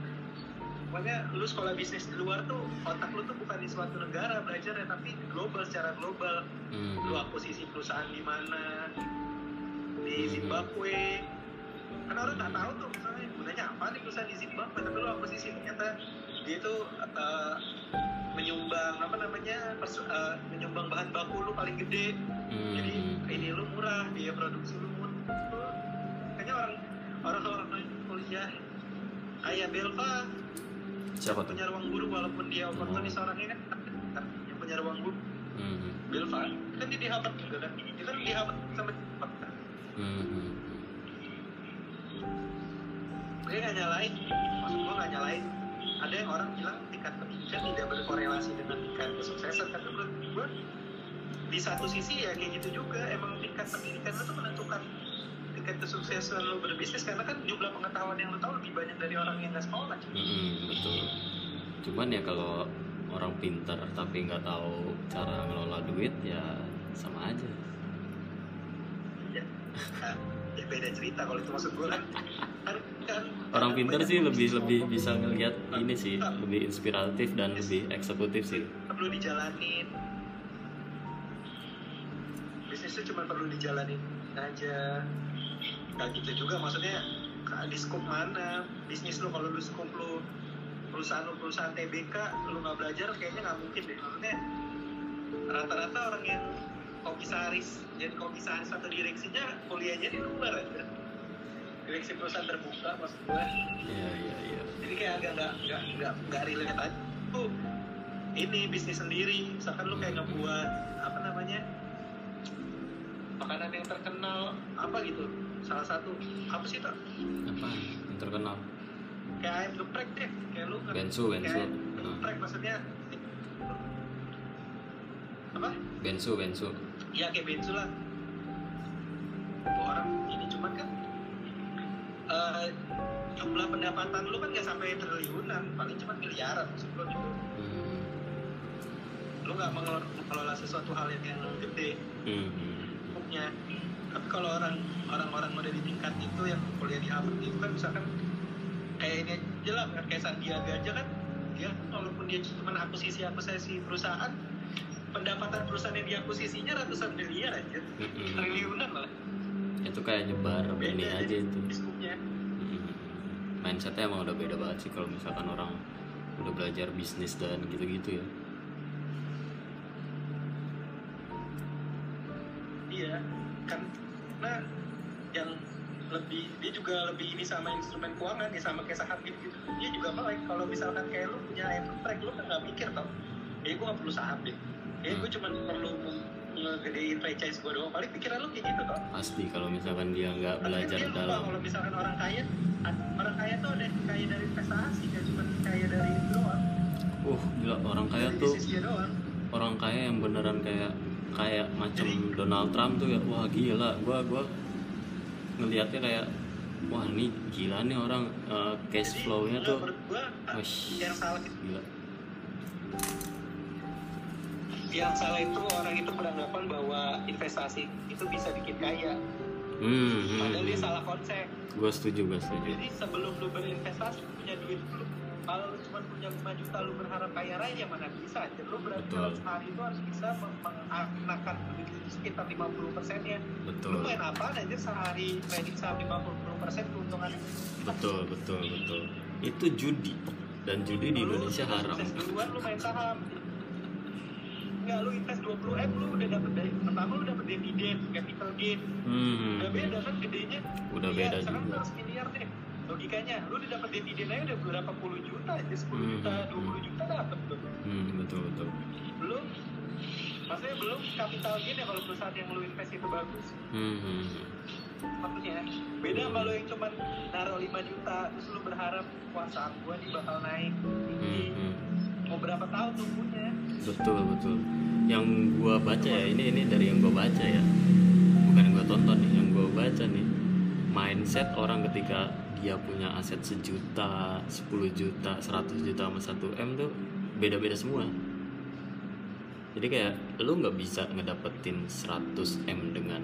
Makanya lu sekolah bisnis di luar tuh otak lu tuh bukan di suatu negara belajar ya tapi global secara global. Hmm. lu akuisisi perusahaan di mana? Di Zimbabwe. Kan orang nggak tahu tuh gunanya apa nih perusahaan di Zimbabwe tapi lu akuisisi ternyata dia itu eh, menyumbang apa namanya pers- eh, menyumbang bahan baku lu paling gede. Hmm. jadi ini lu murah biaya produksi lu murah. Kayaknya orang orang orang kuliah. Kayak Belva. Siapa tuh? Punya ruang guru walaupun dia oportunis orangnya kan. Yang punya ruang guru. Hmm. Belva. Kan dia di Harvard juga kan? Dia kan di Harvard sama Jepang Hmm. Gue nggak nyalain maksud gue nggak nyalain ada yang orang bilang tingkat pendidikan tidak berkorelasi dengan tingkat kesuksesan tapi menurut gue di satu sisi ya kayak gitu juga emang tingkat pendidikan itu menentukan tingkat kesuksesan lo berbisnis karena kan jumlah pengetahuan yang lo tahu lebih banyak dari orang yang nggak sekolah cuy. Mm-mm, betul. Cuman ya kalau orang pintar tapi nggak tahu cara ngelola duit ya sama aja. ya, kan, ya beda cerita kalau itu maksud gue kan kan, kan Orang banyak sih lebih lebih bisa ngelihat ini sih, lebih inspiratif dan lebih eksekutif sih. perlu dijalanin. Bisnis itu cuma perlu dijalanin aja. Nggak gitu juga maksudnya di scope mana? Bisnis lu kalau lu scope lu perusahaan lu perusahaan TBK lu nggak belajar kayaknya nggak mungkin deh. Maksudnya rata-rata orang yang komisaris jadi komisaris atau direksinya kuliahnya di luar aja direksi perusahaan terbuka maksud gue Iya iya iya. jadi kayak agak nggak nggak nggak nggak relate aja tuh ini bisnis sendiri misalkan lu kayak ngebuat apa namanya makanan yang terkenal apa gitu salah satu apa sih tuh Apa yang terkenal? kayak ayam geprek deh kayak lu Bensu kayak bensu. geprek maksudnya apa bensu bensu. ya kayak bensu lah Tuh orang ini cuman kan eh, jumlah pendapatan lu kan nggak sampai triliunan paling cuma miliaran maksud gitu Hmm. lu nggak mengelola, mengelola sesuatu hal yang, yang gede Hmm. sistemnya tapi kalau orang orang-orang udah di tingkat itu yang kuliah di Harvard itu kan misalkan kayak ini aja lah kayak Sandiaga aja kan dia walaupun dia cuma akuisisi akuisisi perusahaan pendapatan perusahaan yang diakuisisinya ratusan miliar aja Mm-mm. triliunan lah itu kayak nyebar Beda aja itu. Mindsetnya emang udah beda banget sih kalau misalkan orang udah belajar bisnis dan gitu-gitu ya. Iya kan nah yang lebih dia juga lebih ini sama instrumen keuangan ya sama kayak saham gitu gitu dia juga melek kalau misalkan kayak lu punya enterprise lu kan nggak mikir tau. Ya gue nggak perlu saham deh. Ya gue cuma perlu ngegedein franchise gue doang. Paling pikiran lu kayak gitu tau pasti kalau misalkan dia nggak belajar dia dalam kalau misalkan orang kaya orang kaya tuh ada kaya dari investasi kan cuma kaya dari itu doang. Uh gila orang kaya dari tuh orang kaya yang beneran kayak kayak macam Donald Trump tuh ya wah gila. Gua gua ngelihatnya kayak wah ini gila nih orang eh, cash flow-nya tuh. Wish. yang salah. gila yang salah itu orang itu beranggapan bahwa investasi itu bisa bikin kaya. Hmm, hmm, padahal dia hmm. salah konsep. Gua setuju gua setuju. Jadi sebelum lu berinvestasi lu punya duit dulu kalau lu cuma punya 5 juta lu berharap kaya raya mana bisa? Aja lu berarti Betul. dalam sehari itu harus bisa meng- menggunakan duit itu sekitar 50 persennya. Lu betul main apa aja sehari trading saham 50 persen keuntungannya? Betul betul betul. Itu judi. Dan judi di Lu Indonesia haram. duluan lu main saham Enggak, lu invest 20 M, lu udah dapet dari, pertama lu dapet dividen, capital gain. Hmm, Udah beda kan gedenya? Udah Iya, beda juga. 100 miliar deh. Logikanya, lu udah dapet dividen aja udah berapa puluh juta aja 10 Hmm, juta, hmm, 20 juta dapet tuh. Hmm, betul betul. Belum. Maksudnya belum capital gain ya kalau perusahaan yang lu invest itu bagus. Hmm, hmm, hmm. Maksudnya Beda sama lu yang cuman naruh 5 juta Terus lu berharap, wah saham gua nih bakal naik tinggi. Hmm, hmm. Mau berapa tahun tunggunya betul betul. Yang gua baca ya ini ini dari yang gua baca ya. Bukan yang gua tonton nih yang gua baca nih. Mindset orang ketika dia punya aset sejuta 10 juta 100 juta sama 1 m tuh beda-beda semua. Jadi kayak lu nggak bisa ngedapetin 100 m dengan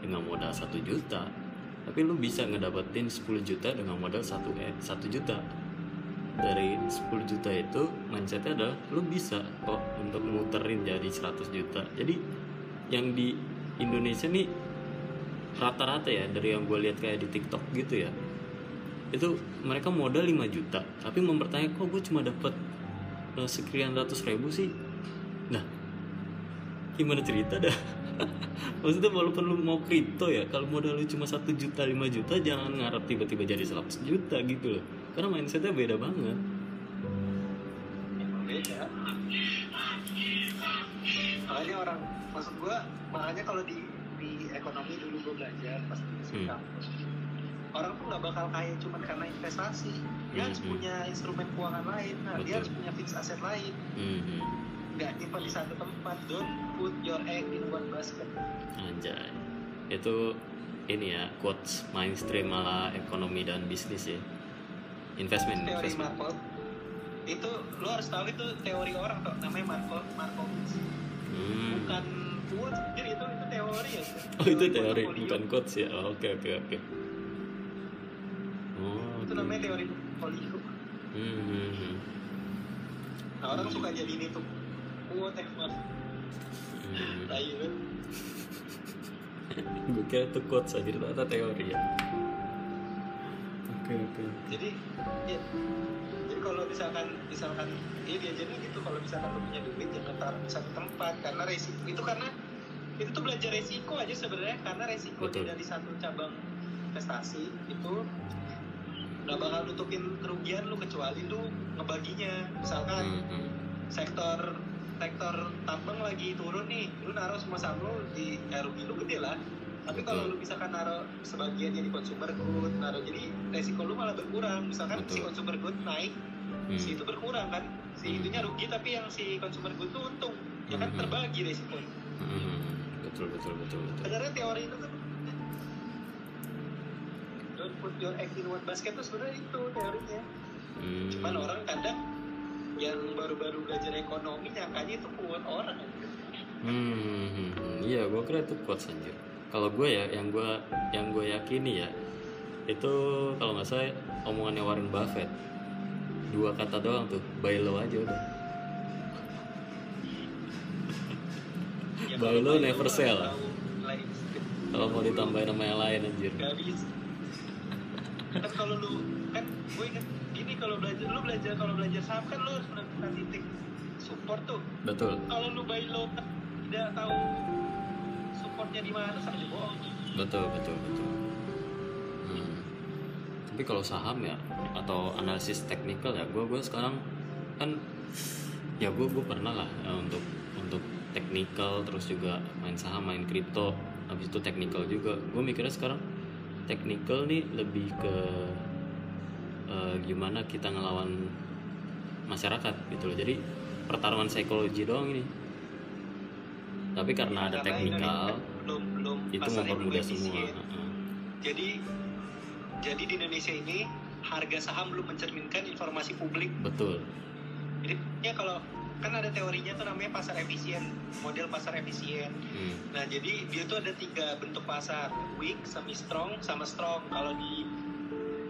dengan modal 1 juta. Tapi lu bisa ngedapetin 10 juta dengan modal 1 eh, 1 juta dari 10 juta itu mindsetnya adalah lu bisa kok untuk muterin jadi 100 juta. Jadi yang di Indonesia nih rata-rata ya dari yang gue lihat kayak di TikTok gitu ya itu mereka modal 5 juta tapi mempertanyakan kok gue cuma dapat eh, sekian ratus ribu sih? Nah gimana cerita dah? Maksudnya walaupun lu mau kripto ya kalau modal lu cuma satu juta 5 juta jangan ngarep tiba-tiba jadi 100 juta gitu loh karena mindsetnya beda banget beda makanya orang maksud gua makanya kalau di di ekonomi dulu gua belajar pas di Hmm. kampus orang tuh nggak bakal kaya cuma karena investasi dia harus Hmm, hmm. punya instrumen keuangan lain nah, dia Betul. harus punya fixed aset lain Mhm. nggak nyimpan di satu tempat don't put your egg in one basket Anjay. Itu ini ya quotes mainstream ala ekonomi dan bisnis ya. Investment, teori investment. Markov itu lo harus tahu itu teori orang tuh namanya Markov Markovitz Hmm. bukan quotes jadi itu itu teori ya Oh itu teori, portfolio. bukan quotes ya. Oh, Oke oke oke. Oh. itu oke. namanya teori portfolio Hmm, hmm, hmm. nah orang suka jadi ini tuh quote expert Hmm. Gue kira itu quotes aja ternyata teori ya. Oke oke. jadi ya, jadi kalau misalkan misalkan ya diajarin gitu kalau misalkan lu punya duit jangan taruh di satu tempat karena resiko itu karena itu tuh belajar resiko aja sebenarnya karena resiko Betul. dari satu cabang investasi itu nggak bakal nutupin kerugian lu kecuali lu ngebaginya misalkan Hmm, hmm. sektor sektor tambang lagi turun nih lu naruh semua saham lu di ya rugi lu gede lah tapi kalau lu misalkan naruh sebagian jadi consumer good naruh jadi resiko lu malah berkurang misalkan si Betul. consumer good naik Hmm. si itu berkurang kan si Hmm. itunya rugi tapi yang si consumer good tuh untung ya kan Hmm. terbagi resiko Hmm, Betul betul betul betul. sebenarnya teori itu kan don't put your egg in one basket tuh sebenarnya itu teorinya Hmm. cuman orang kadang yang baru-baru belajar ekonomi nyangkanya itu quote orang. Hmm, hmm, hmm. iya, gue kira itu quotes anjir. Kalau gue ya yang gue yang gue yakini ya itu kalau nggak salah omongannya Warren Buffett. Dua kata doang tuh buy low aja udah. Ya, Buy low, never sell. kalau mau ditambahin sama yang lain anjir. Gak bisa. kan kalau lu kan gue inget gini kalau belajar lu belajar kalau belajar saham kan lu harus menentukan titik support tuh. Betul. Kalau lu buy low kan tidak tahu supportnya di mana? Sama aja bohong betul betul betul. Hmm. tapi kalau saham ya atau analisis teknikal ya gue gue sekarang kan ya gue gue pernah lah ya, untuk untuk teknikal terus juga main saham main kripto habis itu teknikal juga. Gue mikirnya sekarang teknikal nih lebih ke eh, gimana kita ngelawan masyarakat gitu loh. Jadi pertarungan psikologi doang ini. Tapi karena ada teknikal belum belum itu mempermudah semua efisien. Heeh. jadi jadi di Indonesia ini harga saham belum mencerminkan informasi publik betul jadi ya kalau kan ada teorinya tuh namanya pasar efisien model pasar efisien Hmm. nah jadi dia tuh ada tiga bentuk pasar weak semi strong sama strong kalau di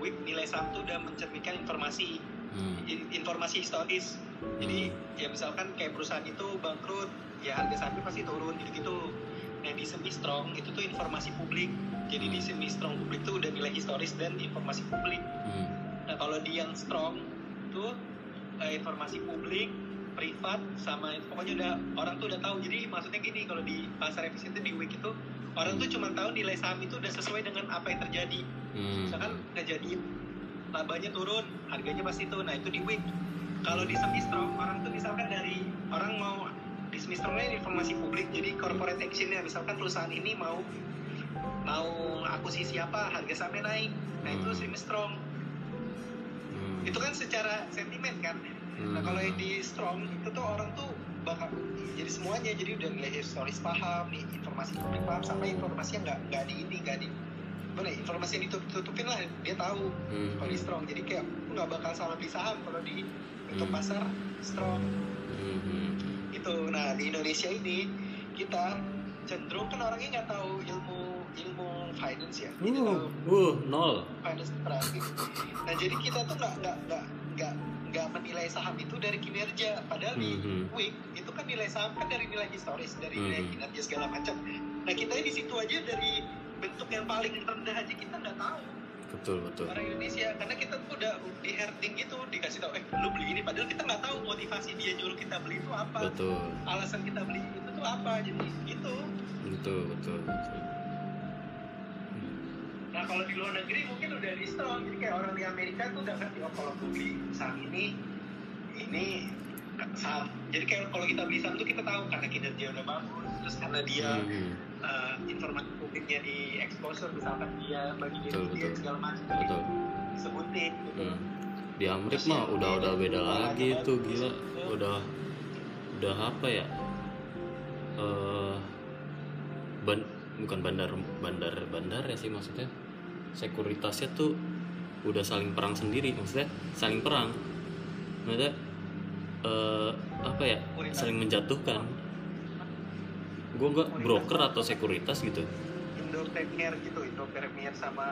weak nilai saham tuh udah mencerminkan informasi Hmm. informasi historis jadi ya misalkan kayak perusahaan itu bangkrut ya harga sahamnya pasti turun gitu gitu nah di semi strong itu tuh informasi publik. Jadi di semi strong publik tuh udah nilai historis dan informasi publik. Hmm. nah kalau di yang strong tuh eh, informasi publik privat sama pokoknya udah orang tuh udah tahu. Jadi maksudnya gini kalau di pasar efisien itu di week itu orang tuh cuma tahu nilai saham itu udah sesuai dengan apa yang terjadi. Hmm. misalkan kejadian labanya turun harganya pasti itu nah itu di week. Kalau di semi strong orang tuh misalkan dari orang mau di semi strongnya informasi publik jadi corporate actionnya misalkan perusahaan ini mau mau akuisisi apa harga sahamnya naik nah itu Hmm. semi strong Hmm. itu kan secara sentimen kan nah Hmm. kalau yang di strong itu tuh orang tuh bakal jadi semuanya jadi udah nilai historis paham nih informasi publik paham sampai informasi yang nggak nggak di ini nggak di mana informasi yang ditutup-tutupin lah dia tahu Hmm. kalau di strong jadi kayak nggak bakal salah beli saham kalau di untuk Hmm. pasar strong Hmm. Hmm. itu nah di Indonesia ini kita cenderung kan orangnya nggak tahu ilmu ilmu finance ya Kita tahu Uh, uh, nol. finance terakhir nah jadi kita tuh nggak nggak nggak nggak nggak menilai saham itu dari kinerja padahal di Mhm. week itu kan nilai saham kan dari nilai historis dari nilai Mhm. kinerja segala macam nah kita di situ aja dari bentuk yang paling rendah aja kita nggak tahu Betul betul. orang Indonesia karena kita tuh udah di herding gitu dikasih tahu eh lu beli ini padahal kita nggak tahu motivasi dia nyuruh kita beli itu apa Betul. alasan kita beli itu tuh apa jadi gitu Betul betul betul. nah kalau di luar negeri mungkin udah di strong jadi kayak orang di Amerika tuh udah ngerti oh kalau gue beli saham ini ini saham jadi kayak kalau kita beli saham tuh kita tahu karena kinerja udah bagus terus karena dia Hmm. eh, informasi publiknya di exposure misalkan dia bagi Betul, dividen betul. segala macam Betul. disebutin gitu Hmm. Di Amrik mah udah udah beda lagi itu gila. Udah udah apa ya? Eh ban bukan bandar bandar bandar ya sih maksudnya. Sekuritasnya tuh udah saling perang sendiri maksudnya saling perang. Maksudnya eh apa ya? Saling menjatuhkan. Gue nggak broker atau sekuritas gitu. Indo Premier gitu Indo Premier sama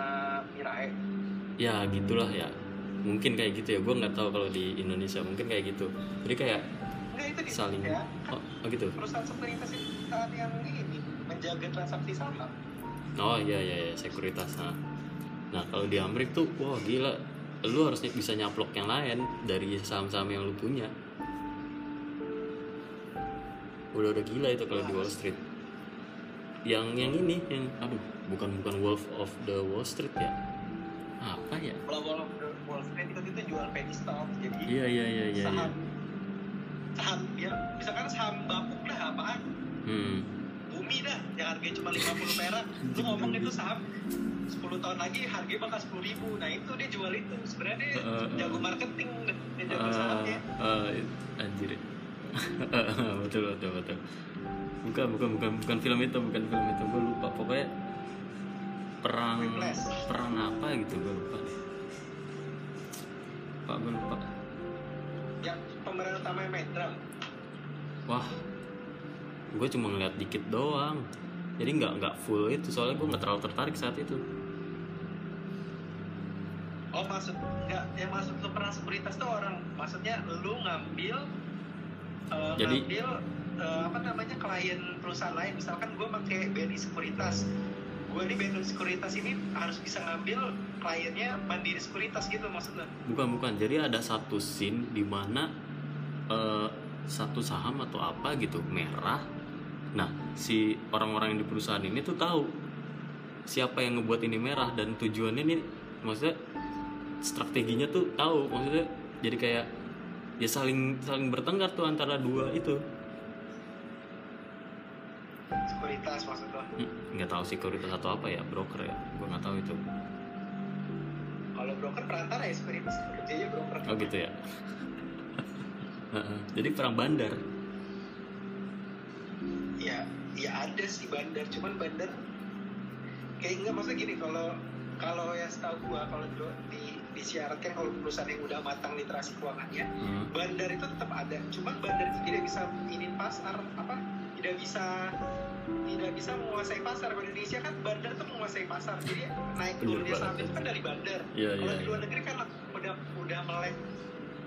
Mirae. Ya gitulah ya. Mungkin kayak gitu ya. Gue nggak tahu kalau di Indonesia mungkin kayak gitu. Jadi kayak enggak itu di saling ya oh, oh gitu? perusahaan sekuritas itu yang ini menjaga transaksi saham. Oh iya iya iya sekuritas. Nah nah kalau di Amerika tuh wah gila. Lu harusnya bisa nyaplok yang lain dari saham-saham yang lu punya udah udah gila itu kalau di Wall Street. Yang yang ini yang aduh bukan bukan Wolf of the Wall Street ya. Apa ya? Kalau Wall, Wall Street itu itu jual penny stock jadi iya iya iya iya, iya. saham. Saham ya misalkan saham bapuk lah apaan? Hmm. Bumi dah yang harganya cuma 50 perak. Lu ngomong itu saham 10 tahun lagi harganya bakal 10 ribu. Nah itu dia jual itu. Sebenarnya dia Uh, uh, jago marketing dan dia jago Ah, sahamnya. ah, anjir betul betul betul. Bukan bukan bukan bukan film itu bukan film itu. Gue lupa. Pokoknya perang perang apa gitu gue lupa deh. Pak gue lupa. Yang pemeran utamanya main drum wah gue cuma ngeliat dikit doang. Jadi nggak nggak full itu soalnya gue nggak terlalu tertarik saat itu. Oh maksud nggak yang maksud lu pernah sekuritas tuh orang. Maksudnya lu ngambil eh, Jadi- ngambil eh, apa namanya klien perusahaan lain. Misalkan gue pakai BNI Sekuritas. Gue di BNI Sekuritas ini harus bisa ngambil kliennya Mandiri Sekuritas gitu maksudnya bukan bukan. Jadi ada satu scene di mana eh, satu saham atau apa gitu merah. Nah si orang-orang yang di perusahaan ini tuh tahu siapa yang ngebuat ini merah dan tujuannya ini maksudnya strateginya tuh tahu. Maksudnya jadi kayak ya saling saling bertengkar tuh antara dua itu. Sekuritas maksud lo Hmm, nggak tahu sekuritas atau apa ya broker ya. Gue nggak tahu itu. Kalau broker perantara ya Sekuritas kerjanya broker. Oh gitu ya. Jadi perang bandar. Ya ya ada sih bandar cuman bandar kayak enggak maksudnya gini kalau kalau yang setahu gua kalau di disyaratkan kalau perusahaan yang udah matang literasi keuangannya Hmm. bandar itu tetap ada. Cuman bandar itu tidak bisa ini pasar apa tidak bisa tidak bisa menguasai pasar. Kalau di Indonesia kan bandar tuh menguasai pasar. Jadi naik turunnya saham itu kan dari bandar. Iya, kalau iya, di luar negeri kan udah udah melek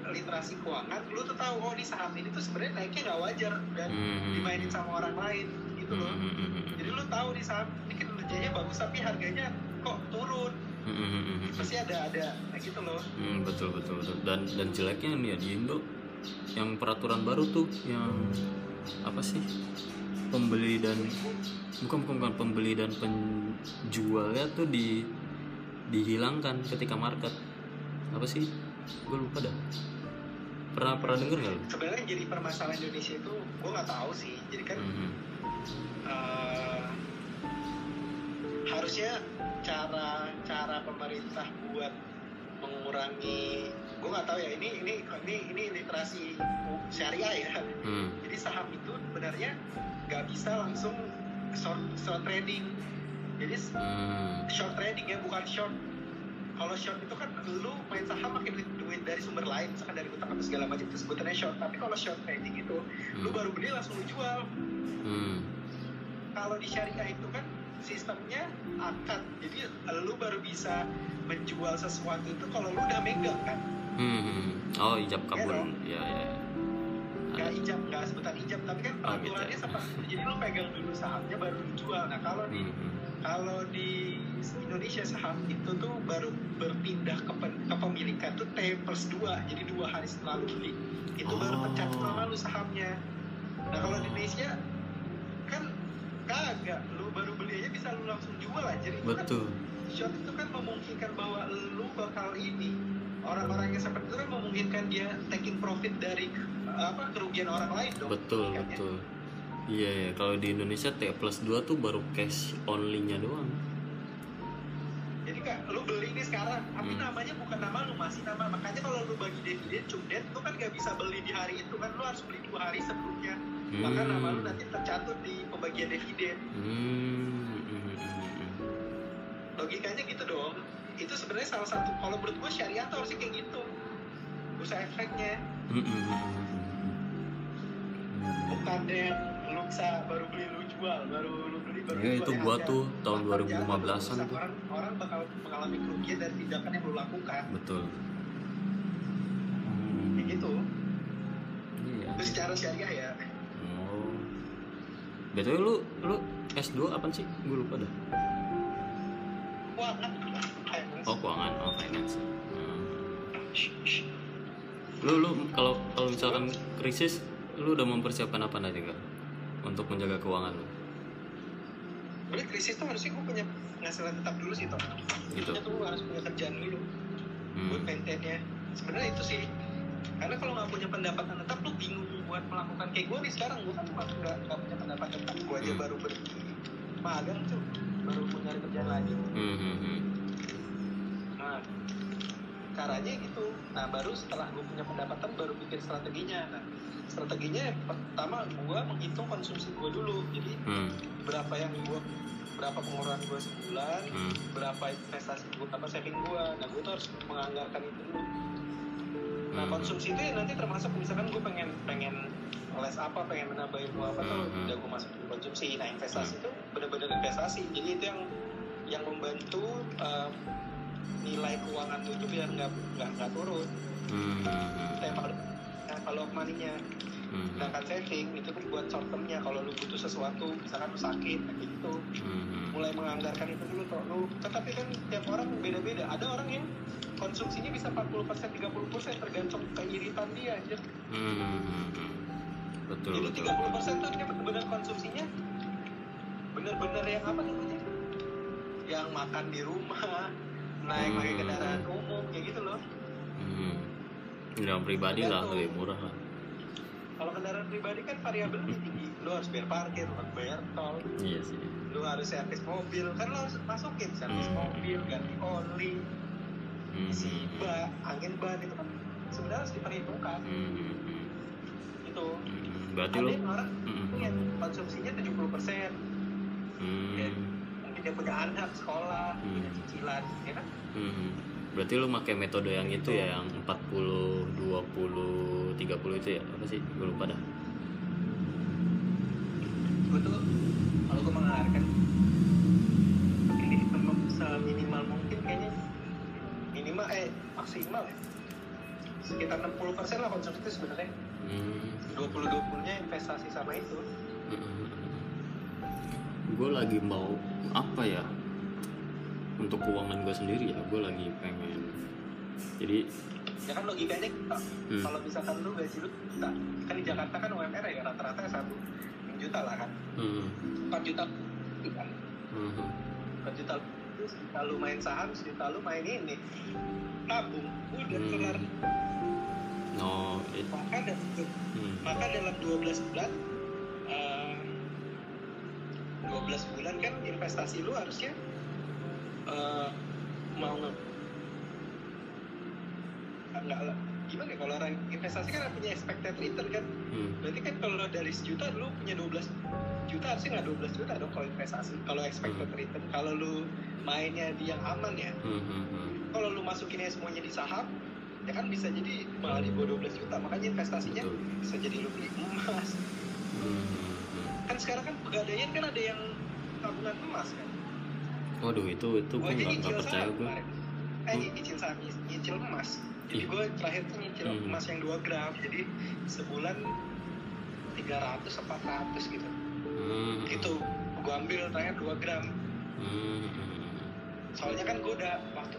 literasi keuangan lu tuh tahu oh ini saham ini tuh sebenarnya naiknya nggak wajar dan Hmm. dimainin sama orang lain gitu loh. Hmm, hmm, hmm, jadi lu tahu nih saham ini kinerjanya bagus tapi harganya kok turun hmm, hmm, hmm, hmm, hmm. pasti ada ada. Kayak gitu loh. Hmm, betul betul betul. Dan dan jeleknya nih ya di Indo yang peraturan baru tuh yang apa sih? Pembeli dan bukan bukan, bukan pembeli dan penjualnya tuh di dihilangkan ketika market. Apa sih? Gue lupa dah. Pernah pernah denger nggak sebenarnya jadi permasalahan Indonesia itu gue nggak tahu sih. Jadi kan Mhm. eh, harusnya cara cara pemerintah buat mengurangi gue nggak tahu ya ini ini ini ini literasi syariah ya Hmm. jadi saham itu sebenarnya nggak bisa langsung short short trading jadi Hmm. short trading ya bukan short kalau short itu kan lu main saham pakai duit, duit dari sumber lain misalkan dari utang atau segala macam itu sebutannya short tapi kalau short trading itu lu Hmm. baru beli langsung lu jual Hmm. kalau di syariah itu kan sistemnya akad jadi lu baru bisa menjual sesuatu itu kalau lu udah megang kan Hmm. Oh ijab Iya kabul dong. ya ya. nggak ijab nggak sebutan ijab tapi kan Oh, gitu peraturannya ya. seperti itu jadi lu pegang dulu sahamnya baru lu jual nah kalau di Hmm, hmm. kalau di Indonesia saham itu tuh baru berpindah ke pen- kepemilikan tuh T plus 2 jadi dua hari setelah lu beli itu baru Oh. tercatat nama lu sahamnya nah kalau di Indonesia kan kagak baru aja bisa lu langsung jual aja itu kan Betul. short itu kan memungkinkan bahwa lu bakal ini orang-orang yang seperti itu kan memungkinkan dia taking profit dari apa kerugian orang lain dong Betul, Kayaknya. betul. Iya, ya. kalau di Indonesia T plus 2 tuh baru cash only-nya doang. Jadi kak, lu beli ini sekarang, tapi Hmm. namanya bukan nama lu masih nama. Makanya kalau lu bagi dividen, cumdet, lu kan gak bisa beli di hari itu kan, lu harus beli dua hari sebelumnya. Maka nama lu nanti tercatut di pembagian dividen. Hmm, hmm, hmm, hmm. Logikanya gitu dong. Itu sebenarnya salah satu. Kalau menurut gua syariah tuh harusnya kayak gitu. Usaha efeknya, bukannya lu bisa baru beli lu jual, baru lu beli baru Ya, itu gua tuh tahun Bahkan jangan 2015-an rusak, tuh. Orang, orang bakal mengalami kerugian dari tindakan yang lu lakukan. Betul. Hmm. Kayak gitu. Iya. Itu secara syariah ya. Oh. Betul lu lu S2 apa sih? Gue lupa dah. Finance. Oh, keuangan, oh finance. Hmm. Lu lu kalau kalau misalkan krisis lu udah mempersiapkan apa nanti kak untuk menjaga keuangan lu? Sebenarnya krisis tuh harusnya gue punya penghasilan tetap dulu sih toh. Gitu. Kita tuh harus punya kerjaan dulu buat Hmm. maintainnya. Sebenarnya itu sih. Karena kalau nggak punya pendapatan tetap lu bingung buat melakukan kayak gue nih sekarang gue kan nggak nggak punya pendapatan tetap gue aja Hmm. baru berhenti magang tuh baru mau nyari kerjaan lagi. Hmm, hmm, hmm. Nah caranya gitu. Nah baru setelah gue punya pendapatan baru bikin strateginya. Nah strateginya pertama gue menghitung konsumsi gue dulu. Jadi Hmm, berapa yang gue berapa pengeluaran gue sebulan hmm. berapa investasi gue apa saving gue nah gue tuh harus menganggarkan itu dulu nah Hmm. konsumsi itu ya nanti termasuk misalkan gue pengen pengen les apa pengen menambah ilmu apa tuh udah gue masukin konsumsi nah investasi itu benar-benar investasi. Jadi itu yang yang membantu eh, nilai keuangan lu itu biar nggak nggak nggak turun. Hmm, hmm, kalau nah, kalau money-nya. Hmm, sedangkan saving itu kan buat short term-nya kalau lu butuh sesuatu misalkan lu sakit gitu. Hmm, mulai menganggarkan itu dulu tuh lu tetapi kan tiap orang beda-beda. Ada orang yang konsumsinya bisa 40% 30% tergantung keiritan dia aja Hmm, betul jadi betul 30% tuh dia benar-benar konsumsinya benar-benar yang apa namanya yang makan di rumah naik pakai Hmm. kendaraan umum kayak gitu loh. Hmm. kendaraan pribadi lah lebih murah lah. Kalau kendaraan pribadi kan variabelnya tinggi. Lu harus bayar parkir lu harus bayar tol. Iya sih. Lu harus servis mobil. Kan lu harus masukin servis Hmm. mobil ganti oli Hmm, isi hmm, ban angin ban itu kan sebenarnya harus diperhitungkan. Hmm, hmm, hmm. gitu. Hmm, berarti ada yang orang hmm, yang konsumsinya 70 persen hmm, mungkin dia punya anak sekolah Hmm. punya cicilan ya kan? Hmm. berarti lu pakai metode yang itu ya yang 40 20 30 itu ya? Apa sih? Gue lupa dah. Gue tuh kalau gue menganggarkan ini seminimal mungkin kayaknya. Minimal eh maksimal ya. Sekitar 60 persen lah konsumsi itu sebenarnya. Hmm. 20 20 nya investasi sama itu gue lagi mau apa ya? Untuk keuangan gue sendiri ya gue lagi pengen. Jadi ya kan logikanya hmm, kalau misalkan lu gaji lu juta kan di Jakarta kan UMR ya rata-rata satu juta lah kan. Hmm, 4 juta kan hmm, 4 juta sejuta lu main saham sejuta lu main ini. Tabung udah Hmm. kelar. No it, maka dalam hmm, maka dalam 12 bulan 12 bulan kan investasi lu harusnya eh, mau lah. Gimana ya kalau orang investasi kan punya expected return kan? Hmm, berarti kan kalau dari sejuta lu punya 12 juta harusnya nggak 12 juta dong kalau investasi kalau expected return. Kalau lu mainnya di yang aman ya. Hmm, hmm, hmm. kalau lu masukinnya semuanya di saham ya kan bisa jadi malah di bawah 12 juta. Makanya investasinya Betul. bisa jadi lu beli emas. Hmm, hmm, hmm. Kan sekarang kan pegadaian kan ada yang tabungan emas kan? Waduh itu itu gue gue nggak percaya gue eh nyicil saham nyicil emas. Jadi Ih. gue terakhir tuh nyicil Hmm. emas yang 2 gram. Jadi sebulan 300 400 gitu. Hmm, itu gue ambil terakhir 2 gram. Hmm. soalnya kan gue udah waktu